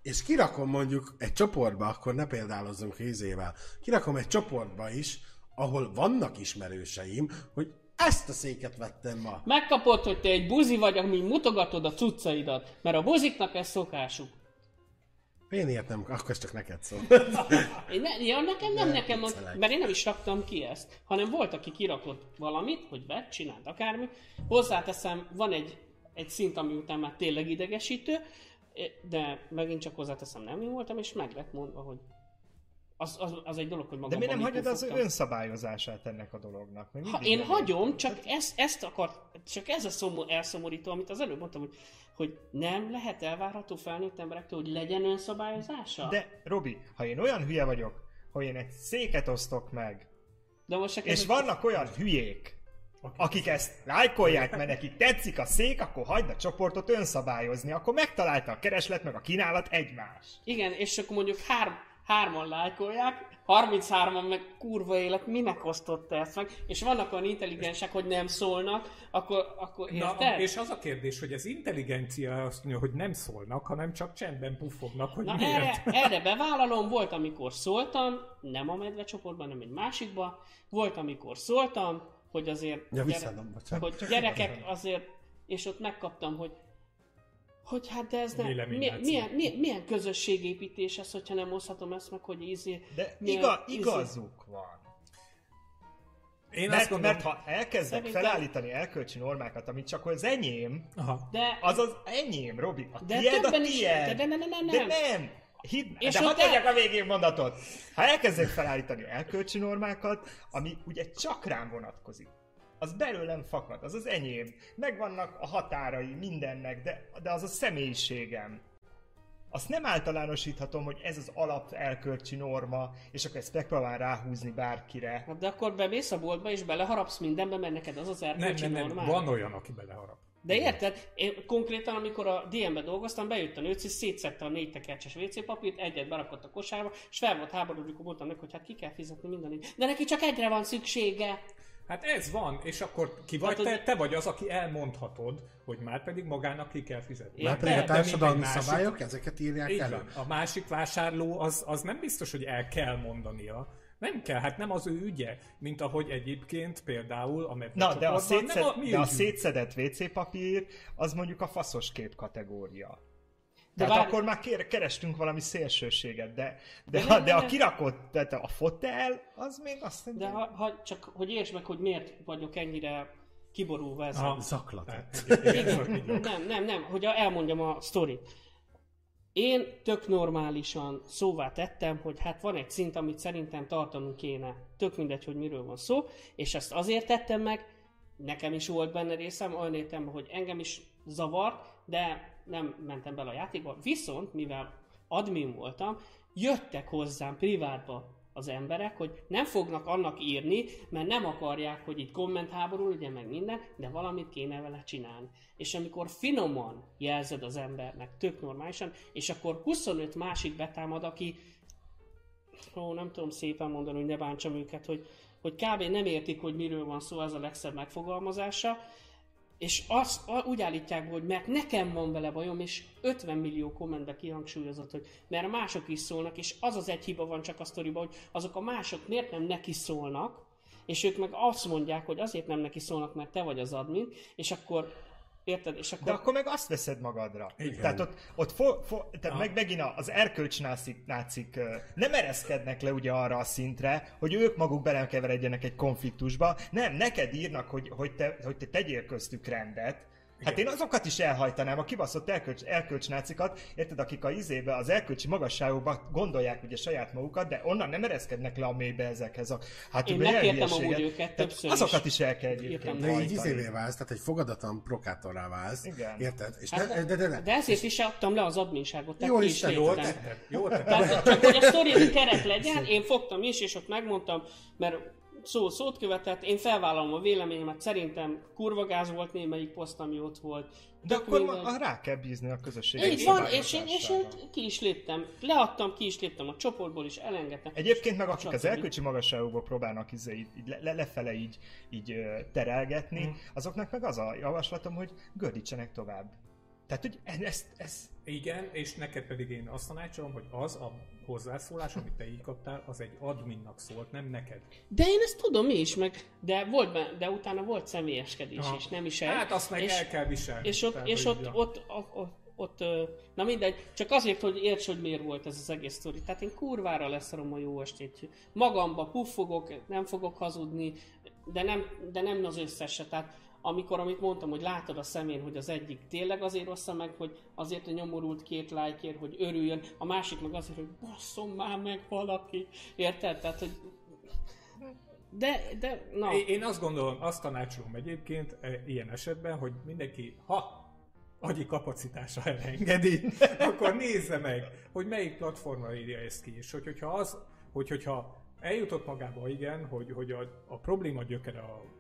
És kirakom mondjuk egy csoportba, akkor ne példálozzunk ízével, kirakom egy csoportba is, ahol vannak ismerőseim, hogy ezt a széket vettem ma. Megkapod, hogy te egy buzi vagy, ami mutogatod a cuccaidat, mert a buziknak ez szokásuk. Én ilyet nem, akkor csak neked szól. Én ne, ja, nekem nem, Ne, nekem, viccelek. mert én nem is raktam ki ezt, hanem volt, aki kirakott valamit, hogy vett, csinált akármi. Hozzáteszem, van egy, egy szint, ami után már tényleg idegesítő, de megint csak hozzáteszem, nem én voltam, és meg lett mondva, hogy az, az, az egy dolog, hogy De magamban miért nem hagyod az önszabályozását ennek a dolognak? Még Ha, én hagyom, csak ezt, ezt akart, csak ez a szomor, elszomorító, amit az előbb mondtam, hogy, hogy nem lehet elvárható felnőtt emberektől, hogy legyen önszabályozása. De Robi, ha én olyan hülye vagyok, hogy én egy széket osztok meg, De most és vannak olyan hülyék, akik ezt lájkolják, mert nekik tetszik a szék, akkor hagyd a csoportot önszabályozni, akkor megtalálta a kereslet meg a kínálat egymást. Igen, és akkor mondjuk három, hárman lájkolják, 33-an meg kurva élet, minek osztotta ezt meg, és vannak olyan intelligensek, hogy nem szólnak, akkor, akkor érted? Na, és az a kérdés, hogy az intelligencia azt mondja, hogy nem szólnak, hanem csak csendben puffognak, hogy Na miért. erre, erre bevállalom, volt amikor szóltam, nem a medve csoportban, hanem egy másikba, volt amikor szóltam, hogy azért, Ja, visszaadom, bocsánat. hogy gyerekek azért, és ott megkaptam, hogy hogy hát de ez nem, milyen, milyen, milyen, milyen közösségépítés ez, hogyha nem oszthatom ezt meg, hogy ízé, De milyen iga, ízé- igazuk van. Én Mert, azt gondolom, mert ha elkezdek Szerintem- felállítani elkölcsi normákat, amit csak az enyém, Aha. de, az az enyém, Robi. A de tiéd a többen is, de, de, de, de, de, De nem. nem! Hidd, És de hadd el- a végén mondatot. Ha elkezdek felállítani elkölcsi normákat, ami ugye csak rám vonatkozik, az belőlem fakad, az az enyém. Megvannak a határai mindennek, de, de az a személyiségem. Azt nem általánosíthatom, hogy ez az alap elkölcsi norma, és akkor ezt megpróbál ráhúzni bárkire. Hát de akkor bemész a boltba és beleharapsz mindenbe, mert neked az az Nem, erkölcsi nem, nem, normál. van olyan, aki beleharap. De érted? Én konkrétan, amikor a DM-be dolgoztam, bejött a nőc, és szétszedte a négy tekercses WC papírt, egyet berakott a kosárba, és fel volt háború, amikor mondtam neki, hogy hát ki kell fizetni mindenit. De neki csak egyre van szüksége. Hát ez van, és akkor ki vagy Hát, te? Te vagy az, aki elmondhatod, hogy már pedig magának ki kell fizetni. Már Érted? pedig a társadalmi másik- szabályok ezeket írják elő. van. A másik vásárló az, az nem biztos, hogy el kell mondania. Nem kell, hát nem az ő ügye, mint ahogy egyébként például a Na, de a, szétszed, nem a mi de a szétszedett WC papír, az mondjuk a faszos kép kategória. De Tehát vár- akkor már kér, kerestünk valami szélsőséget, de, de, De de, nem, de a kirakott, tehát a fotel, az még azt De mondja. ha, ha csak, hogy értsd meg, hogy miért vagyok ennyire kiborulva ezzel. Aha. Zaklat. Igen. Nem, nem, nem, hogy elmondjam a sztorit. Én tök normálisan szóvá tettem, hogy hát van egy szint, amit szerintem tartanunk kéne. Tök mindegy, hogy miről van szó, és ezt azért tettem meg, nekem is volt benne részem, olyan értelemben, hogy engem is zavart, de nem mentem bele a játékba. Viszont, mivel admin voltam, jöttek hozzám privátba az emberek, hogy nem fognak annak írni, mert nem akarják, hogy itt kommentháború legyen meg minden, de valamit kéne vele csinálni. És amikor finoman jelzed az embernek, tök normálisan, és akkor 25 másik betámad, aki ó, nem tudom szépen mondani, hogy ne bántsam őket, hogy, hogy kb. nem értik, hogy miről van szó, ez a legszebb megfogalmazása, és azt a, úgy állítják, hogy mert nekem van vele bajom, és 50 millió kommentbe kihangsúlyozott, hogy mert mások is szólnak, és az az egy hiba van csak a sztoriban, hogy azok a mások miért nem neki szólnak, és ők meg azt mondják, hogy azért nem neki szólnak, mert te vagy az admin, és akkor Érted? És akkor... De akkor meg azt veszed magadra. Igen. Tehát ott, ott fo, fo, tehát meg megint az erkölcs nácik, nácik nem ereszkednek le ugye arra a szintre, hogy ők maguk belekeveredjenek egy konfliktusba. Nem, neked írnak, hogy, hogy, te, hogy te tegyél köztük rendet. Hát én azokat is elhajtanám, a kibaszott erkölcs, erkölcs nácikat, érted, akik a izébe, az erkölcsi magasságokba gondolják ugye saját magukat, de onnan nem ereszkednek le a mélybe ezekhez a... Hát Én megkértem amúgy őket többször Azokat is. is el kell egyébként De így izévé válsz, tehát egy fogadatlan prokátorrá válsz. Igen. Érted? És Hát ne, de, de, de, de ezért is adtam le az adminságot. tehát Jól ki is is tetted. Jól tetted, jól tetted. Tehát csak hogy a sztori keret legyen, én fogtam is, és ott megmondtam, mert szó szót követett, én felvállalom a véleményemet, szerintem kurva gáz volt némelyik poszt, ami ott volt. De Tök akkor mindegy. ma, rá kell bízni a közösség. Így van, és én, és én ki is léptem. Leadtam, ki is léptem a csoportból, és elengedtem. Egyébként meg akik az elkölcsi magasságokból próbálnak izé, így, így le, lefele így, így terelgetni, Mhm. mm. azoknak meg az a javaslatom, hogy gördítsenek tovább. Tehát, hogy ez, ez, ez Igen, és neked pedig én azt tanácsolom, hogy az a hozzászólás, amit te így kaptál, az egy adminnak szólt, nem neked. De én ezt tudom is, meg, de, volt benne, de utána volt személyeskedés Aha. is, nem is egy. Hát azt meg és, el kell viselni. És ott, Tehát, és ott, ja. ott, ott, ott, ott, na mindegy, csak azért, hogy érts, hogy miért volt ez az egész sztori. Tehát én kurvára leszarom a jó estét. Magamba puffogok, nem fogok hazudni, de nem, de nem az összeset. Tehát amikor, amit mondtam, hogy látod a szemén, hogy az egyik tényleg azért ossza meg, hogy azért a nyomorult két lájkért, hogy örüljön, a másik meg azért, hogy basszom már meg valaki. Érted? Tehát, hogy de, de, na. Én- azt gondolom, azt tanácsolom egyébként e, ilyen esetben, hogy mindenki, ha agyi kapacitása elengedi, akkor nézze meg, hogy melyik platformra írja ezt ki, és hogy, hogyha az, hogy, hogyha eljutott magába, igen, hogy, hogy a, a probléma gyökere a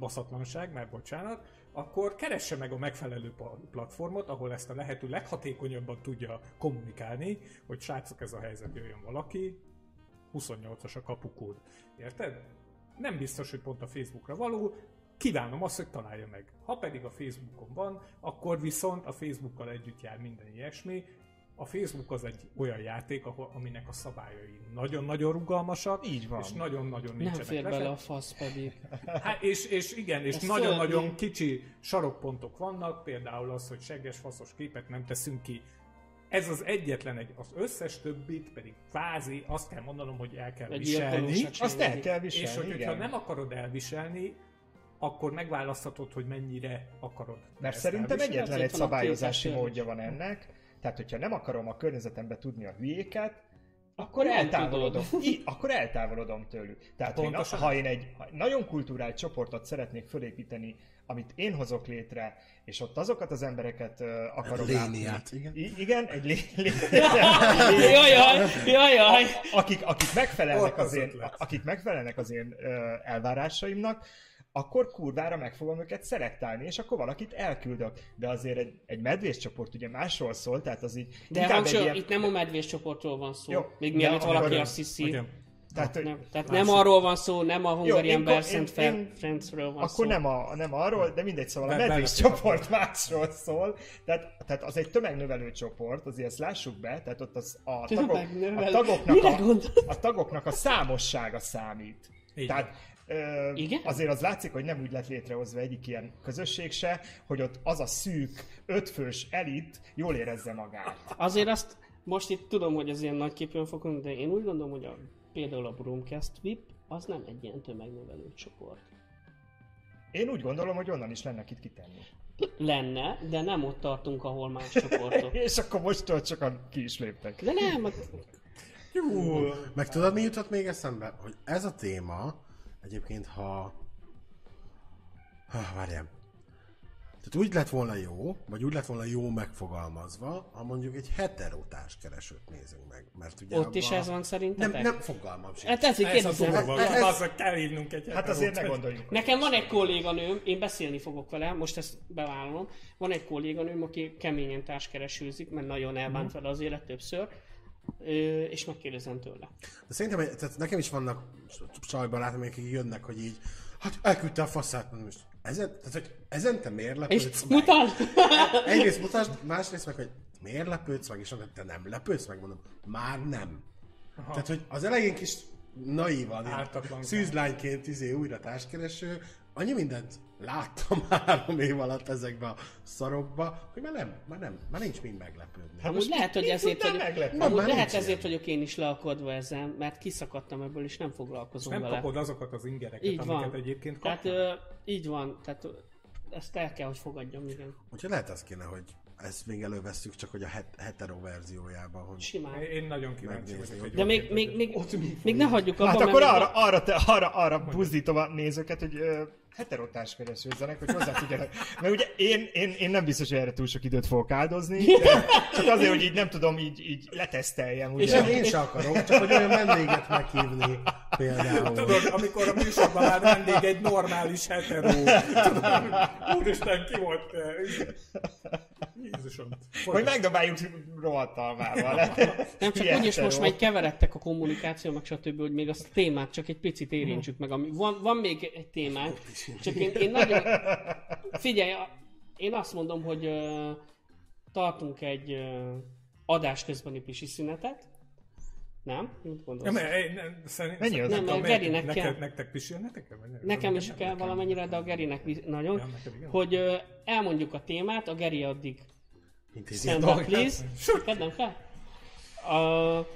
baszatlanság, mert bocsánat, akkor keresse meg a megfelelő platformot, ahol ezt a lehető leghatékonyabban tudja kommunikálni, hogy srácok, ez a helyzet jöjjön valaki, 28-as a kapukód. Érted? Nem biztos, hogy pont a Facebookra való, kívánom azt, hogy találja meg. Ha pedig a Facebookon van, akkor viszont a Facebookkal együtt jár minden ilyesmi. A Facebook az egy olyan játék, ahol, aminek a szabályai nagyon-nagyon rugalmasak, Így van. és nagyon-nagyon Nem nincsenek fér lefed- bele a fasz pedig. Hát és, és igen, és Ez nagyon-nagyon szörnyű. kicsi sarokpontok vannak, például az, hogy segges faszos képet nem teszünk ki. Ez az egyetlen egy, az összes többit pedig kvázi azt kell mondanom, hogy el kell Egy viselni. Azt el kell És viselni, hogy, hogyha igen. nem akarod elviselni, akkor megválaszthatod, hogy mennyire akarod. Mert szerintem egyetlen egy szabályozási módja van ennek, tehát hogyha nem akarom a környezetembe tudni a hülyéket, Akkor nem eltávolodom. I, akkor eltávolodom tőlük. Tehát én, ha én egy ha nagyon kulturált csoportot szeretnék fölépíteni, amit én hozok létre, és ott azokat az embereket uh, akarom Léniát, igen. I- igen, egy lé, lé, Jajjaj, jajjaj. akik, akik, megfelelnek az én, akik megfelelnek az én ö, elvárásaimnak, akkor kurvára meg fogom őket szelektálni, és akkor valakit elküldök. De azért egy, egy medvés csoport ugye másról szól, tehát az így De hangsúly, ilyen... itt nem a medvés csoportról van szó. Jó, Még mielőtt akkor- valaki azt hiszi. Ugye, Tehát, Nem, tehát nem arról van szó, nem a Hungarian Bears and Friendsről van Akkor szó. nem, a, nem arról, de mindegy, szóval a medvés csoport másról szól. Tehát, tehát az egy tömegnövelő csoport, azért ezt lássuk be, tehát ott az a, tagok, a, tagoknak, a, a tagoknak a számossága számít. Így Tehát Igen? azért az látszik, hogy nem úgy lett létrehozva egyik ilyen közösség se, hogy ott az a szűk, ötfős elit jól érezze magát. Azért azt, most itt tudom, hogy ez ilyen nagy képön fogunk, de én úgy gondolom, hogy a, például a Broomcast VIP, az nem egy ilyen tömegnövelő csoport. Én úgy gondolom, hogy onnan is lenne itt kitenni. Lenne, de nem ott tartunk, ahol más csoportok. És akkor mostól sokan ki is léptek. De nem, hát Jó, Meg tudod, mi jutott még eszembe? Hogy ez a téma, egyébként, ha... ha várjál. Tehát úgy lett volna jó, vagy úgy lett volna jó megfogalmazva, ha mondjuk egy heterótárs keresőt nézünk meg. Mert ugye ott is abban- ez van szerintetek? Nem, nem fogalmam sincs. Hát ezért ez a kérdezem. durva, ez- az, hogy kell hívnunk egy Hát azért ne gondoljuk. Nekem van egy kolléganőm, én beszélni fogok vele, most ezt bevállalom. Van egy kolléganőm, aki keményen társkeresőzik, mert nagyon elbánt vele az élet többször, ö, és megkérdezem tőle. De szerintem, tehát nekem is vannak csajbarátom, akik jönnek, hogy így, hát elküldte a faszát, most ezen, tehát, hogy ezen te miért lepődsz És meg? mutasd! Egyrészt mutasd, másrészt meg, hogy miért lepődsz meg, és te nem lepődsz meg, mondom, már nem. Aha. Tehát, hogy az elején kis naívan, szűzlányként izé újra társkereső, annyi mindent láttam három év alatt ezekbe a szarokba, hogy már nem, már nem, már nincs mind meglepődni. Amúgy lehet, hogy ezért vagyok, meglepni? amúgy Már lehet ezért ilyen. vagyok én is leakadva ezzel, mert kiszakadtam ebből, és nem foglalkozom Nem vele. kapod azokat az ingereket, Így amiket van. egyébként Tehát kapnak. ö, így van, tehát ezt el kell, hogy fogadjam, igen. Úgyhogy lehet az kéne, hogy ezt még elővesszük, csak hogy a het- hetero verziójában, hogy Simán. Én nagyon kíváncsi vagyok. hogy De még, hogy- még, még, még ne hagyjuk abba, Hát akkor még arra, arra, te, arra, arra buzdítom a nézőket, hogy ö, heterotárs keresőzzenek, hogy hozzá tudjanak. Mert ugye én, én, én nem biztos, hogy erre túl sok időt fogok áldozni, csak azért, hogy így nem tudom, így, így leteszteljem. Ugye? És Nem, én se akarok, csak hogy olyan vendéget meghívni például. Tudod, amikor a műsorban már vendég egy normális hetero. Tudod, úristen, ki volt? Jézusom. Hogy megdobáljuk rohadt almával. Nem csak úgyis most már keveredtek a kommunikáció, meg stb., hogy még azt a témát csak egy picit érintsük meg. Ami, van, van még egy témánk, csak én, én nagyon... Figyelj, a- én azt mondom, hogy uh, tartunk egy uh, adás közbeni pisi szünetet. Nem? Mit gondolsz? én nem, szerint, Mennyi az? nem, Nem, tudom, Gerinek neked, kell. Nektek pisilnetek? Vagy nem? Nekem is Nem, kell nekem. valamennyire, de a Gerinek nagyon. Ja. Hogy uh, elmondjuk a témát, a Geri addig Intézi a Stand up, dolgát. please. Neked nem kell? Uh,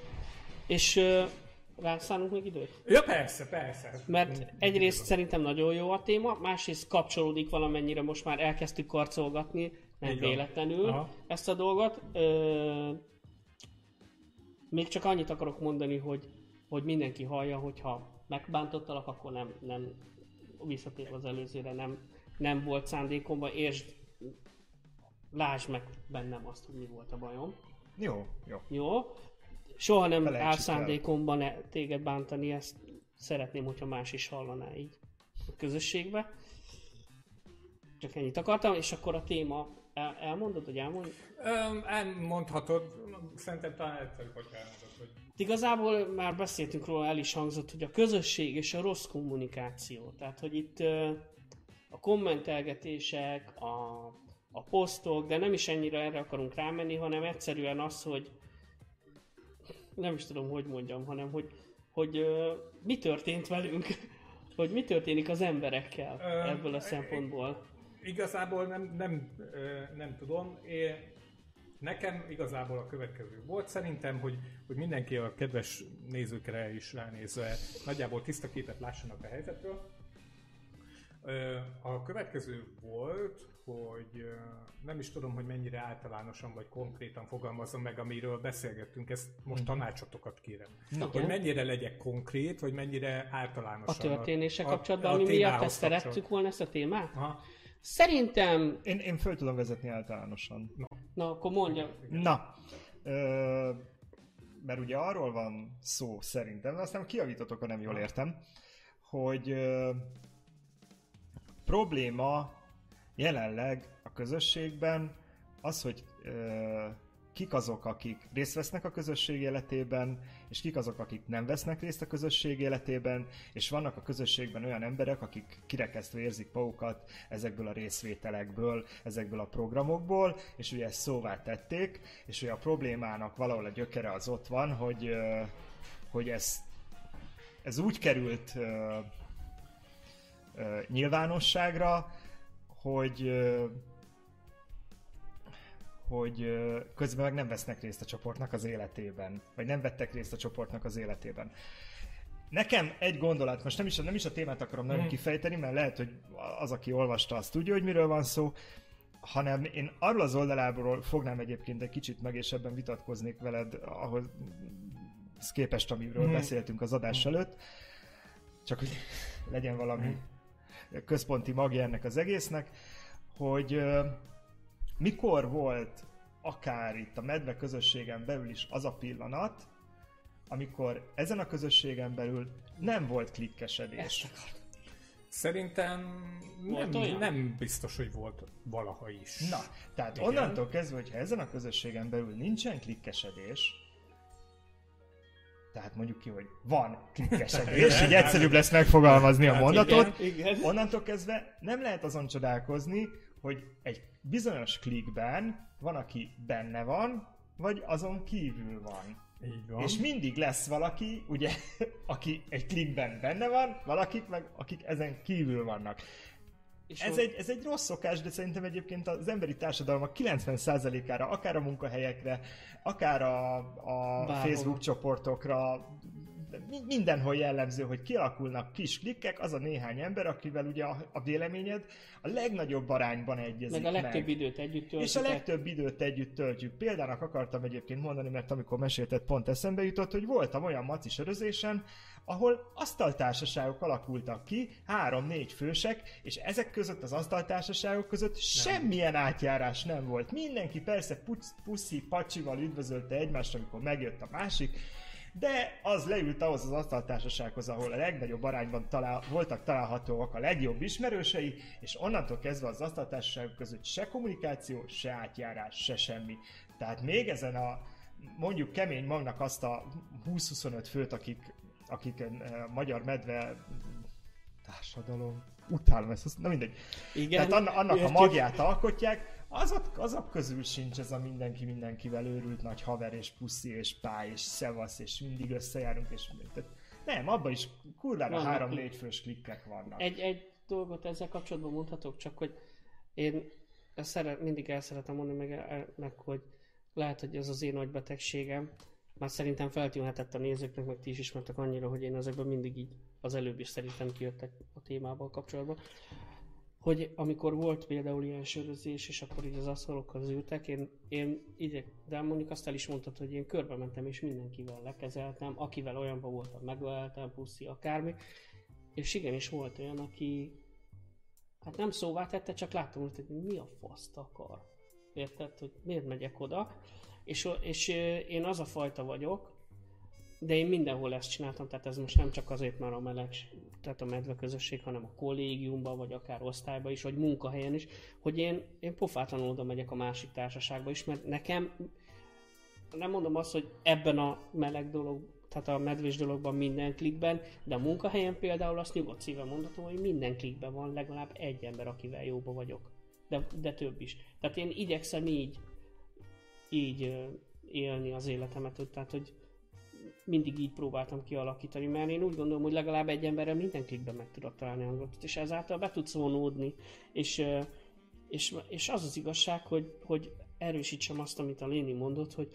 és uh, rászánunk még időt? Ja, persze, persze. Mert egyrészt szerintem nagyon jó a téma, másrészt kapcsolódik valamennyire, most már elkezdtük karcolgatni, nem Így véletlenül Aha. ezt a dolgot. Ö, még csak annyit akarok mondani, hogy, hogy mindenki hallja, hogyha megbántottalak, akkor nem, nem visszatérve az előzőre, nem, nem volt szándékomban, és lásd meg bennem azt, hogy mi volt a bajom. Jó, jó. Jó? Soha nem áll el. e- téged bántani, ezt szeretném, hogyha más is hallaná így a közösségbe. Csak ennyit akartam, és akkor a téma, el, elmondod, hogy elmondod? Öm, elmondhatod, szerintem talán egyszerűbb, hogy elmondod, hogy Igazából már beszéltünk róla, el is hangzott, hogy a közösség és a rossz kommunikáció. Tehát, hogy itt ö, a kommentelgetések, a, a posztok, de nem is ennyire erre akarunk rámenni, hanem egyszerűen az, hogy nem is tudom, hogy mondjam, hanem hogy, hogy ö, mi történt velünk, hogy mi történik az emberekkel Ö, ebből a szempontból. Igazából nem, nem, nem tudom. Én, nekem igazából a következő volt. Szerintem, hogy, hogy mindenki a kedves nézőkre is ránézve nagyjából tiszta képet lássanak a helyzetről. A következő volt, hogy nem is tudom, hogy mennyire általánosan vagy konkrétan fogalmazom meg, amiről beszélgettünk, ezt most tanácsotokat kérem. Na, Hogy mennyire legyek konkrét, vagy mennyire általánosan. A történése a- kapcsolatban, a ami miatt ezt szerettük volna ezt a témát? Aha. Szerintem, Én, én föl tudom vezetni általánosan. na akkor mondja, Na, ö, mert ugye arról van szó szerintem, de aztán kiavítotok, ha nem jól értem, hogy ö, probléma jelenleg a közösségben az, hogy ö, kik azok, akik részt vesznek a közösség életében, és kik azok, akik nem vesznek részt a közösség életében, és vannak a közösségben olyan emberek, akik kirekesztve érzik magukat ezekből a részvételekből, ezekből a programokból, és ugye ezt szóvá tették, és ugye a problémának valahol a gyökere az ott van, hogy, hogy ez, ez úgy került nyilvánosságra, hogy hogy közben meg nem vesznek részt a csoportnak az életében, vagy nem vettek részt a csoportnak az életében. Nekem egy gondolat, most nem is, nem is a témát akarom nagyon Mhm. kifejteni, mert lehet, hogy az, aki olvasta, az tudja, hogy miről van szó, hanem én arról az oldalából fognám egyébként egy kicsit meg, és ebben vitatkoznék veled, ahhoz képest, amiről Mhm. beszéltünk az adás előtt, csak hogy legyen valami központi magja ennek az egésznek, hogy mikor volt akár itt a medve közösségen belül is az a pillanat, amikor ezen a közösségen belül nem volt klikkesedés. Szerintem Volt nem, olyan? nem biztos, hogy volt valaha is. Na, tehát Igen. onnantól kezdve, hogyha ezen a közösségen belül nincsen klikkesedés, tehát mondjuk ki, hogy van klikkesedés, így egyszerűbb lesz megfogalmazni a Hát mondatot, igen, igen. onnantól kezdve nem lehet azon csodálkozni, hogy egy bizonyos klikben van, aki benne van, vagy azon kívül van. Így van. És mindig lesz valaki, ugye, aki egy klikben benne van, valakik meg, akik ezen kívül vannak. És Ez hol- egy, ez egy rossz szokás, de szerintem egyébként az emberi társadalmak 90%-ára, akár a munkahelyekre, akár a, a Bárhol. Facebook csoportokra, mindenhol jellemző, hogy kialakulnak kis klikkek, az a néhány ember, akivel ugye a, a véleményed a legnagyobb arányban egyezik meg a legtöbb meg. időt együtt töltjük. És a legtöbb időt együtt töltjük. Példának akartam egyébként mondani, mert amikor mesélted, pont eszembe jutott, hogy voltam olyan maci sörözésen, ahol asztaltársaságok alakultak ki, három-négy fősek, és ezek között az asztaltársaságok között semmilyen átjárás nem volt. Mindenki persze puc- puszi, pacsival üdvözölte egymást, amikor megjött a másik, de az leült ahhoz az asztaltársasághoz, ahol a legnagyobb arányban talál, voltak találhatóak a legjobb ismerősei, és onnantól kezdve az asztaltársaságok között se kommunikáció, se átjárás, se semmi. Tehát még ezen a mondjuk kemény magnak azt a 20-25 főt, akik, akik magyar medve társadalom, utálom ezt, na mindegy. Igen, Tehát anna, annak a magját alkotják, azok, azok közül sincs ez a mindenki mindenkivel őrült nagy haver, és puszi, és pály, és szevasz, és mindig összejárunk, és tehát nem, abban is kurvára három-négy fős klikkek vannak. Egy, egy dolgot ezzel kapcsolatban mondhatok, csak hogy én ezt szeret, mindig el szeretem mondani, meg, el- meg, hogy lehet, hogy ez az én nagy betegségem, már szerintem feltűnhetett a nézőknek, meg ti is ismertek annyira, hogy én ezekben mindig így az előbb is szerintem kijöttek a témával kapcsolatban, hogy amikor volt például ilyen sörözés, és akkor így az asztalokhoz ültek, én, én így, de mondjuk azt el is mondtad, hogy én körbe mentem, és mindenkivel lekezeltem, akivel olyanban voltam, megöleltem, puszi, akármi, és igenis volt olyan, aki hát nem szóvá tette, csak láttam, hogy mi a faszt akar. Érted, hogy miért megyek oda? És, és én az a fajta vagyok, de én mindenhol ezt csináltam, tehát ez most nem csak azért, mert a meleg, tehát a medve közösség, hanem a kollégiumban, vagy akár osztályban is, vagy munkahelyen is, hogy én, én pofátlanul oda megyek a másik társaságba is, mert nekem nem mondom azt, hogy ebben a meleg dolog, tehát a medvés dologban minden klikben, de a munkahelyen például azt nyugodt szíven mondhatom, hogy minden klikben van legalább egy ember, akivel jóba vagyok. De, de több is. Tehát én igyekszem így, így élni az életemet, tehát hogy mindig így próbáltam kialakítani, mert én úgy gondolom, hogy legalább egy emberrel minden klikben meg tudok találni hangot, és ezáltal be tudsz vonódni, és, és, és az az igazság, hogy, hogy erősítsem azt, amit a Léni mondott, hogy,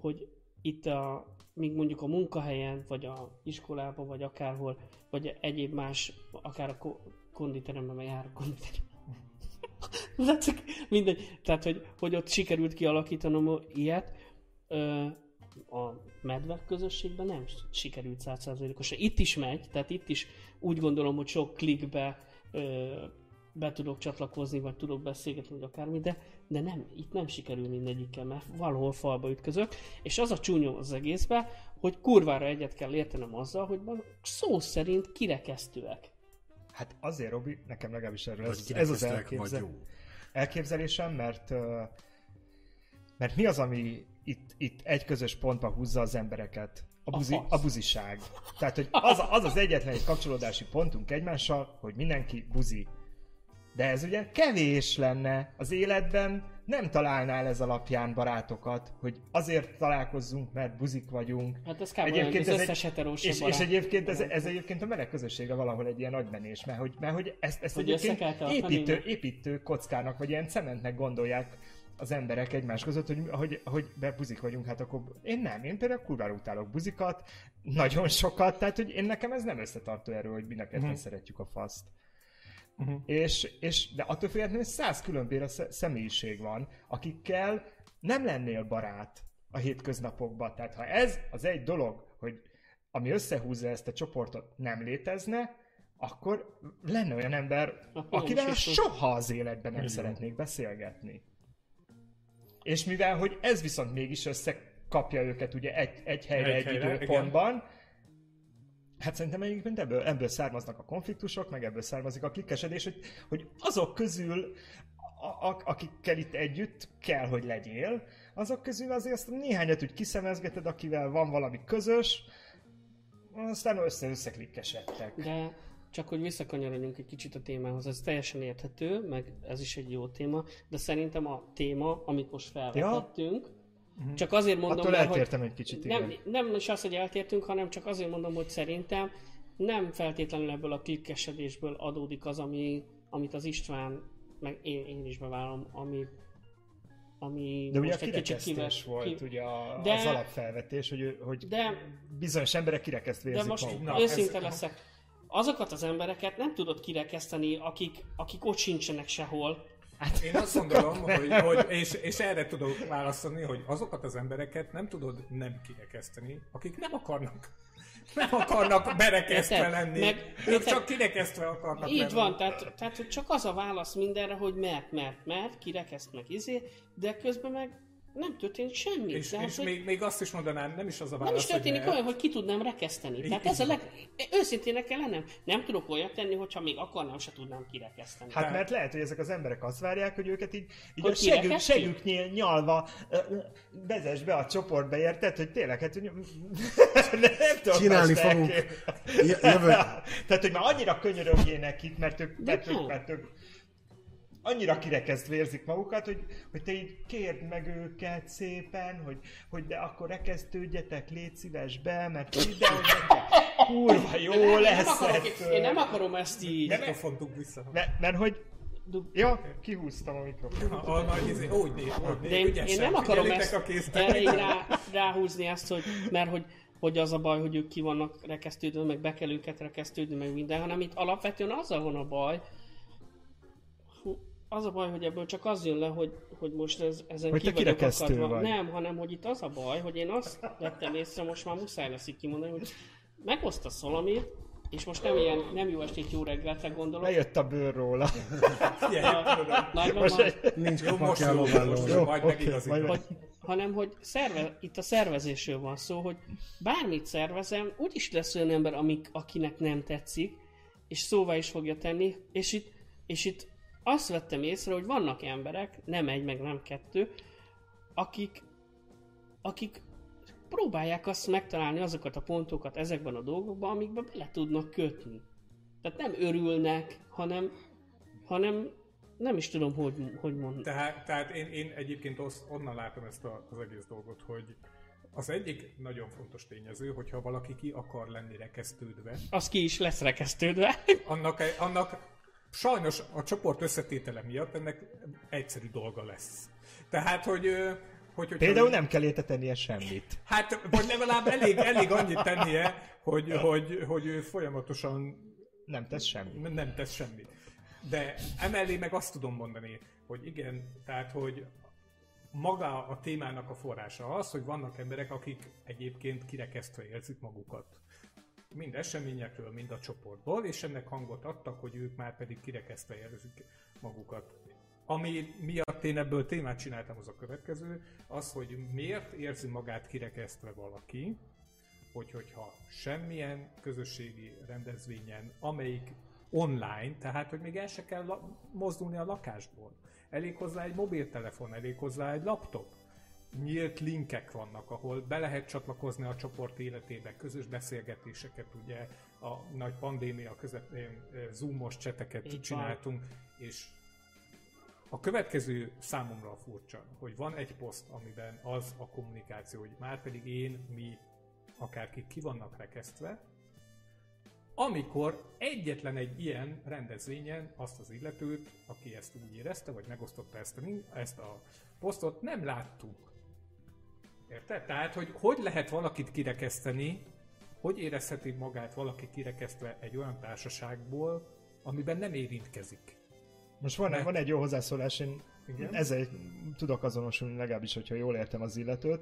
hogy itt a, míg mondjuk a munkahelyen, vagy a iskolában, vagy akárhol, vagy egyéb más, akár a ko- konditeremben, mert járok konditeremben. De csak mindegy. Tehát, hogy, hogy ott sikerült kialakítanom ilyet, ö, a medvek közösségben nem sikerült százszázalékosan. Itt is megy, tehát itt is úgy gondolom, hogy sok klikbe ö, be tudok csatlakozni, vagy tudok beszélgetni, vagy akármi, de, de nem, itt nem sikerül mindegyikkel, mert valahol falba ütközök, és az a csúnyom az egészben, hogy kurvára egyet kell értenem azzal, hogy szó szerint kirekesztőek. Hát azért, Robi, nekem legalábbis erről ez, ez az elképzel... elképzelésem, mert, mert mi az, ami itt, itt egy közös pontba húzza az embereket? A, A buzi, fasz. a buziság. Tehát, hogy az, az az egyetlen egy kapcsolódási pontunk egymással, hogy mindenki buzi. De ez ugye kevés lenne az életben, nem találnál ez alapján barátokat, hogy azért találkozzunk, mert buzik vagyunk. Hát ez kb. hogy az összes heterós és, és barát. egyébként ez, ez egyébként a meleg közössége valahol egy ilyen agymenés, mert hogy, mert hogy ezt, ezt Hogy egyébként építő, építő kockának, vagy ilyen cementnek gondolják az emberek egymás között, hogy, hogy, hogy be buzik vagyunk, hát akkor én nem, én például kurvára utálok buzikat, nagyon sokat, tehát hogy én nekem ez nem összetartó erő, hogy mind a ketten Mhm. szeretjük a faszt. Mhm. És, és, de attól függetlenül száz különféle sze- személyiség van, akikkel nem lennél barát a hétköznapokban. Tehát ha ez az egy dolog, hogy ami összehúzza ezt a csoportot, nem létezne, akkor lenne olyan ember, akivel soha az életben nem Igen. szeretnék beszélgetni. És mivel, hogy ez viszont mégis összekapja őket ugye egy, egy helyre, Egy egy, helyre, időpontban, Hát szerintem egyébként ebből, ebből származnak a konfliktusok, meg ebből származik a klikkesedés, hogy, hogy azok közül, a, a, akikkel itt együtt kell, hogy legyél, azok közül azért azt néhányat úgy kiszemezgeted, akivel van valami közös, aztán össze-össze klikkesedtek. De csak hogy visszakanyarodjunk egy kicsit a témához, ez teljesen érthető, meg ez is egy jó téma, de szerintem a téma, amit most felvetettünk, csak azért mondom, Attól mert, hogy eltértem egy kicsit, igen. nem, nem is az, hogy eltértünk, hanem csak azért mondom, hogy szerintem nem feltétlenül ebből a klikkesedésből adódik az, ami, amit az István, meg én, én is bevállalom, ami, ami De ugye a most egy kicsit kivet, volt ki, ugye a, De- az alapfelvetés, hogy, hogy de bizonyos emberek kirekesztve De érzik most magukat. Őszinte ez- leszek. Azokat az embereket nem tudod kirekeszteni, akik, akik ott sincsenek sehol. Én azt gondolom, hogy, hogy és, és erre tudok válaszolni, hogy azokat az embereket nem tudod nem kirekeszteni, akik nem akarnak nem akarnak berekesztve lenni. Meg- ők csak kirekesztve akarnak Így lenni. van, tehát, tehát hogy csak az a válasz mindenre, hogy mert, mert, mert, kirekeszt meg izé, de közben meg nem történik semmi. És, Tehát, és hogy még, még azt is mondanám, nem is az a válasz, nem is történik hogy olyan, hogy ki tudnám rekeszteni. Tehát ez a leg... Őszintének kell lennem. Nem tudok olyat tenni, hogyha még akarnám, se tudnám kirekeszteni. Hát mert lehet, hogy ezek az emberek azt várják, hogy őket így, így Hogy a segük, següknél nyalva vezess be a csoportba, érted? Hogy tényleg, hát, hogy nem tudom Csinálni fogunk. jövő- Tehát, hogy már annyira könyörögjél nekik, mert ők, mert ők, nem. mert ők annyira kirekesztve érzik magukat, hogy, hogy te így kérd meg őket szépen, hogy, hogy de akkor rekesztődjetek, légy szíves be, mert ide, hogy kurva jó De nem, lesz nem akarok, ettől. én nem akarom ezt így. Nem, dug vissza. mert, mert hogy Dub- Ja, kihúztam a mikrofont. A, a, nagy izé, úgy néz, úgy néz, De én, ügyesen. én nem akarom ezt a erre rá, ráhúzni ezt, hogy, mert hogy, hogy az a baj, hogy ők ki vannak rekesztődve, meg be kell őket rekesztődni, meg minden, hanem itt alapvetően azzal van a baj, az a baj, hogy ebből csak az jön le, hogy, hogy most ez, ezen Hogy ki vagyok akadva. vagy. Nem, hanem hogy itt az a baj, hogy én azt vettem észre, most már muszáj lesz így kimondani, hogy megosztasz valamit, és most nem ilyen nem jó estét, jó reggeltre gondolok. Lejött a bőr róla. Most egy... Nincs Jó, most jó, most jó, majd hogy, hanem hogy szerve, itt a szervezésről van szó, hogy bármit szervezem, úgyis lesz olyan ember, amik, akinek nem tetszik, és szóvá is fogja tenni, és itt, és itt azt vettem észre, hogy vannak emberek, nem egy, meg nem kettő, akik, akik próbálják azt megtalálni azokat a pontokat ezekben a dolgokban, amikben bele tudnak kötni. Tehát nem örülnek, hanem, hanem nem is tudom, hogy, hogy mondani. Tehát, tehát én, én egyébként az, onnan látom ezt a, az egész dolgot, hogy az egyik nagyon fontos tényező, hogyha valaki ki akar lenni rekesztődve, Az ki is lesz rekesztődve. annak, annak sajnos a csoport összetétele miatt ennek egyszerű dolga lesz. Tehát, hogy, hogy Például nem kell érte tennie semmit. Hát, vagy legalább elég, elég annyit tennie, hogy, hogy, hogy ő folyamatosan Nem tesz semmit. nem tesz semmit. De emellé meg azt tudom mondani, hogy igen, tehát, hogy maga a témának a forrása az, hogy vannak emberek, akik egyébként kirekesztve érzik magukat. Mind eseményekről, mind a csoportból, és ennek hangot adtak, hogy ők már pedig kirekesztve érzik magukat. Ami miatt én ebből témát csináltam, az a következő, az, hogy miért érzi magát kirekesztve valaki, hogy hogyha semmilyen közösségi rendezvényen, amelyik online, tehát hogy még el se kell mozdulni a lakásból. Elég hozzá egy mobiltelefon, elég hozzá egy laptop. Nyílt linkek vannak, ahol be lehet csatlakozni a csoport életébe, közös beszélgetéseket, ugye a nagy pandémia közepén zoomos cseteket Így van. csináltunk, és a következő számomra furcsa, hogy van egy poszt, amiben az a kommunikáció, hogy már pedig én, mi, akárkik ki vannak rekesztve, amikor egyetlen egy ilyen rendezvényen azt az illetőt, aki ezt úgy érezte, vagy megosztotta ezt a, ezt a posztot, nem láttuk. Érted? Tehát, hogy hogy lehet valakit kirekeszteni, hogy érezheti magát valaki kirekesztve egy olyan társaságból, amiben nem érintkezik. Most van, Ne. van egy jó hozzászólás, én Igen? ezzel tudok azonosulni, legalábbis, hogyha jól értem az illetőt,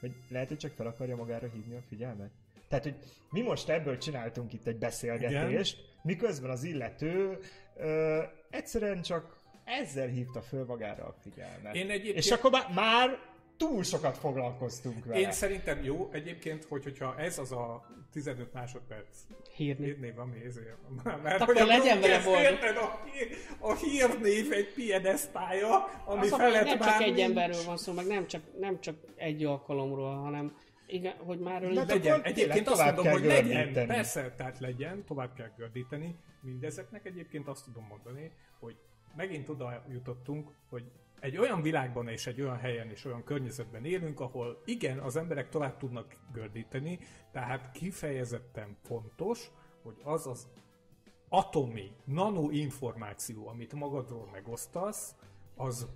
hogy lehet, hogy csak fel akarja magára hívni a figyelmet. Tehát, hogy mi most ebből csináltunk itt egy beszélgetést, Igen. miközben az illető ö, egyszerűen csak ezzel hívta föl magára a figyelmet. Én egyébként- És akkor már túl sokat foglalkoztunk vele. Én szerintem jó egyébként, hogy, hogyha ez az a 15 másodperc Hírni. hírnév, ami ezért... Mert Akkor hogy legyen vele boldog. a, hír- a hírnév egy piedesztája, ami Az, hogy felett nem csak már egy nincs. emberről van szó, meg nem csak, nem csak egy alkalomról, hanem igen, hogy már ő Legyen, egyébként azt mondom, hogy legyen, persze, tehát legyen, tovább kell gördíteni. Mindezeknek egyébként azt tudom mondani, hogy megint oda jutottunk, hogy egy olyan világban és egy olyan helyen és olyan környezetben élünk, ahol igen, az emberek tovább tudnak gördíteni, tehát kifejezetten fontos, hogy az az atomi, nano információ, amit magadról megosztasz, az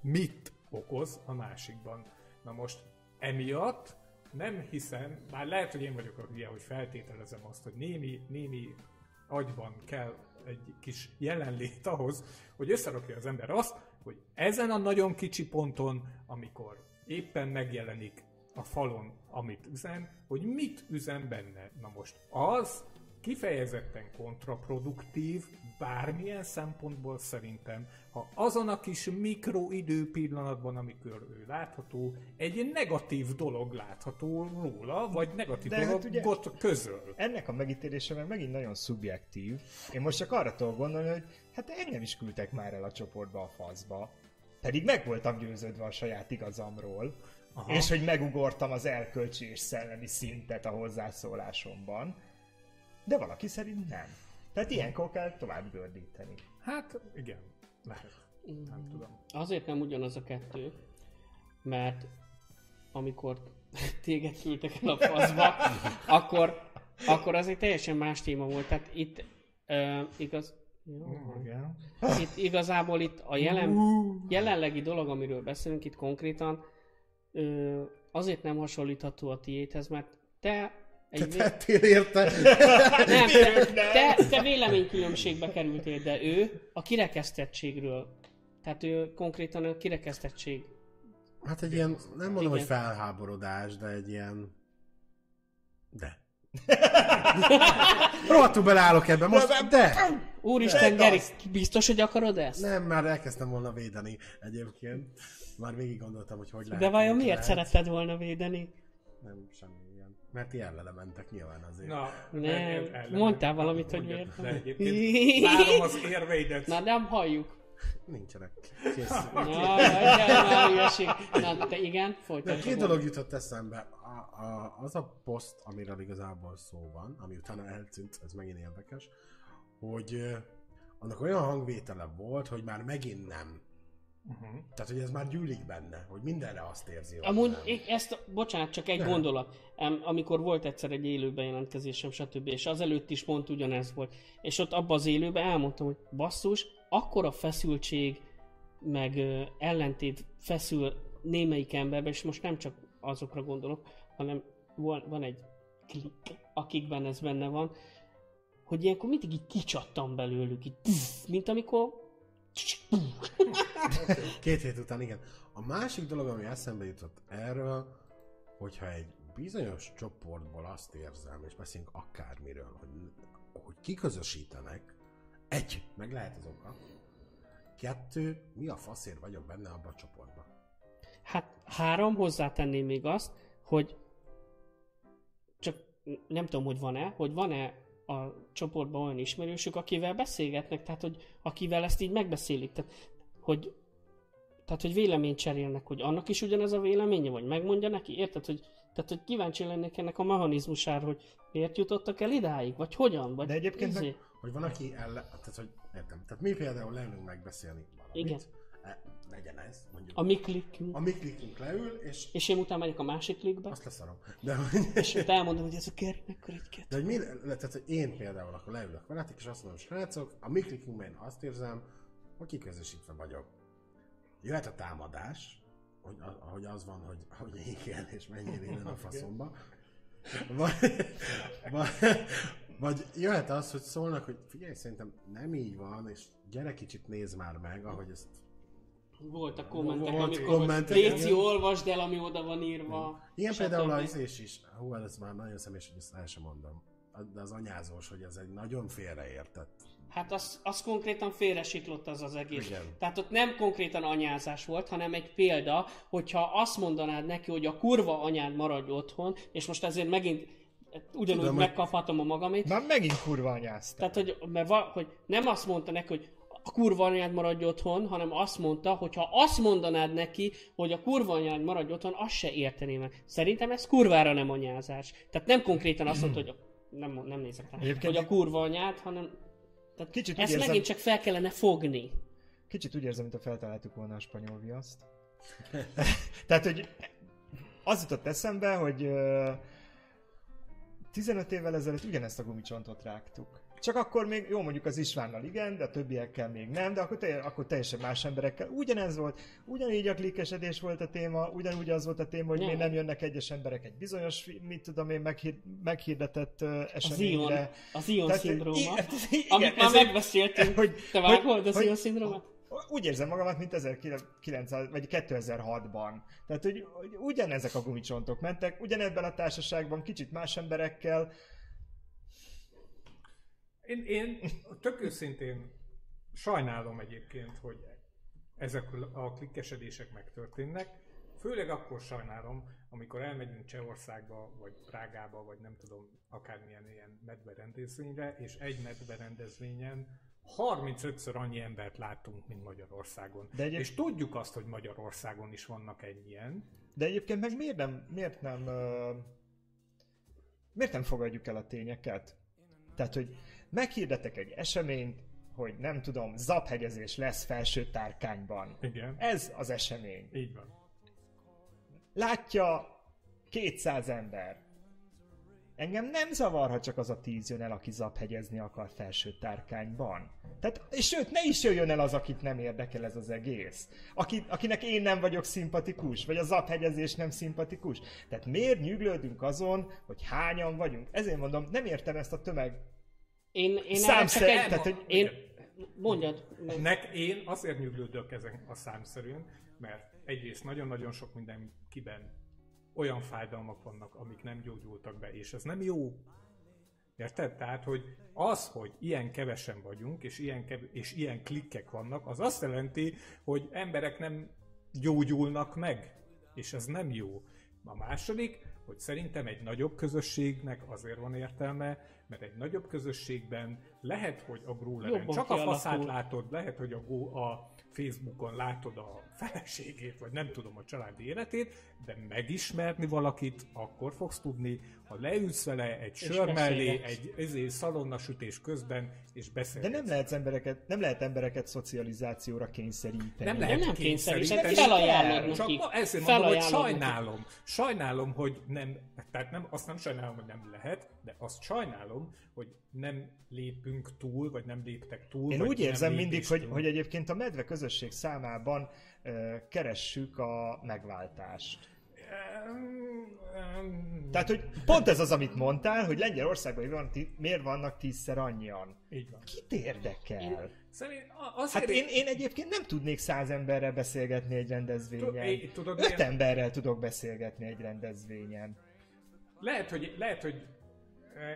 mit okoz a másikban. Na most emiatt nem hiszem, bár lehet, hogy én vagyok a hülye, hogy feltételezem azt, hogy némi, némi agyban kell egy kis jelenlét ahhoz, hogy összerakja az ember azt, hogy ezen a nagyon kicsi ponton, amikor éppen megjelenik a falon, amit üzen, hogy mit üzen benne. Na most az kifejezetten kontraproduktív, bármilyen szempontból szerintem, ha azon a kis mikroidő pillanatban, amikor ő látható, egy negatív dolog látható róla, vagy negatív De hát dologot ugye- közöl. Ennek a megítélése meg megint nagyon szubjektív. Én most csak arra tudok gondolni, hogy hát engem is küldtek már el a csoportba a faszba. Pedig meg voltam győződve a saját igazamról, Aha. és hogy megugortam az erkölcsi és szellemi szintet a hozzászólásomban. De valaki szerint nem. Tehát ilyenkor kell tovább gördíteni. Hát igen, lehet. Nem tudom. Azért nem ugyanaz a kettő, mert amikor téged küldtek el a faszba, akkor, akkor az egy teljesen más téma volt. Tehát itt uh, igaz... Jó, Igen. itt igazából itt a jelen, jelenlegi dolog, amiről beszélünk itt konkrétan, ö, azért nem hasonlítható a tiédhez, mert te egy vé- Tettél érte? nem, te, te, te véleménykülönbségbe kerültél, de ő a kirekesztettségről. Tehát ő konkrétan a kirekesztettség. Hát egy ilyen, nem mondom, Igen. hogy felháborodás, de egy ilyen... De. Rohadtul beleállok ebbe most, de... Úristen, Geri, biztos, hogy akarod ezt? Nem, már elkezdtem volna védeni egyébként. Már végig gondoltam, hogy hogy lehet. De vajon miért lehet. szeretted volna védeni? Nem, semmi ilyen. Mert ti ellene mentek nyilván azért. Na, Ne, el- el- mondtál valamit, hogy miért De nem. egyébként várom az érveidet. Na, nem halljuk. Nincsenek. Kész. Na, már hülyeség. Na, te igen, De folytasd. két dolog jutott eszembe. A, a, az a poszt, amiről igazából szó van, ami utána eltűnt, ez megint érdekes, hogy annak olyan hangvétele volt, hogy már megint nem. Uh-huh. Tehát, hogy ez már gyűlik benne, hogy mindenre azt érzi. hogy Amúgy nem. én ezt, bocsánat, csak egy Nem. gondolat. Amikor volt egyszer egy élő bejelentkezésem, stb. És azelőtt is pont ugyanez volt. És ott abban az élőben elmondtam, hogy basszus, akkora feszültség, meg ellentét feszül némelyik emberben, és most nem csak azokra gondolok, hanem van, egy klik, akikben ez benne van, hogy ilyenkor mindig így kicsattam belőlük, így, mint amikor Két hét után, igen. A másik dolog, ami eszembe jutott erről, hogyha egy bizonyos csoportból azt érzem, és beszélünk akármiről, hogy, hogy kiközösítenek, egy, meg lehet az oka, kettő, mi a faszért vagyok benne abban a csoportban. Hát három, hozzátenném még azt, hogy nem tudom, hogy van-e, hogy van-e a csoportban olyan ismerősük, akivel beszélgetnek, tehát hogy akivel ezt így megbeszélik, tehát hogy, tehát, hogy véleményt cserélnek, hogy annak is ugyanez a véleménye, vagy megmondja neki, érted, hogy tehát, hogy kíváncsi lennék ennek a mechanizmusára, hogy miért jutottak el idáig, vagy hogyan, vagy De egyébként meg- izé. Hogy van, aki ellen, tehát, hogy értem. Tehát mi például leülünk megbeszélni valamit. Igen. Legyen ez, mondjuk. a mi klikünk, A mi klikünk leül, és és én utána megyek a másik klikbe, azt leszarom. De, hogy- és ott elmondom, hogy ez a Geri mekkora egy De hogy mi, tehát, hogy én például akkor leülök veletek, és azt mondom, srácok, a mi klikünkben én azt érzem, hogy kiközösítve vagyok. Jöhet a támadás, hogy, ahogy az van, hogy, hogy igen, és menjél innen a faszomba. Vagy, vagy, vagy jöhet az, hogy szólnak, hogy figyelj, szerintem nem így van, és gyere kicsit nézd már meg, ahogy ezt Voltak kommentek, Volt amikor kommentek, Léci, olvasd el, ami oda van írva. Ilyen például az izés is, hú, ez már nagyon személyes, hogy ezt el sem mondom. De az anyázós, hogy ez egy nagyon félreértett. Hát az, az konkrétan félresiklott az az egész. Igen. Tehát ott nem konkrétan anyázás volt, hanem egy példa, hogyha azt mondanád neki, hogy a kurva anyád maradj otthon, és most ezért megint ugyanúgy Tudom, megkaphatom a magamét. Már megint kurva anyáztál. Tehát, hogy, mert va, hogy nem azt mondta neki, hogy a kurva anyád maradj otthon, hanem azt mondta, hogy ha azt mondanád neki, hogy a kurva anyád maradj otthon, azt se értené meg. Szerintem ez kurvára nem anyázás. Tehát nem konkrétan azt mondta, hogy a, nem, nem nézek rá, Egyébként hogy a kurva anyád, hanem tehát Kicsit ezt érzem- megint csak fel kellene fogni. Kicsit úgy érzem, mint feltaláltuk volna a spanyol viaszt. Tehát, hogy az jutott eszembe, hogy ö, 15 évvel ezelőtt ugyanezt a gumicsontot rágtuk. Csak akkor még, jó mondjuk az Istvánnal igen, de a többiekkel még nem, de akkor, te, akkor teljesen más emberekkel. Ugyanez volt, ugyanígy a klikkesedés volt a téma, ugyanúgy az volt a téma, hogy Nem. miért nem jönnek egyes emberek egy bizonyos, mit tudom én, meghír, meghirdetett Az Ion, eseményre. az Ion Tehát, szindróma, i- igen, amit már megbeszéltünk. hogy- Te vágod az Ion szindrómát? úgy érzem magamat, mint 1900, vagy 2006-ban. Tehát, hogy, hogy ugyanezek a gumicsontok mentek, ugyanebben a társaságban, kicsit más emberekkel. Én, én tök őszintén sajnálom egyébként, hogy ezek a klikkesedések megtörténnek. Főleg akkor sajnálom, amikor elmegyünk Csehországba, vagy Prágába, vagy nem tudom, akármilyen ilyen medve rendezvényre, és egy medve rendezvényen 35-ször annyi embert látunk, mint Magyarországon. De egyéb- És tudjuk azt, hogy Magyarországon is vannak ennyien. De egyébként meg miért nem, miért nem, uh, miért nem fogadjuk el a tényeket? Tehát, hogy meghirdetek egy eseményt, hogy nem tudom, zaphegyezés lesz felső tárkányban. Igen. Ez az esemény. Így van. látja 200 ember. Engem nem zavar, ha csak az a tíz jön el, aki zaphegyezni akar felső tárkányban. Tehát, és sőt, ne is jöjjön el az, akit nem érdekel ez az egész. Aki, akinek én nem vagyok szimpatikus, vagy a zaphegyezés nem szimpatikus. Tehát miért nyüglődünk azon, hogy hányan vagyunk? Ezért mondom, nem értem ezt a tömeg Én, én erre csak egy... tehát, hogy- Én... Mondjad. Nek én azért nyuglődök ezen a számszerűen, mert egyrészt nagyon-nagyon sok minden kiben olyan fájdalmak vannak, amik nem gyógyultak be, és ez nem jó. Érted? Tehát, hogy az, hogy ilyen kevesen vagyunk, és ilyen, kev- és ilyen klikkek vannak, az azt jelenti, hogy emberek nem gyógyulnak meg, és ez nem jó. A második, hogy szerintem egy nagyobb közösségnek azért van értelme, mert egy nagyobb közösségben lehet, hogy a grúleren Jobban csak a faszát látod, lehet, hogy a, a Facebookon látod a feleségét, vagy nem tudom a családi életét, de megismerni valakit akkor fogsz tudni, ha leülsz vele egy sör mellé, egy ezért szalonnasütés közben, és De beszélgetsz. nem lehet embereket, nem lehet embereket szocializációra kényszeríteni. Nem lehet nem kényszeríteni. kényszeríteni, felajánlod Csak nekik. ma ezért mondom, hogy nekik. sajnálom. Sajnálom, hogy nem, tehát nem, azt nem sajnálom, hogy nem lehet, de azt sajnálom, hogy nem lépünk túl, vagy nem léptek túl. Én vagy úgy érzem mindig, hogy, hogy egyébként a medve közösség számában keressük a megváltást. Tehát, hogy pont ez az, amit mondtál, hogy Lengyelországban van, miért vannak tízszer annyian. Így van. Kit érdekel? Szerint a- azért Hát én, én egyébként nem tudnék száz emberrel beszélgetni egy rendezvényen. Én- tudod, Öt emberrel tudok beszélgetni egy rendezvényen. Lehet, hogy, lehet, hogy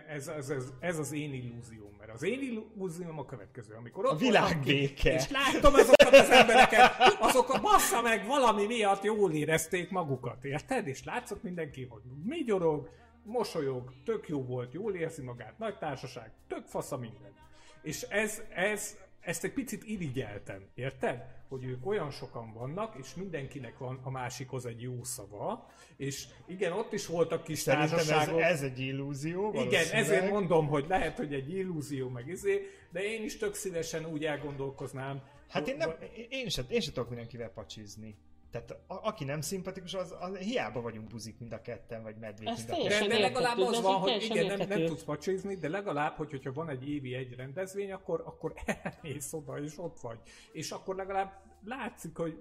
ez, ez, ez, ez az én illúzióm, mert az én illúzióm a következő, amikor ott A világ béke. És láttam azokat az embereket, azok a bassza meg valami miatt jól érezték magukat, érted? És látszott mindenki, hogy mi gyorog, mosolyog, tök jó volt, jól érzi magát, nagy társaság, tök fasza minden. És ez, ez, ezt egy picit irigyeltem, érted? Hogy ők olyan sokan vannak, és mindenkinek van a másikhoz egy jó szava, és igen, ott is voltak kis Szerintem ez, társaságok. ez egy illúzió, Igen, ezért mondom, hogy lehet, hogy egy illúzió meg izé, de én is tök szívesen úgy elgondolkoznám. Hát én, nem, én, sem, én sem tudok mindenkivel pacsizni. Tehát a, aki nem szimpatikus, az, az hiába vagyunk buzik mind a ketten, vagy medvék Ez mind a ketten. De, de legalább az van, hogy igen, nem, nem tudsz pacsizni, de legalább, hogy, hogyha van egy évi egy rendezvény, akkor, akkor elmész oda, és ott vagy. És akkor legalább látszik, hogy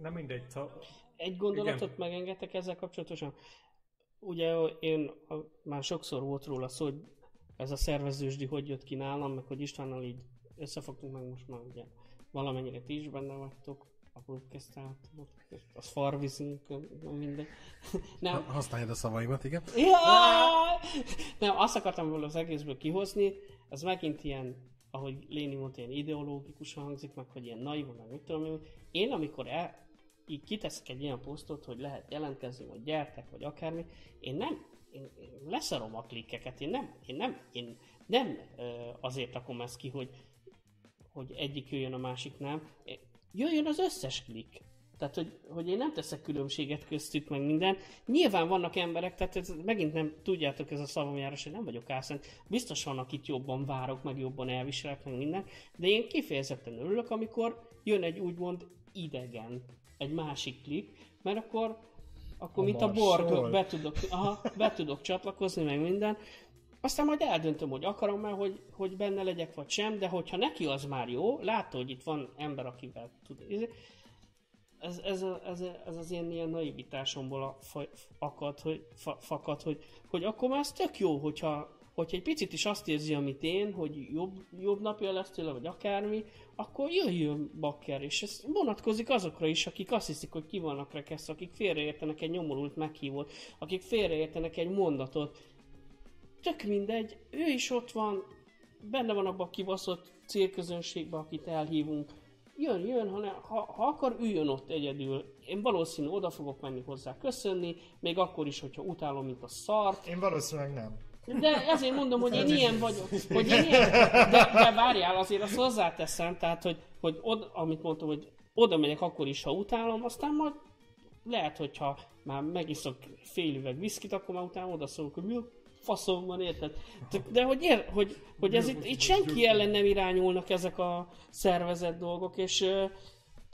nem mindegy. Szóval, Egy gondolatot megengedtek ezzel kapcsolatosan. Ugye én a, már sokszor volt róla szó, hogy ez a szervezősdi hogy jött ki nálam, meg hogy Istvánnal így összefogtunk meg most már ugye valamennyire ti is benne vagytok, a broadcast az farvizink, mindegy. Nem, Használjad a szavaimat, igen. Ja! Nem, azt akartam volna az egészből kihozni, ez megint ilyen, ahogy Léni mondta, ilyen ideológikusan hangzik, meg hogy ilyen naiv, meg mit tudom én. Én amikor el, így kiteszek egy ilyen posztot, hogy lehet jelentkezni, vagy gyertek, vagy akármi, én nem, én, én leszarom a klikkeket, én nem, én nem, én nem azért rakom ezt ki, hogy, hogy egyik jöjjön, a másik nem. Jöjjön az összes klik. Tehát, hogy, hogy én nem teszek különbséget köztük, meg minden. Nyilván vannak emberek, tehát ez, megint nem tudjátok, ez a szavamjárás, hogy nem vagyok álszent. Biztos van, akit jobban várok, meg jobban elviselek, meg minden. De én kifejezetten örülök, amikor jön egy úgymond idegen, egy másik klik, mert akkor, akkor A mint a Marsol. borg, be tudok, aha, be tudok csatlakozni, meg minden. Aztán majd eldöntöm, hogy akarom-e, hogy, hogy benne legyek, vagy sem, de hogyha neki az már jó, látta, hogy itt van ember, akivel tud. izé, Ez, ez, a, ez, ez az én ilyen naivitásomból a fa, akad, hogy, fa, fakad, hogy, hogy akkor már ez tök jó, hogyha, hogyha egy picit is azt érzi, amit én, hogy jobb, jobb napja lesz tőle, vagy akármi, akkor jöjjön bakker, és ez vonatkozik azokra is, akik azt hiszik, hogy ki vannak rekesztve, akik félreértenek egy nyomorult meghívót, akik félreértenek egy mondatot, tök mindegy, ő is ott van, benne van abban a kibaszott célközönségben, akit elhívunk. Jön, jön, ha, ne, ha, ha akar, üljön ott egyedül. Én valószínű oda fogok menni hozzá köszönni, még akkor is, hogyha utálom, mint a szart. Én valószínűleg nem. De ezért mondom, hogy én ilyen vagyok. Hogy én ilyen, de, de várjál, azért azt hozzáteszem, tehát, hogy, hogy od, amit mondtam, hogy oda megyek akkor is, ha utálom, aztán majd lehet, hogyha már megiszok fél üveg viszkit, akkor már utána oda szólok, hogy mi faszom van, érted? De, hogy, ér, hogy, hogy ez itt, itt senki ellen nem irányulnak ezek a szervezett dolgok, és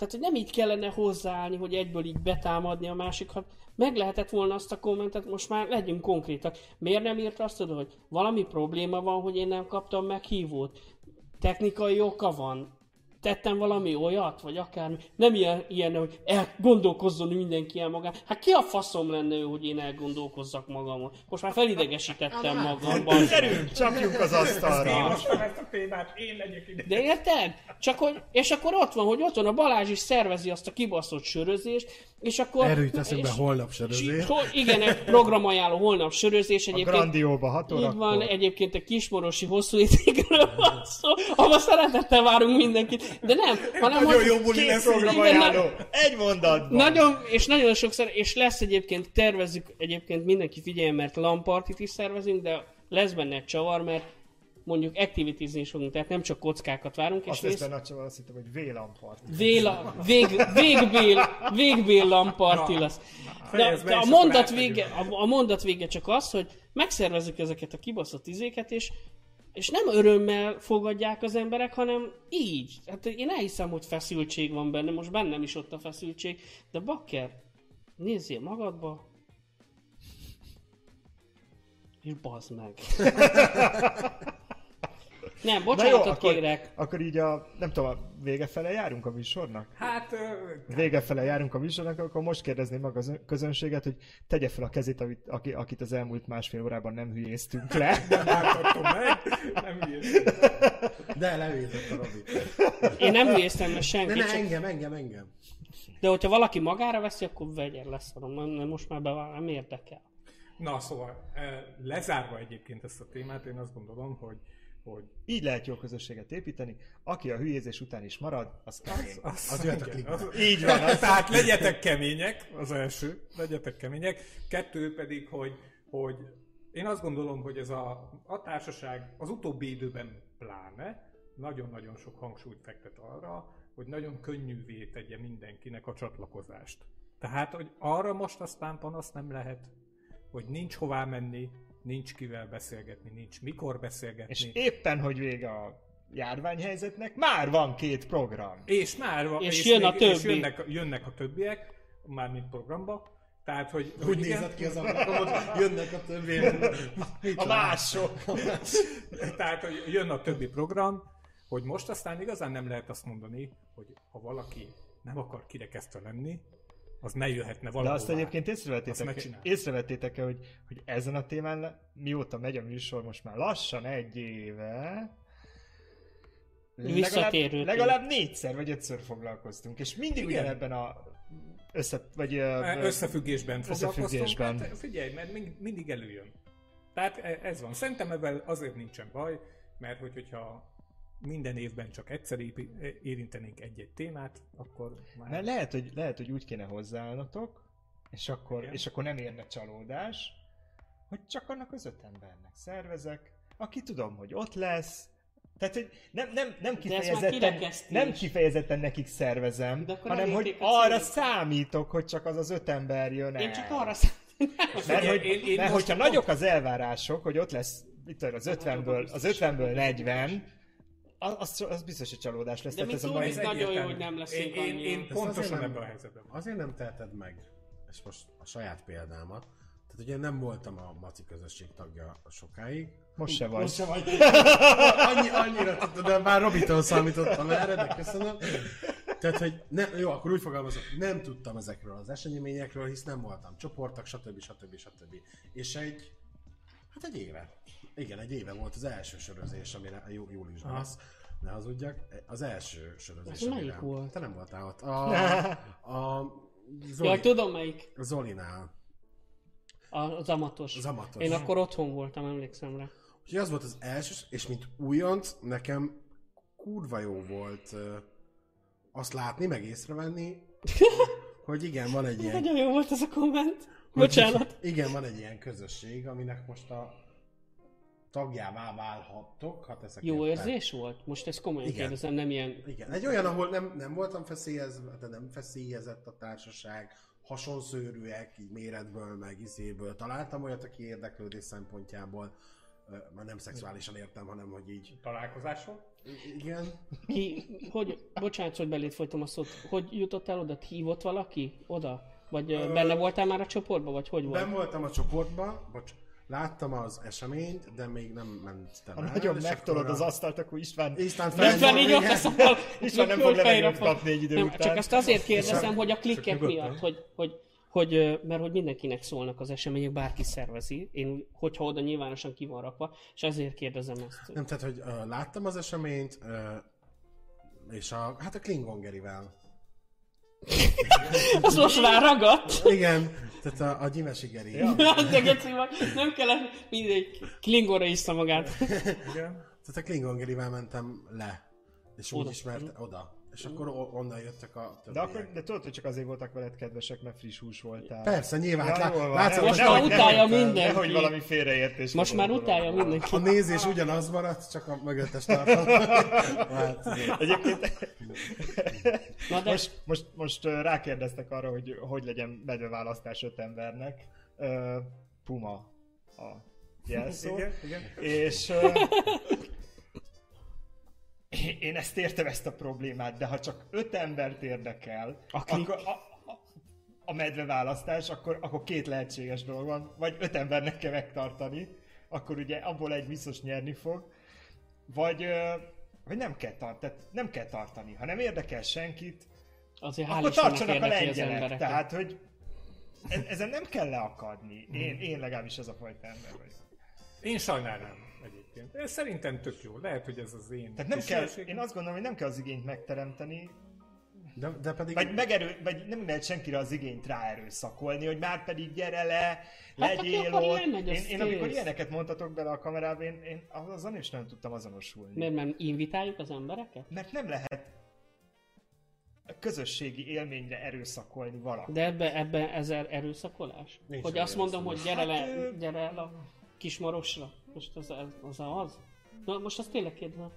tehát, hogy nem így kellene hozzáállni, hogy egyből így betámadni a másikat. Meg lehetett volna azt a kommentet, most már legyünk konkrétak. Miért nem írt azt hogy valami probléma van, hogy én nem kaptam meghívót? Technikai oka van? Tettem valami olyat, vagy akármi. Nem ilyen, ilyen hogy elgondolkozzon mindenki el magán. Hát ki a faszom lenne ő, hogy én elgondolkozzak magamon? Most már felidegesítettem magamban. Gyerünk, csapjunk az Én asztalra. hoztam ezt a témát, én legyek ide. De érted? Csak hogy, és akkor ott van, hogy ott van a Balázs is szervezi azt a kibaszott sörözést, és akkor... Erről jut eszembe és- holnap sörözés. Hol- Igen, egy programajánló holnap sörözés A egyébként. Grandióba 6 Így van, órakor. egyébként egy kismorosi hosszú étégről van szó, ahol szeretettel várunk mindenkit. De nem, hanem Nagyon hogy jó buli lesz. program Igen, na- ajánló. Egy mondatban. nagyon, és nagyon sokszor, és lesz egyébként, tervezzük egyébként mindenki figyeljen, mert lampartit is szervezünk, de lesz benne egy csavar, mert mondjuk activities is fogunk, tehát nem csak kockákat várunk, és Azt mész, hiszem, nagy Csaba, azt hittem, hogy vélampart. Véla, vég, végbél, végbél lamparti lesz. De, de a, és mondat vége, a, a mondat vége csak az, hogy megszervezzük ezeket a kibaszott izéket, és, és nem örömmel fogadják az emberek, hanem így. Hát én elhiszem, hogy feszültség van benne, most bennem is ott a feszültség, de bakker, nézzél magadba, és bazd meg. Nem, bocsánatot akkor, kérek. akkor így a, nem tudom, a vége fele járunk a műsornak? Hát, ö, Vége fele járunk a műsornak, akkor most kérdezném meg a közön- közönséget, hogy tegye fel a kezét, amit, aki, akit az elmúlt másfél órában nem hülyéztünk le. nem láthatom meg. Nem hülyeség. De levézett a Robi. Én nem néztem le senkit, ne, csak engem, engem, engem. De hogyha valaki magára veszi, akkor vegyen lesz, nem, most már beváll, nem érdekel. Na, szóval lezárva egyébként ezt a témát, én azt gondolom, hogy, hogy Így lehet jó közösséget építeni. Aki a hülyézés után is marad, az kemény. az, Az jöhet a az- Így van, az- Tehát legyetek kemények, az első, legyetek kemények. Kettő pedig, hogy, hogy én azt gondolom, hogy ez a, a társaság az utóbbi időben pláne nagyon-nagyon sok hangsúlyt fektet arra, hogy nagyon könnyűvé tegye mindenkinek a csatlakozást. Tehát, hogy arra most aztán panasz nem lehet, hogy nincs hová menni, nincs kivel beszélgetni, nincs mikor beszélgetni. És éppen, hogy vége a járványhelyzetnek, már van két program. És már van, És jön a És többi. jönnek, jönnek a többiek, már mint programba. Tehát, hogy, Úgy hogy nézett ki az ablakon, hogy jönnek a többi. Mit A mások. tehát, hogy jön a többi program, hogy most aztán igazán nem lehet azt mondani, hogy ha valaki nem akar kirekesztve lenni, az ne jöhetne De valahová. azt egyébként Azt észrevettétek, megcsinálj. észrevettétek hogy, hogy ezen a témán, mióta megy a műsor, most már lassan egy éve, Visszatérő legalább, legalább négyszer vagy ötször foglalkoztunk, és mindig Igen. ugyanebben a össze, vagy, E, Összefüggésben foglalkoztunk. Összefüggésben. Hát figyelj, mert mind- mindig előjön. Tehát e- ez van. Szerintem ebben azért nincsen baj, mert hogy, hogyha minden évben csak egyszer érintenénk egy-egy témát, akkor már... Mert lehet, hogy, lehet, hogy úgy kéne hozzáállnotok, és akkor, Igen. és akkor nem érne csalódás, hogy csak annak az öt embernek szervezek, aki tudom, hogy ott lesz, tehát, hogy nem, nem, nem, kifejezetten, nem kifejezetten nekik szervezem, De akkor hanem hogy arra számítok, hogy csak az az öt ember jön el. Én csak arra számítom. Mert hogy, én- én mert hogyha pont- nagyok az elvárások, hogy ott lesz tudom, az 50-ből, az 50-ből 40, az, az, az biztos, hogy csalódás lesz. De mi ez a mai... tudjuk, nagyon jó, hogy nem leszünk Én, én, én pontosan ebben a helyzetben. Azért nem teheted meg, és most a saját példámat, tehát ugye nem voltam a Maci közösség tagja sokáig. Most se vagy. Most se vagy. Annyi, annyira tudod, de már Robitól számítottam erre, de köszönöm. Tehát, hogy nem, jó, akkor úgy fogalmazok, nem tudtam ezekről az eseményekről, hisz nem voltam csoportok, stb. stb. stb. És egy, hát egy éve. Igen, egy éve volt az első sörözés, amire jú, júliusban az, ne hazudjak, az első sörözés. Ez melyik volt? Te nem voltál ott. A, a Zoli, Jaj, tudom melyik. a Zolinál. A- Az amatos. Az amatos. Én akkor otthon voltam, emlékszem rá. Úgyhogy az volt az első, és mint újonc, nekem kurva jó volt azt látni, meg észrevenni, hogy igen, van egy ilyen... Nagyon jó volt ez a komment. hogy- Bocsánat. Igen, van egy ilyen közösség, aminek most a tagjává válhattok, hát ezek Jó érzés volt? Most ezt komolyan Igen. kérdezem, nem ilyen... Igen, egy olyan, ahol nem, nem voltam feszélyezve, de nem feszélyezett a társaság, hasonszőrűek, így méretből, meg izéből. Találtam olyat, aki érdeklődés szempontjából, már nem szexuálisan értem, hanem hogy így, Találkozásról? i- igen, Ki, hogy, bocsánat, hogy belét folytom a szót. Hogy jutottál oda? Hívott valaki oda? Vagy ö, benne voltál már a csoportban, vagy hogy volt? Ben voltam a csoportban, bocs, láttam az eseményt, de még nem mentem Ha el, nagyon megtolod akkor az a- asztalt, akkor István... István fel- fel így ott lesz a István nem fog levegőt kapni egy idő nem, után. Csak ezt azért kérdezem, hogy a klikkek miatt, hogy, hogy, hogy, mert hogy mindenkinek szólnak az események, bárki szervezi, én, hogyha oda nyilvánosan ki van rakva, és ezért kérdezem ezt. Nem, tehát, hogy uh, láttam az eseményt, uh, és a, hát a Klingon Gerivel. Az most már ragadt? Igen, tehát a, a Gyimesi Geri. Ja. De geci vagy, nem kellett, mindegy, Klingonra iszta magát. Igen. Tehát a Klingon Gerivel mentem le, és úgy Oda. ismerte oda. És akkor onnan jöttek a De, többiek. akkor, de tudod, hogy csak azért voltak veled kedvesek, mert friss hús voltál. Persze, nyilván, hát Ja, lá- jól van. látszott, Most már utálja mindenki. Nehogy valami félreértés. Most már utálja mindenki. a nézés ugyanaz maradt, csak a mögöttes tartalom. változott. Egyébként Na de most, most, most rákérdeztek arra, hogy hogy legyen medveválasztás öt embernek. Puma a jelszó. Igen, igen. És én ezt értem ezt a problémát, de ha csak öt embert érdekel, A klik. akkor a, a, a medveválasztás, akkor, akkor két lehetséges dolog van. Vagy öt embernek kell megtartani, akkor ugye abból egy biztos nyerni fog. Vagy, vagy nem kell, tart, tehát nem kell tartani. Ha nem érdekel senkit, azért akkor tartsanak a lengyelek. Tehát, hogy e- ezen nem kell leakadni. Én, én legalábbis ez a fajta ember vagyok. Én sajnálnám egyébként. Ez szerintem tök jó. Lehet, hogy ez az én Tehát nem kell, én azt gondolom, hogy nem kell az igényt megteremteni, De, de pedig... vagy, megerő, vagy nem lehet senkire az igényt ráerőszakolni, hogy már pedig gyere le, Hát, legyél akar, ott. Én, az én amikor ilyeneket mondtatok bele a kamerába, én, én azon is nem tudtam azonosulni. Miért nem invitáljuk az embereket? Mert nem lehet a közösségi élményre erőszakolni valakit. De ebbe, ebbe ezer erőszakolás? Nincs hogy azt mondom, hogy gyere, Hát, le, ö- gyere el a kismarosra? Most az az? az, az? Na, most azt tényleg kérdezem.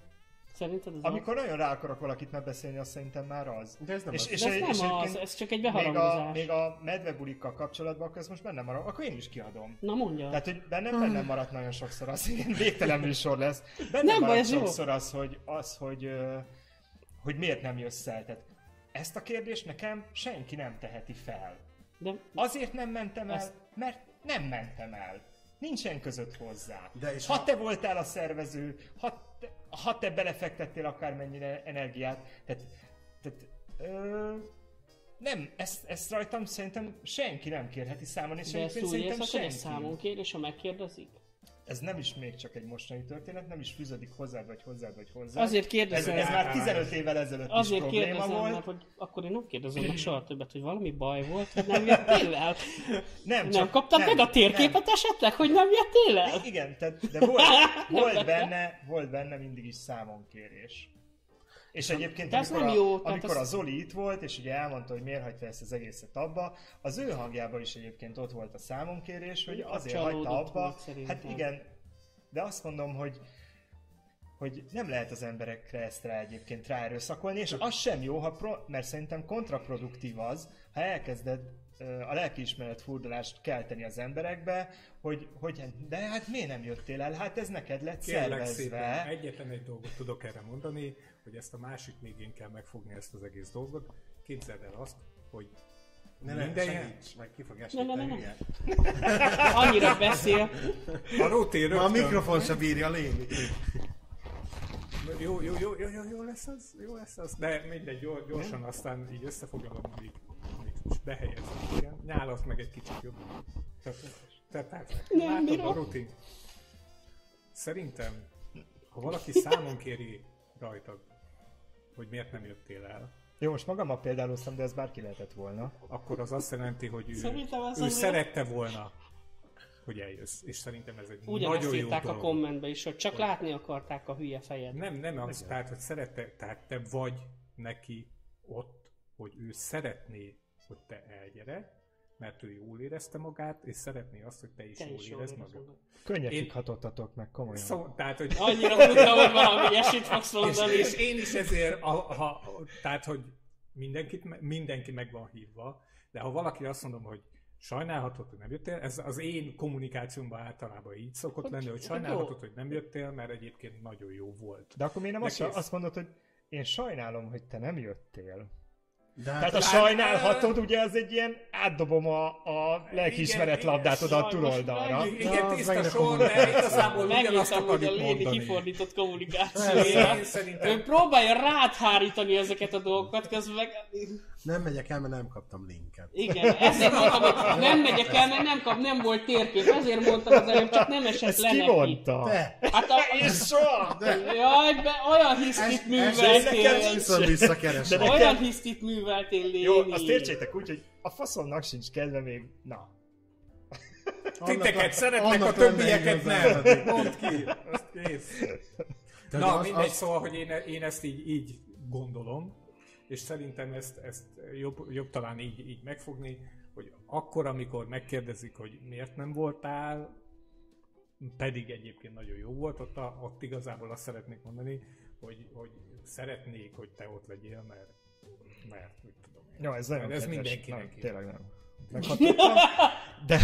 Szerinted ez Amikor nagyon rá akarok valakit megbeszélni, azt szerintem már az. De ez nem és, az. és, ez és nem az, egyébként ez csak egy még a, beharangozás. még a medvebulikkal kapcsolatban, akkor ez most bennem maradt, akkor én is kiadom. Na mondja. Tehát, hogy bennem, bennem maradt nagyon sokszor az, igen, végtelen műsor lesz. Bennem Nem baj, maradt ez jó. sokszor az, hogy, az, hogy, hogy miért nem jössz el. Tehát ezt a kérdést nekem senki nem teheti fel. De Azért nem mentem el, Ezt- mert nem mentem el. Nincsen között hozzá. De és ha ha- te voltál a szervező, ha te, ha te belefektettél akármennyire energiát, tehát, tehát ö, nem, ezt, ezt rajtam szerintem senki nem kérheti számon, és De ezt úgy szerintem érzed, hogy senki. ez számon kér, és ha megkérdezik? Ez nem is még csak egy mostani történet, nem is fűződik hozzád, vagy hozzád, vagy hozzád. Azért ez, kérdezem, ez már 15 évvel ezelőtt is azért probléma kérdezem, volt. mert hogy akkor én nem kérdezem meg soha többet, hogy valami baj volt, hogy nem jöttél el. Nem, Nem kaptad meg a térképet esetleg, hogy nem jöttél el? Nem. Igen, tehát, de volt, Nem volt, benne, volt benne mindig is számonkérés. És egyébként, De ez amikor, nem a, jó, tehát amikor az- a Zoli itt volt, és ugye elmondta, hogy miért hagyta ezt az egészet abba, az ő hangjában is egyébként ott volt a számonkérés, hogy A azért hagyta abba. Hát igen, de azt mondom, hogy hogy nem lehet az emberekre ezt rá egyébként ráerőszakolni, és az sem jó, ha pro, mert szerintem kontraproduktív az, ha elkezded a lelkiismeret furdalást kelteni az emberekbe, hogy, hogy de hát miért nem jöttél el? Hát ez neked lett Kérlek szépen, szervezve. egyetlen egy dolgot tudok erre mondani, hogy ezt a másik végén kell megfogni ezt az egész dolgot. Képzeld el azt, hogy Ne, ne, minden segíts, meg ki fog esni, Ne, ne, ne, ne. Annyira beszél, a Róti Ma a rögtön... mikrofon se bírja léni. Jó, jó, jó, jó, jó, jó lesz az, jó lesz az. De mindegy, gyors, gyorsan aztán így összefoglalom, még, még behelyezem. Igen. Nyálat meg egy kicsit jobb. Tehát, tehát Nem látod bírom. a rutin. Szerintem, ha valaki számon kéri rajtad, hogy miért nem jöttél el, Jó, most magammal példáloztam, de ez bárki lehetett volna. akkor az azt jelenti, hogy ő, Szerintem ez ő azért- szerette volna, hogy eljössz. És szerintem ez egy ugyanezt nagyon jó írták a dolog. kommentbe is, hogy csak látni akarták a hülye fejed. Nem, nem az, tehát, hogy szerette, tehát te vagy neki ott, hogy ő szeretné, hogy te elgyere, mert ő jól érezte magát, és szeretné azt, hogy te is Te jól is érezd magad. magad. Könnyet Én- hatottatok meg, komolyan. Szóval, tehát, hogy Annyira mondta, hogy valami esit fogsz és, mondani. és én is ezért, a, ha, tehát, hogy mindenkit, mindenki meg van hívva, de ha valaki azt mondom, hogy sajnálhatod, hogy nem jöttél, ez az én kommunikációmban általában így szokott lenni, hogy hogy sajnálhatod, hogy nem jöttél, mert egyébként nagyon jó volt. De akkor miért nem De azt, kész. azt mondod, hogy én sajnálom, hogy te nem jöttél. De Tehát hát, a sajnálhatod, ugye az egy ilyen átdobom a, a lelkiismeret labdát oda a túloldalra. megint- Igen, Ja, az tiszta sor, de igazából ugyanazt a akarjuk léni mondani. kifordított kommunikáció. Én Ő próbálja ráthárítani ezeket a dolgokat, közben meg... Nem megyek el, mert nem kaptam linket. Igen, ezért mondtam, hogy nem megyek el, mert nem, kap, nem volt térkép, ezért mondtam az előbb, csak nem esett Ezt le ki neki. mondta? De! Hát a, És soha! Jaj, be, olyan hisztit műveltél. Viszont visszakeresem. De- Olyan hisztit műveltél, Léni. Jó, azt értsétek úgy, hogy a faszomnak sincs kedve még, na. titeket szeretnek, a többieket nem. Mondd ki, azt kész. De Na, mindegy, szóval, hogy én, én ezt így, így gondolom, és szerintem ezt, ezt jobb, jobb talán így, így megfogni, hogy akkor, amikor megkérdezik, hogy miért nem voltál, pedig egyébként nagyon jó volt, ott, a, ott igazából azt szeretnék mondani, hogy, hogy szeretnék, hogy te ott legyél, mert, mert mit tudom én. Jó, ez nagyon Ez kedves. mindenkinek Nem, tényleg nem. Meghatottam. De,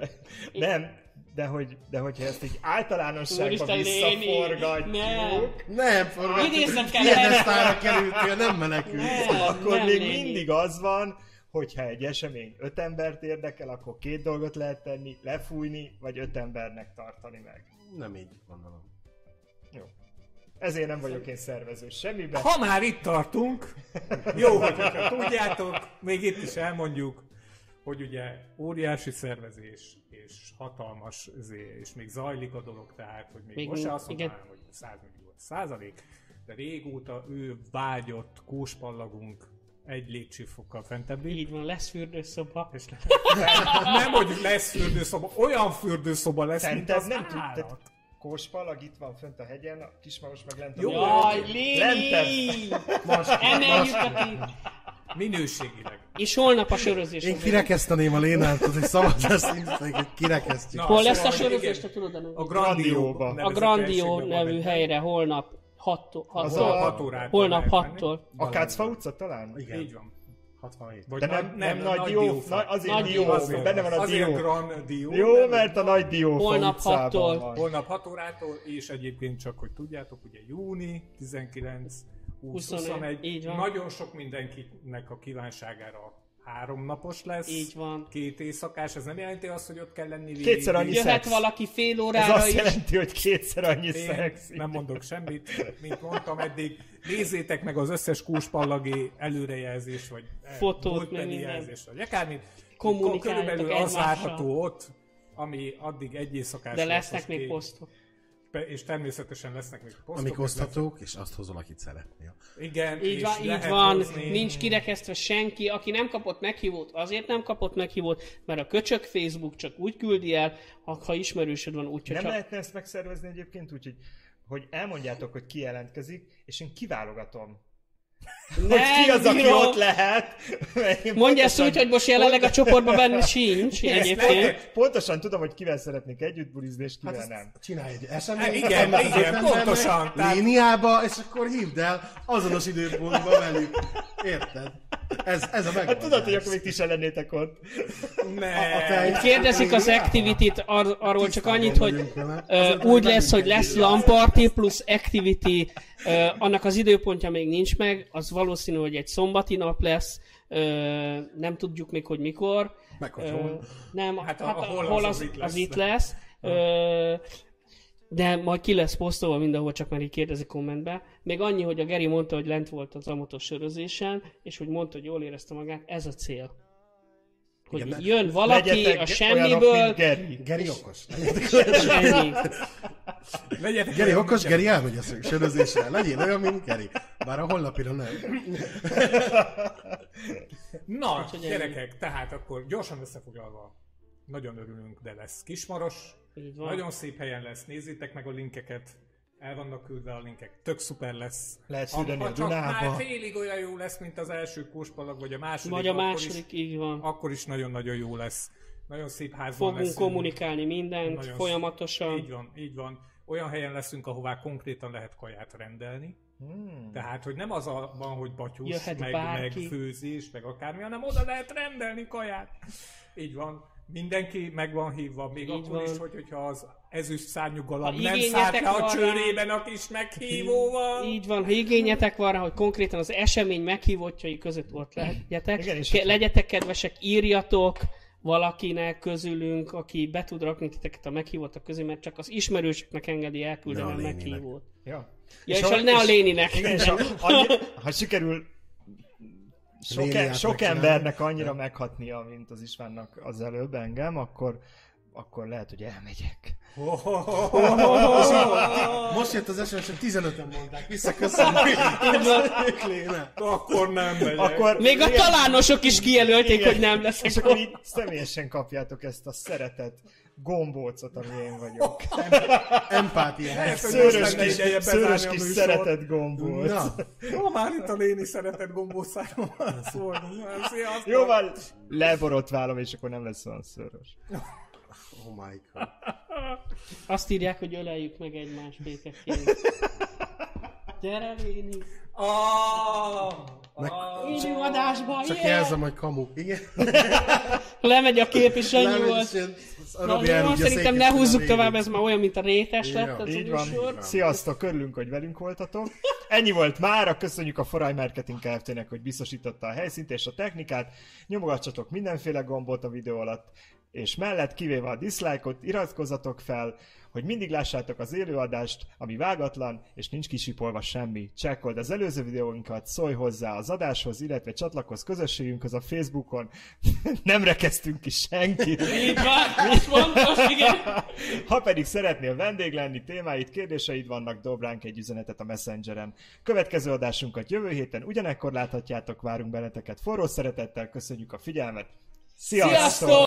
nem, de hogy, de hogyha ezt így általánosságban visszaforgatjuk, nem. Nem, forgatjuk, Idéznem kell piedesztára kerültél, nem menekült. Nem, akkor nem, még Léni. mindig az van, hogyha egy esemény öt embert érdekel, akkor két dolgot lehet tenni, lefújni, vagy öt embernek tartani meg. Nem így gondolom. Jó. Ezért nem vagyok én szervező semmiben. Ha már itt tartunk, jó, hogy hogyha tudjátok, még itt is elmondjuk, hogy ugye óriási szervezés, és hatalmas, és még zajlik a dolog, tehát, hogy még, Még most se azt mondanám, hogy 100 millió százalék, de régóta ő vágyott kóspallagunk egy lépcsőfokkal fentebbi. Így van, lesz fürdőszoba. És nem, hogy lesz fürdőszoba, olyan fürdőszoba lesz, mint Szerinted az nem nem tudtad? állat. Kóspalag itt van fönt a hegyen, a Kismaros meg lent a Jó, Jaj. Léni! Emeljük a ti... Minőségileg. És holnap a sörözés. Én kirekeszteném a Lénát, hogy szabad lesz, hogy kirekesztjük. Na, Hol lesz a sörözés, te tudod a Grandióba. A Grandió nevű helyre holnap 6-tól. Az Holnap a- hat órától Holnap lehet menni. 6-tól. A Kácfa utca talán? Igen, Így van. 67. Vagy De nem, nem, a nagy dió, diófa. na, azért Nagy dió, dió. benne van a Azért dió. Grand Dió. Jó, nem? mert a nagy diófa Holnap utcában hattól. van. Holnap 6 órától, és egyébként csak, hogy tudjátok, ugye júni 19, 20, 21, 21. így van. Nagyon sok mindenkinek a kívánságára három napos lesz. Így van. Két éjszakás, ez nem jelenti azt, hogy ott kell lenni. Kétszer annyi Jöhet szex. valaki fél Ez órára azt is. jelenti, hogy kétszer annyi Én szex. nem mondok semmit, mint mondtam eddig. Nézzétek meg az összes kúspallagi előrejelzést, vagy eh, Fotót, meg jelzést, vagy akármit. Körülbelül az várható ott, ami addig egy éjszakás De lesz, lesznek még posztok. És természetesen lesznek még posztok. Amik oszthatók, és azt hozol, akit szeretnél. Igen, Így van, így van, hozni- nincs kirekesztve senki, aki nem kapott meghívót, azért nem kapott meghívót, mert a köcsök Facebook csak úgy küldi el, ha, ha ismerősöd van, úgyhogy Nem csak... lehetne ezt megszervezni egyébként úgy, hogy, hogy elmondjátok, hogy ki jelentkezik, és én kiválogatom. Hogy ki az, aki bírom. ott lehet. Mondja ezt úgy, hogy most jelenleg a csoportban benne sincs egyébként. Pontosan tudom, hogy kivel szeretnék együtt bulizni, és kivel Hát nem. csinálj egy Hát eseményt, igen, annak az igen, embernek, pontosan, tehát- Líniába, és akkor hívd el azonos időpontba velük. Érted? Ez, ez a megoldás. Hát tudod, hogy akkor még ti se lennétek ott. Ne. A te- Kérdezik az Activity-t ar- arról csak annyit, hogy Azért úgy lesz, hogy lesz LAN party plusz Activity, ö, annak az időpontja még nincs meg, az valószínű, hogy egy szombati nap lesz, ö, nem tudjuk még, hogy mikor. Meg hogy hol. nem, Hát hát, a- hát a hol hol az, az, az itt az, lesz. itt lesz. Ö, de majd ki lesz posztolva mindenhol, csak már így kérdezi kommentbe. Még annyi, hogy a Geri mondta, hogy lent volt az amatos sörözésen, és hogy mondta, hogy jól érezte magát, ez a cél. Hogy Igen, jön valaki a olyanok, semmiből, mint Geri. Geri okos. Legyetek Geri olyan, okos, Geri elmegy a sörözésre. Legyél olyan, mint Geri. Bár a holnapira nem. Na, gyerekek, tehát akkor gyorsan összefoglalva. Nagyon örülünk, de lesz Kismaros. Így van. Nagyon szép helyen lesz, nézzétek meg a linkeket. El vannak küldve a linkek, tök szuper lesz. Lehet fürdeni a csak Dunába. már félig olyan jó lesz, mint az első kóspalag, vagy a második, Vagy a második, is, így van. akkor is nagyon-nagyon jó lesz. Nagyon szép házban Fogunk leszünk. kommunikálni mindent Nagyon folyamatosan. Így van, így van. Olyan helyen leszünk, ahová konkrétan lehet kaját rendelni. Hmm. Tehát, hogy nem az a, van, hogy batyusz, Jöhet meg, meg főzés, meg akármi, hanem oda lehet rendelni kaját. Így van. Mindenki meg van hívva, még Így akkor van. is, hogy, hogyha az ezüst szárnyú galamb Ha nem szállt le a van rá- csőrében a kis meghívóval. Így van, ha igényetek van rá, hogy konkrétan az esemény meghívottjai között ott legyetek, Igen, és Ke- legyetek kedvesek, írjatok valakinek közülünk, aki be tud rakni titeket a meghívottak közé, mert csak az ismerősöknek engedi elküldeni a a meghívót. Ja. Ja, és, a, ne a léninek. Igen, és a, annyi, ha sikerül sok, sok embernek annyira meghatnia, mint az Istvánnak az előbb engem, akkor, akkor lehet, hogy elmegyek. Most jött az SMS, hogy 15-en mondták, visszaköszönni. Léne. Akkor nem megyek. Akkor, Még a talánosok is kijelölték, Igen. hogy nem leszek És akkor így személyesen kapjátok ezt a szeretet gombócot, ami én vagyok. Empátia. Szőrös kis, szőrös kis műsort. szeretet gombóc. Na, Jó, már itt a léni szeretett gombószáról szólunk. Sziasztok! Jó, már leborotválom, és akkor nem lesz olyan szőrös. oh my god. Azt írják, hogy öleljük meg egymást békeként. Gyere, Léni! Ah! Meg- Élő adásba, Csak yeah! jelzem, hogy kamu. Igen. Lemegy a kép, és Lemegy, volt. Na, jó, szerintem ne húzzuk tovább, ez már olyan, mint a rétes lett Ja. az Így van. műsor. Sziasztok, örülünk, hogy velünk voltatok. Ennyi volt mára, köszönjük a Forai Marketing Kft-nek, hogy biztosította a helyszínt és a technikát. Nyomogassatok mindenféle gombot a videó alatt, és mellett kivéve a dislike-ot, iratkozzatok fel, hogy mindig lássátok az élőadást, ami vágatlan, és nincs kisipolva semmi. Csekkold az előző videóinkat, szólj hozzá az adáshoz, illetve csatlakozz közösségünkhöz a Facebookon. Nem rekeztünk ki senkit. Így van, ez fontos, igen. Ha pedig szeretnél vendég lenni, témáid, kérdéseid vannak, dob ránk egy üzenetet a Messengeren. Következő adásunkat jövő héten ugyanekkor láthatjátok, várunk benneteket forró szeretettel, köszönjük a figyelmet. Sziasztok! Sziasztok!